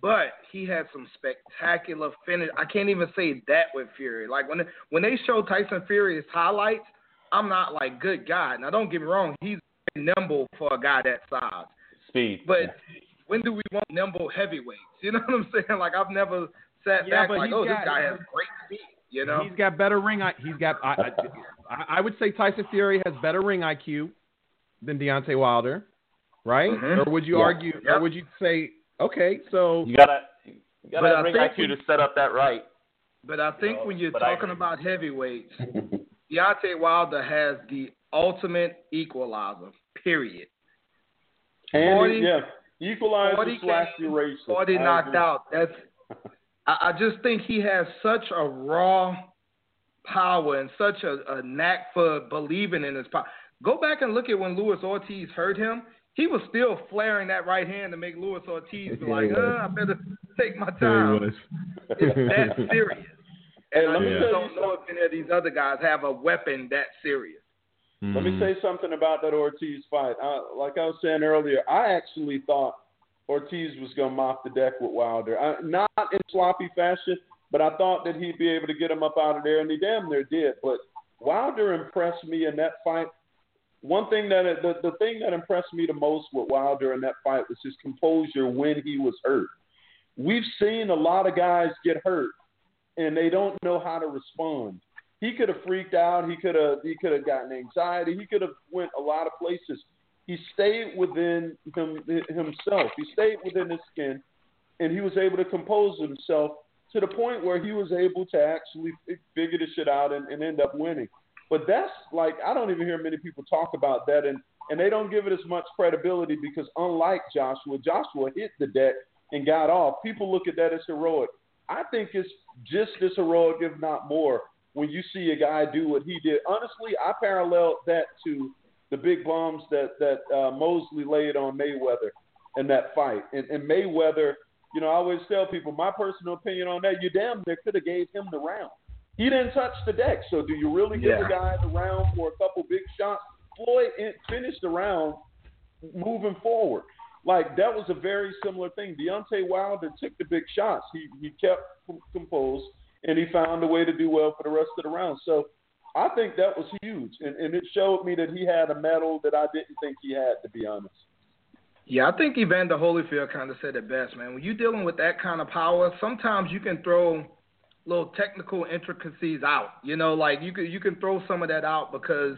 But he had some spectacular finish. I can't even say that with Fury. Like when when they show Tyson Fury's highlights, I'm not like good God. Now don't get me wrong, he's nimble for a guy that size. speed. But when do we want nimble heavyweights? You know what I'm saying? Like I've never sat Yeah, back but like, he's oh, got- this guy has great speed. You know? He's got better ring. I- He's got. I, I, I would say Tyson Fury has better ring IQ than Deontay Wilder, right? Mhm. Or would you Yeah. argue? Yep. Or would you say, okay, so You gotta you gotta But I bring think IQ we- to set up that right. But I think No, when you're talking about heavyweights, Deontay Wilder has the ultimate equalizer. Period. And 40 yeah, equalizer 40 slash games, eraser. Forty I knocked agree. out. That's. I, I just think he has such a raw power and such a, a knack for believing in his power. Go back and look at when Luis Ortiz hurt him. He was still flaring that right hand to make Luis Ortiz be like, Yeah, uh, I better take my time. It's that serious. Hey, And I let me just tell you don't know if any of these other guys have a weapon that serious. Let Mm-hmm. me say something about that Ortiz fight. Uh, like I was saying earlier, I actually thought Ortiz was going to mop the deck with Wilder. I, not in sloppy fashion, but I thought that he'd be able to get him up out of there, and he damn near did. But Wilder impressed me in that fight. One thing that the, the thing that impressed me the most with Wilder in that fight was his composure when he was hurt. We've seen a lot of guys get hurt, and they don't know how to respond he could have freaked out. He could have he could have gotten anxiety. He could have went a lot of places. He stayed within him, himself. He stayed within his skin, and he was able to compose himself to the point where he was able to actually figure the shit out and, and end up winning. But that's like I don't even hear many people talk about that, and and they don't give it as much credibility because unlike Joshua, Joshua hit the deck and got off. People look at that as heroic. I think it's just as heroic, if not more, when you see a guy do what he did. Honestly, I paralleled that to the big bombs that that uh, Mosley laid on Mayweather in that fight. And, and Mayweather, you know, I always tell people my personal opinion on that. You damn near could have gave him the round. He didn't touch the deck, so do you really give Yeah. a guy the round for a couple big shots? Floyd finished the round moving forward. Like that was a very similar thing. Deontay Wilder took the big shots. He he kept composed and he found a way to do well for the rest of the round. So I think that was huge, and, and it showed me that he had a mettle that I didn't think he had, to be honest. Yeah, I think Evander Holyfield kind of said it best, man. When you're dealing with that kind of power, sometimes you can throw little technical intricacies out. You know, like you can you can throw some of that out because,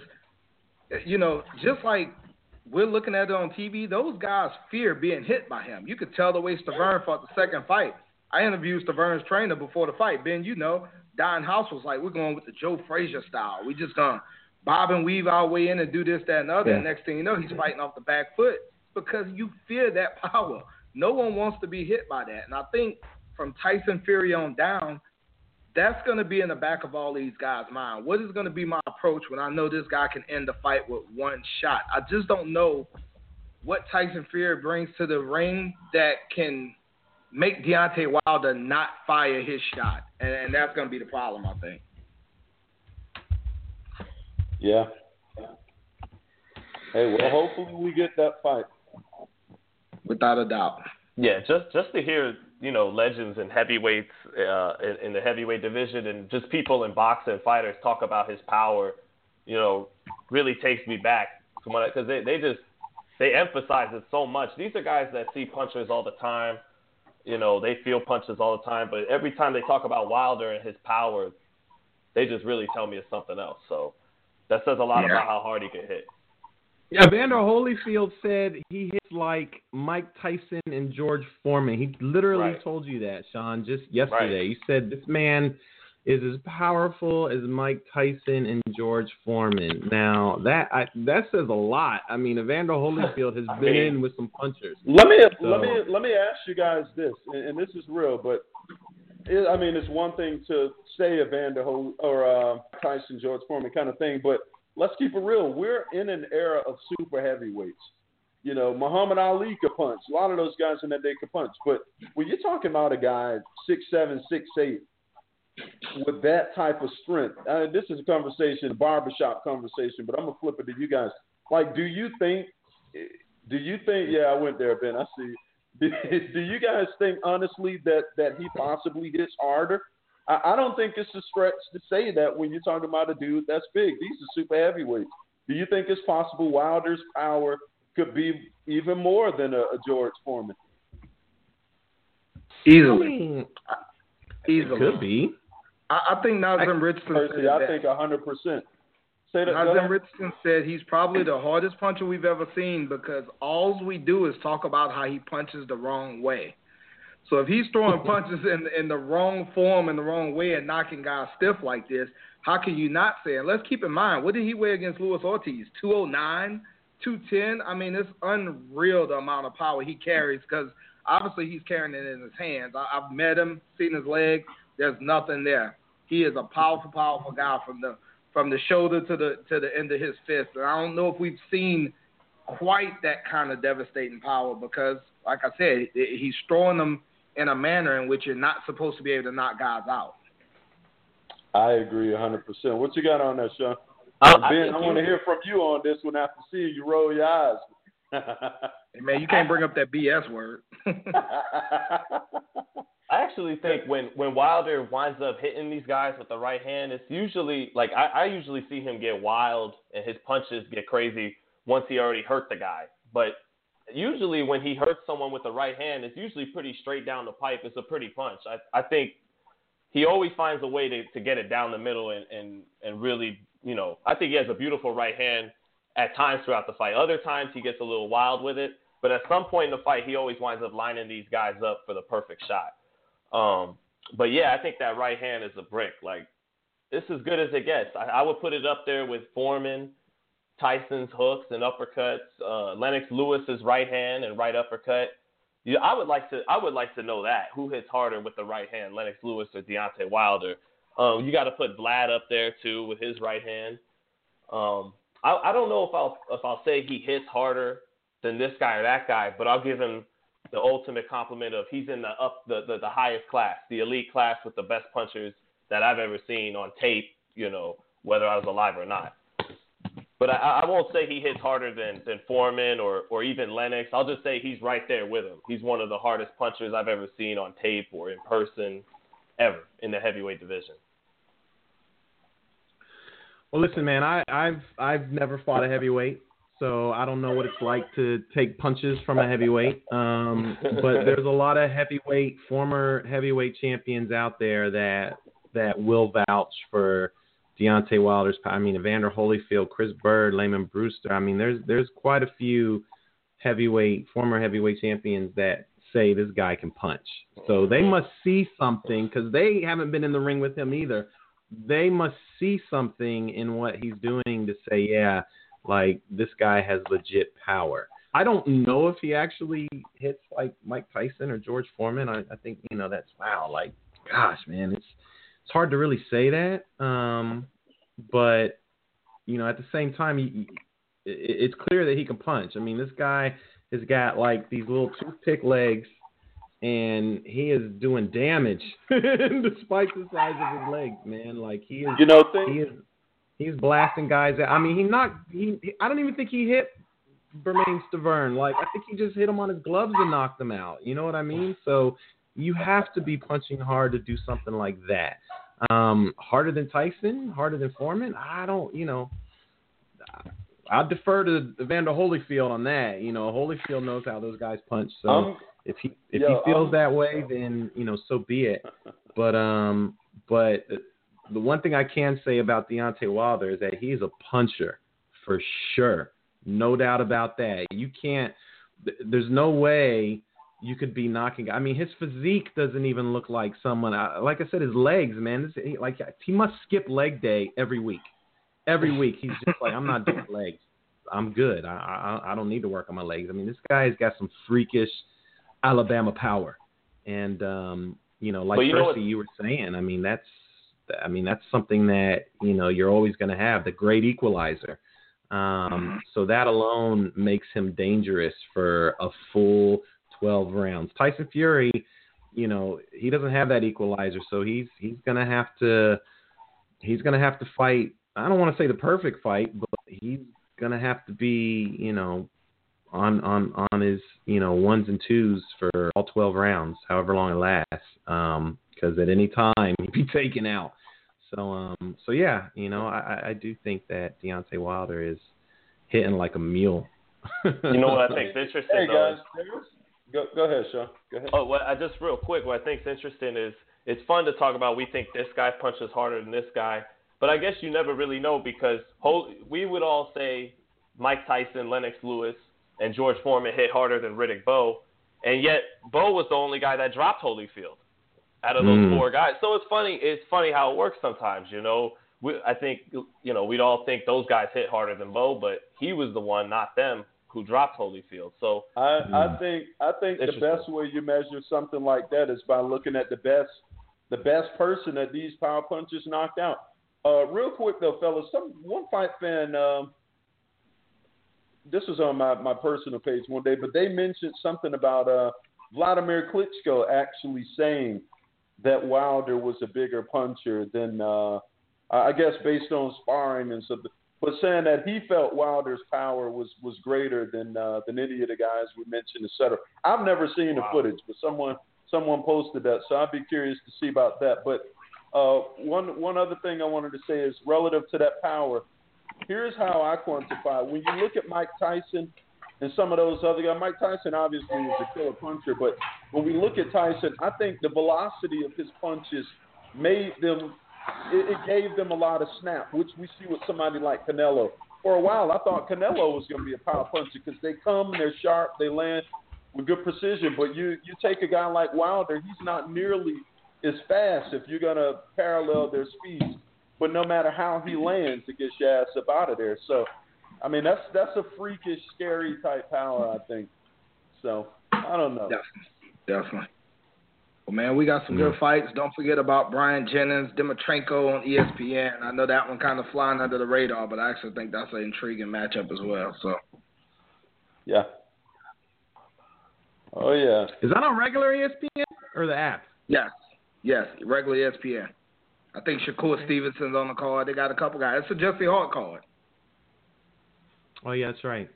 you know, just like we're looking at it on TV, those guys fear being hit by him. You could tell the way Stiverne fought the second fight. I interviewed Stiverne's trainer before the fight. Ben, you know, Don House was like, we're going with the Joe Frazier style. We just gonna bob and weave our way in and do this, that, and the other. Yeah. And next thing you know, he's fighting off the back foot because you fear that power. No one wants to be hit by that. And I think from Tyson Fury on down, that's going to be in the back of all these guys' mind. What is going to be my approach when I know this guy can end the fight with one shot? I just don't know what Tyson Fury brings to the ring that can make Deontay Wilder not fire his shot. And, and that's going to be the problem, I think. Yeah. Hey, well, hopefully we get that fight. Without a doubt. Yeah, just just to hear you know legends and heavyweights uh, in, in the heavyweight division and just people in boxing fighters talk about his power, you know, really takes me back because they they just they emphasize it so much. These are guys that see punchers all the time, you know, they feel punches all the time, but every time they talk about Wilder and his power, they just really tell me it's something else. So that says a lot Yeah. about how hard he can hit. Evander Holyfield said he hits like Mike Tyson and George Foreman. He literally Right. told you that, Sean, just yesterday. He said this man is as powerful as Mike Tyson and George Foreman. Now that I, that says a lot. I mean, Evander Holyfield has been mean- in with some punchers. Let me So- let me let me ask you guys this, and, and this is real, but it, I mean it's one thing to say Evander Hol- or uh, Tyson, George Foreman kind of thing, but let's keep it real. We're in an era of super heavyweights. You know, Muhammad Ali could punch. A lot of those guys in that day could punch, but when you're talking about a guy six seven, six eight, with that type of strength, uh, this is a conversation, barbershop conversation, but I'm gonna flip it to you guys. Like, do you think? Do you think? Yeah, I went there, Ben. I see. Do, do you guys think honestly that that he possibly hits harder? I, I don't think it's a stretch to say that when you're talking about a dude that's big. These are super heavyweights. Do you think it's possible Wilder's power could be even more than a, a George Foreman? Easily. I mean, Easily. could be. I, I think Naazim Richardson said Percy, it I best. think hundred percent. Say that. go Naazim. Richardson said he's probably the hardest puncher we've ever seen because all we do is talk about how he punches the wrong way. So if he's throwing punches in in the wrong form and the wrong way and knocking guys stiff like this, how can you not say? And let's keep in mind, what did he weigh against Luis Ortiz? 209, 210. I mean, it's unreal the amount of power he carries because obviously he's carrying it in his hands. I, I've met him, seen his legs. There's nothing there. He is a powerful, powerful guy from the from the shoulder to the to the end of his fist. And I don't know if we've seen quite that kind of devastating power because, like I said, he's throwing them in a manner in which you're not supposed to be able to knock guys out. I agree hundred percent. What you got on that, Sean? I, ben, I, I, want to hear from you on this one after seeing you roll your eyes. Hey, man, you can't bring up that BS word. I actually think when when Wilder winds up hitting these guys with the right hand, it's usually like I, I usually see him get wild and his punches get crazy once he already hurt the guy. But usually when he hurts someone with the right hand, it's usually pretty straight down the pipe. It's a pretty punch. I I think he always finds a way to, to get it down the middle and, and, and really, you know, I think he has a beautiful right hand at times throughout the fight. Other times he gets a little wild with it. But at some point in the fight, he always winds up lining these guys up for the perfect shot. Um, but yeah, I think that right hand is a brick. Like it's as good as it gets. I, I would put it up there with Foreman, Tyson's hooks and uppercuts, uh, Lennox Lewis's right hand and right uppercut. Yeah, I would like to. I would like to know that who hits harder with the right hand, Lennox Lewis or Deontay Wilder. Um, you got to put Vlad up there too with his right hand. Um, I, I don't know if I'll if I'll say he hits harder than this guy or that guy, but I'll give him the ultimate compliment of he's in the up the, the, the highest class, the elite class with the best punchers that I've ever seen on tape, you know, whether I was alive or not. But I, I won't say he hits harder than, than Foreman or, or even Lennox. I'll just say he's right there with him. He's one of the hardest punchers I've ever seen on tape or in person ever in the heavyweight division. Well, listen, man, I, I've I've never fought a heavyweight, so I don't know what it's like to take punches from a heavyweight. Um, but there's a lot of heavyweight, former heavyweight champions out there that that will vouch for Deontay Wilder's. I mean, Evander Holyfield, Chris Byrd, Lamon Brewster. I mean, there's there's quite a few heavyweight, former heavyweight champions that say this guy can punch. So they mm-hmm. must see something because they haven't been in the ring with him either they must see something in what he's doing to say, yeah, like this guy has legit power. I don't know if he actually hits like Mike Tyson or George Foreman. I, I think you know that's wow. Like, gosh, man, it's it's hard to really say that. Um, but you know, at the same time, he, it, it's clear that he can punch. I mean, this guy has got like these little toothpick legs and he is doing damage despite the size of his legs, man. Like he is, You know, he thing, is, he's blasting guys. Out. I mean, he knocked. He, he, I don't even think he hit Bermane Stiverne. Like I think he just hit him on his gloves and knocked him out. You know what I mean? So you have to be punching hard to do something like that. Um, harder than Tyson, harder than Foreman. I don't. You know. I'll defer to Evander Holyfield on that. You know, Holyfield knows how those guys punch. So I'm, if he if Yo, he feels I'm- that way, then you know, so be it. But um, but the one thing I can say about Deontay Wilder is that he's a puncher for sure, no doubt about that. You can't. There's no way you could be knocking. I mean, his physique doesn't even look like someone. I- Like I said, his legs, man. This, he, like he must skip leg day every week. Every week, he's just like, I'm not doing legs. I'm good. I, I I don't need to work on my legs. I mean, this guy's got some freakish Alabama power, and um, you know, like you Percy, what- you were saying. I mean, that's I mean, that's something that you know you're always going to have the great equalizer. Um, so that alone makes him dangerous for a full 12 rounds. Tyson Fury, you know, he doesn't have that equalizer, so he's he's going to have to he's going to have to fight. I don't want to say the perfect fight, but he's going to have to be, you know, on on on his you know ones and twos for all 12 rounds, however long it lasts. Um, because at any time he'd be taken out. So um, so yeah, you know, I, I do think that Deontay Wilder is hitting like a mule. You know what I think's interesting hey though? guys, there's Go, go ahead, Sean. Go ahead. Oh, well, I just real quick. What I think is interesting is it's fun to talk about. We think this guy punches harder than this guy, but I guess you never really know because we would all say Mike Tyson, Lennox Lewis, and George Foreman hit harder than Riddick Bowe, and yet Bowe was the only guy that dropped Holyfield out of those mm. four guys. So it's funny. It's funny how it works sometimes. You know, we, I think you know we'd all think those guys hit harder than Bowe, but he was the one, not them, who dropped Holyfield. So I. I think I think the best way you measure something like that is by looking at the best the best person that these power punches knocked out. Uh, real quick though, fellas, some one fight fan. Um, this was on my, my personal page one day, but they mentioned something about uh, Vladimir Klitschko actually saying that Wilder was a bigger puncher than uh, I guess based on sparring and so, but saying that he felt Wilder's power was was greater than uh, than any of the guys we mentioned, etc. I've never seen the footage, but someone someone posted that, so I'd be curious to see about that. But uh, one one other thing I wanted to say is relative to that power. Here's how I quantify. When you look at Mike Tyson and some of those other guys, Mike Tyson obviously is a killer puncher, but when we look at Tyson, I think the velocity of his punches made them. It, it gave them a lot of snap, which we see with somebody like Canelo. For a while, I thought Canelo was going to be a power puncher because they come, and they're sharp, they land with good precision. But you you take a guy like Wilder, he's not nearly as fast if you're going to parallel their speeds. But no matter how he lands, it gets your ass up out of there. So, I mean, that's that's a freakish, scary type power, I think. So, I don't know. Definitely. Definitely. Well, man, we got some good fights. Don't forget about Bryant Jennings, Dimitrenko on ESPN. I know that one kind of flying under the radar, but I actually think that's an intriguing matchup as well. So, yeah. Oh yeah. Is that on regular ESPN or the app? Yes. Yes, regular ESPN. I think Shakur Stevenson's on the card. They got a couple guys. It's a Jesse Hart card. Oh yeah, that's right.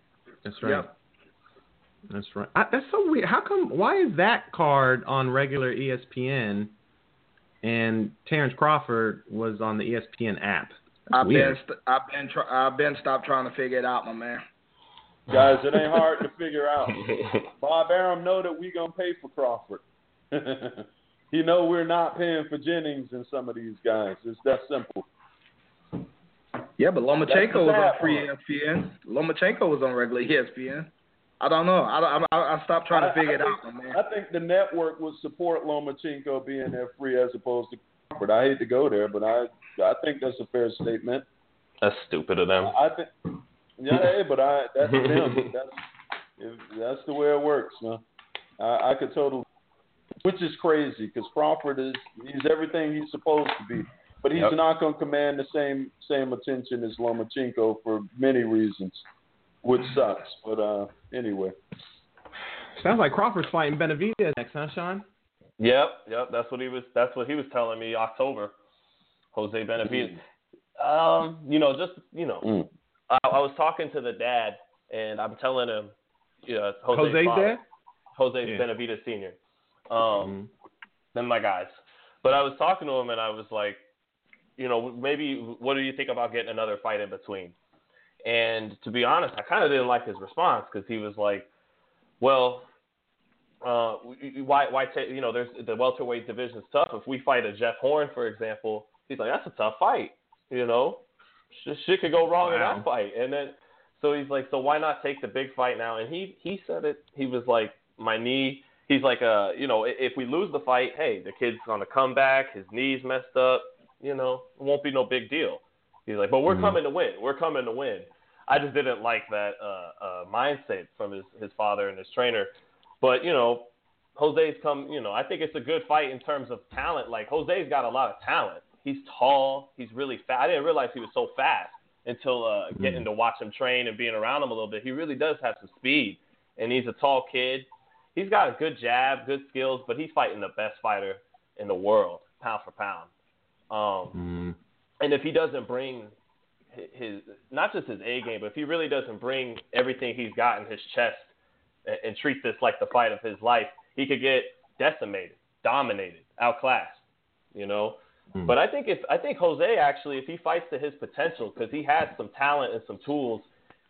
That's right. Yep. That's right. I, that's so weird. How come? Why is that card on regular ESPN, and Terrence Crawford was on the ESPN app? That's I've weird. been, I've been, I've been stopped trying to figure it out, my man. Guys, it ain't hard to figure out. Bob Arum know that we gonna pay for Crawford. he know we're not paying for Jennings and some of these guys. It's that simple. Yeah, but Lomachenko was on free ESPN. Lomachenko was on regular ESPN. I don't know. I, I, I stopped trying to figure I, I it think, out, man. I think the network would support Lomachenko being there free as opposed to Crawford. I hate to go there, but I I think that's a fair statement. That's stupid of them. I think. Yeah, hey, but I that's them. That's that's the way it works, man. I, I could totally which is crazy because Crawford is he's everything he's supposed to be, but he's yep. not going to command the same same attention as Lomachenko for many reasons, which sucks. But uh, anyway, sounds like Crawford's fighting Benavidez next, huh, Sean? Yep, yep. That's what he was. That's what he was telling me. October, Jose Benavidez. Mm. Um, you know, just you know, mm. I, I, was talking to the dad, and I'm telling him, you know, Jose Jose's dad, Jose yeah. Benavidez Senior. Um, mm-hmm. than my guys. But I was talking to him and I was like, you know, maybe what do you think about getting another fight in between? And to be honest, I kind of didn't like his response because he was like, well, uh, why, why take, you know, there's the welterweight division is tough. If we fight a Jeff Horn, for example, he's like, that's a tough fight, you know, shit, shit could go wrong wow. in that fight. And then, so he's like, so why not take the big fight now? And he, he said it, he was like, my knee, he's like, uh, you know, if we lose the fight, hey, the kid's gonna come back. His knees messed up. You know, it won't be no big deal. He's like, but we're mm-hmm. coming to win. We're coming to win. I just didn't like that uh, uh, mindset from his his father and his trainer. But you know, Jose's come. You know, I think it's a good fight in terms of talent. Like Jose's got a lot of talent. He's tall. He's really fast. I didn't realize he was so fast until uh, mm-hmm. getting to watch him train and being around him a little bit. He really does have some speed, and he's a tall kid he's got a good jab, good skills, but he's fighting the best fighter in the world, pound for pound. Um, mm. And if he doesn't bring his, not just his A game, but if he really doesn't bring everything he's got in his chest and, and treat this like the fight of his life, he could get decimated, dominated, outclassed. You know. Mm. But I think if I think Jose actually, if he fights to his potential, because he has some talent and some tools,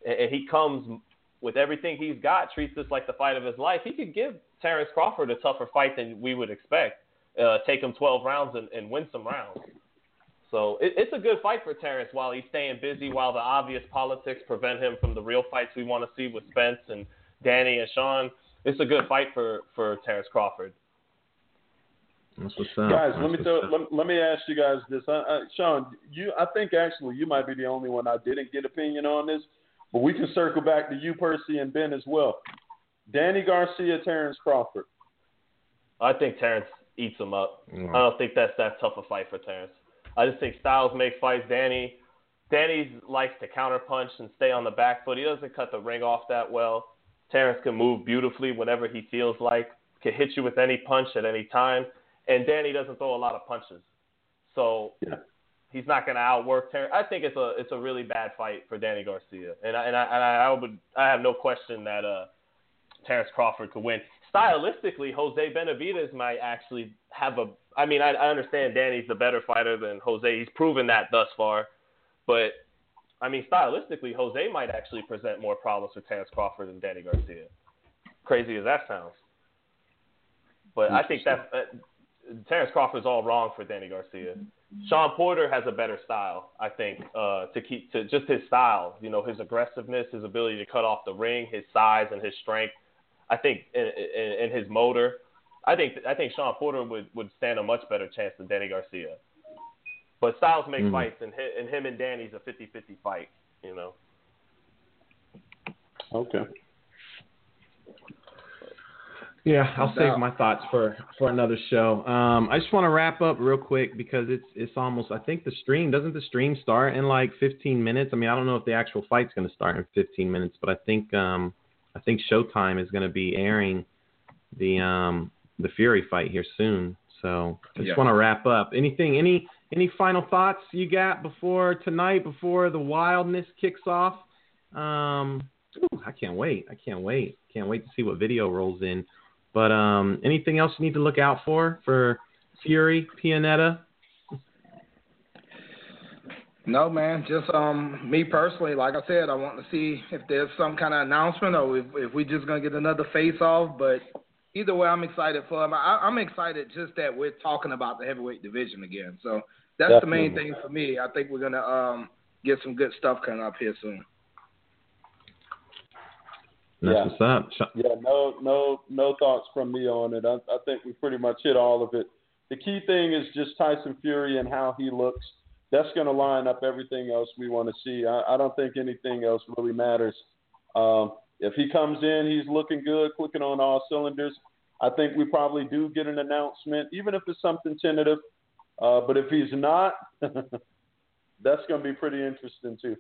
and, and he comes with everything he's got, treats this like the fight of his life, he could give Terrence Crawford a tougher fight than we would expect. Uh, take him 12 rounds and, and win some rounds. So it, it's a good fight for Terrence while he's staying busy, while the obvious politics prevent him from the real fights we want to see with Spence and Danny and Sean. It's a good fight for, for Terrence Crawford. That's. Guys, That's let me what's throw, let, let me ask you guys this. Uh, uh, Sean, you I think actually you might be the only one I didn't get opinion on this, but we can circle back to you, Percy and Ben as well. Danny Garcia, Terrence Crawford. I think Terrence eats him up. Mm. I don't think that's that tough a fight for Terrence. I just think Styles makes fights. Danny, Danny likes to counterpunch and stay on the back foot. He doesn't cut the ring off that well. Terrence can move beautifully whenever he feels like. Can hit you with any punch at any time. And Danny doesn't throw a lot of punches, so Yeah. he's not going to outwork Terrence. I think it's a it's a really bad fight for Danny Garcia, and I, and I and I would I have no question that uh Terrence Crawford could win. Stylistically, Jose Benavidez might actually have a. I mean, I, I understand Danny's the better fighter than Jose. He's proven that thus far, but I mean, stylistically, Jose might actually present more problems for Terrence Crawford than Danny Garcia. Crazy as that sounds, but I think that's uh, Terrence Crawford's all wrong for Danny Garcia. Sean Porter has a better style, I think, uh, to keep to just his style. You know, his aggressiveness, his ability to cut off the ring, his size and his strength. I think in, in, in his motor. I think I think Sean Porter would, would stand a much better chance than Danny Garcia. But Styles makes Mhm. fights, and, and him and Danny's a 50-50 fight. You know. Okay. Yeah, I'll save my thoughts for for another show. Um, I just want to wrap up real quick because it's it's almost. I think the stream doesn't the stream start in like 15 minutes. I mean, I don't know if the actual fight's going to start in 15 minutes, but I think um, I think Showtime is going to be airing the um, the Fury fight here soon. So I just Yeah. want to wrap up. Anything? Any any final thoughts you got before tonight? Before the wildness kicks off? Um, ooh, I can't wait. I can't wait. Can't wait to see what video rolls in. But um, anything else you need to look out for for Fury, Pianeta? No, man. Just um, me personally, like I said, I want to see if there's some kind of announcement or if, if we're just gonna get another face off. But either way, I'm excited for him. I, I'm excited just that we're talking about the heavyweight division again. So that's the main thing for me. I think we're gonna um get some good stuff coming up here soon. That's Yeah. what's up. Sh- Yeah, no, no, no thoughts from me on it. I, I think we pretty much hit all of it. The key thing is just Tyson Fury and how he looks. That's going to line up everything else we want to see. I, I don't think anything else really matters. Um, if he comes in, he's looking good, clicking on all cylinders. I think we probably do get an announcement, even if it's something tentative. Uh, but if he's not, that's going to be pretty interesting too.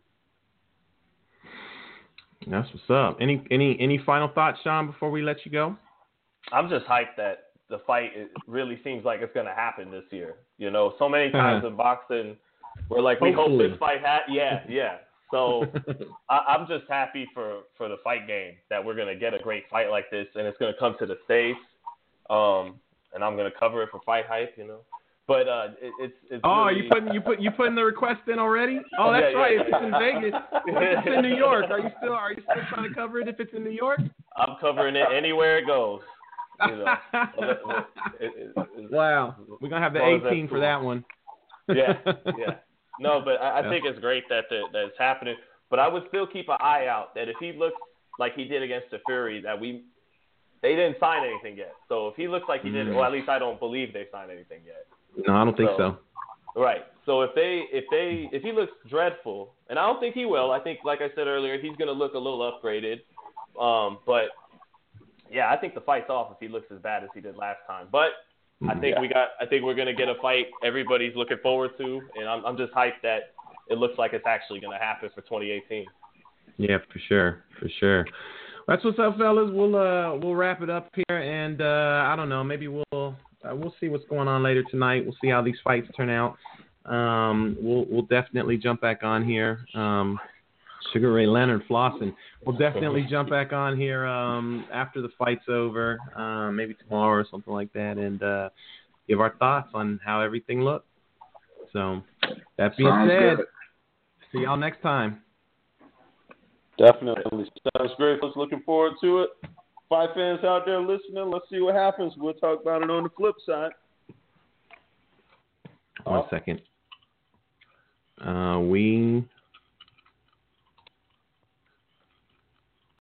That's what's up. Any any any final thoughts, Sean, before we let you go? I'm just hyped that the fight it really seems like it's going to happen this year. You know, so many times in boxing, we're like, we hope Hopefully. this fight ha Yeah, yeah. So I, I'm just happy for for the fight game that we're going to get a great fight like this, and it's going to come to the states. Um, and I'm going to cover it for Fight Hype. You know, but uh, it, it's it's. oh, really, you putting you put you putting the request in already? Oh, that's Yeah, right. yeah. If it's in Vegas, if it's in New York, are you still are you still trying to cover it if it's in New York? I'm covering it anywhere it goes. You know, it, it, wow, we're gonna have the As long 18 for cool. that one. Yeah, yeah. No, but I, I Yeah. think it's great that the, that it's happening. But I would still keep an eye out that if he looks like he did against Seferi, that we they didn't sign anything yet. So if he looks like he did, Mm. well, at least I don't believe they signed anything yet. No, I don't think So- so. Right. So if they if they if he looks dreadful, and I don't think he will. I think, like I said earlier, he's going to look a little upgraded. Um, but yeah, I think the fight's off if he looks as bad as he did last time. But I think Yeah. we got. I think we're gonna get a fight everybody's looking forward to, and I'm I'm just hyped that it looks like it's actually gonna happen for 2018. Yeah, for sure, for sure. That's what's up, fellas. We'll uh we'll wrap it up here, and uh I don't know, maybe we'll uh, we'll see what's going on later tonight. We'll see how these fights turn out. Um, we'll we'll definitely jump back on here. Um, Sugar Ray Leonard flossing. We'll definitely jump back on here um after the fight's over, um, maybe tomorrow or something like that, and uh give our thoughts on how everything looked. So that being Sounds said, good. see y'all next time. Definitely. Sounds great. I was looking forward to it. Fight fans out there listening, let's see what happens. We'll talk about it on the flip side. One second. Uh, we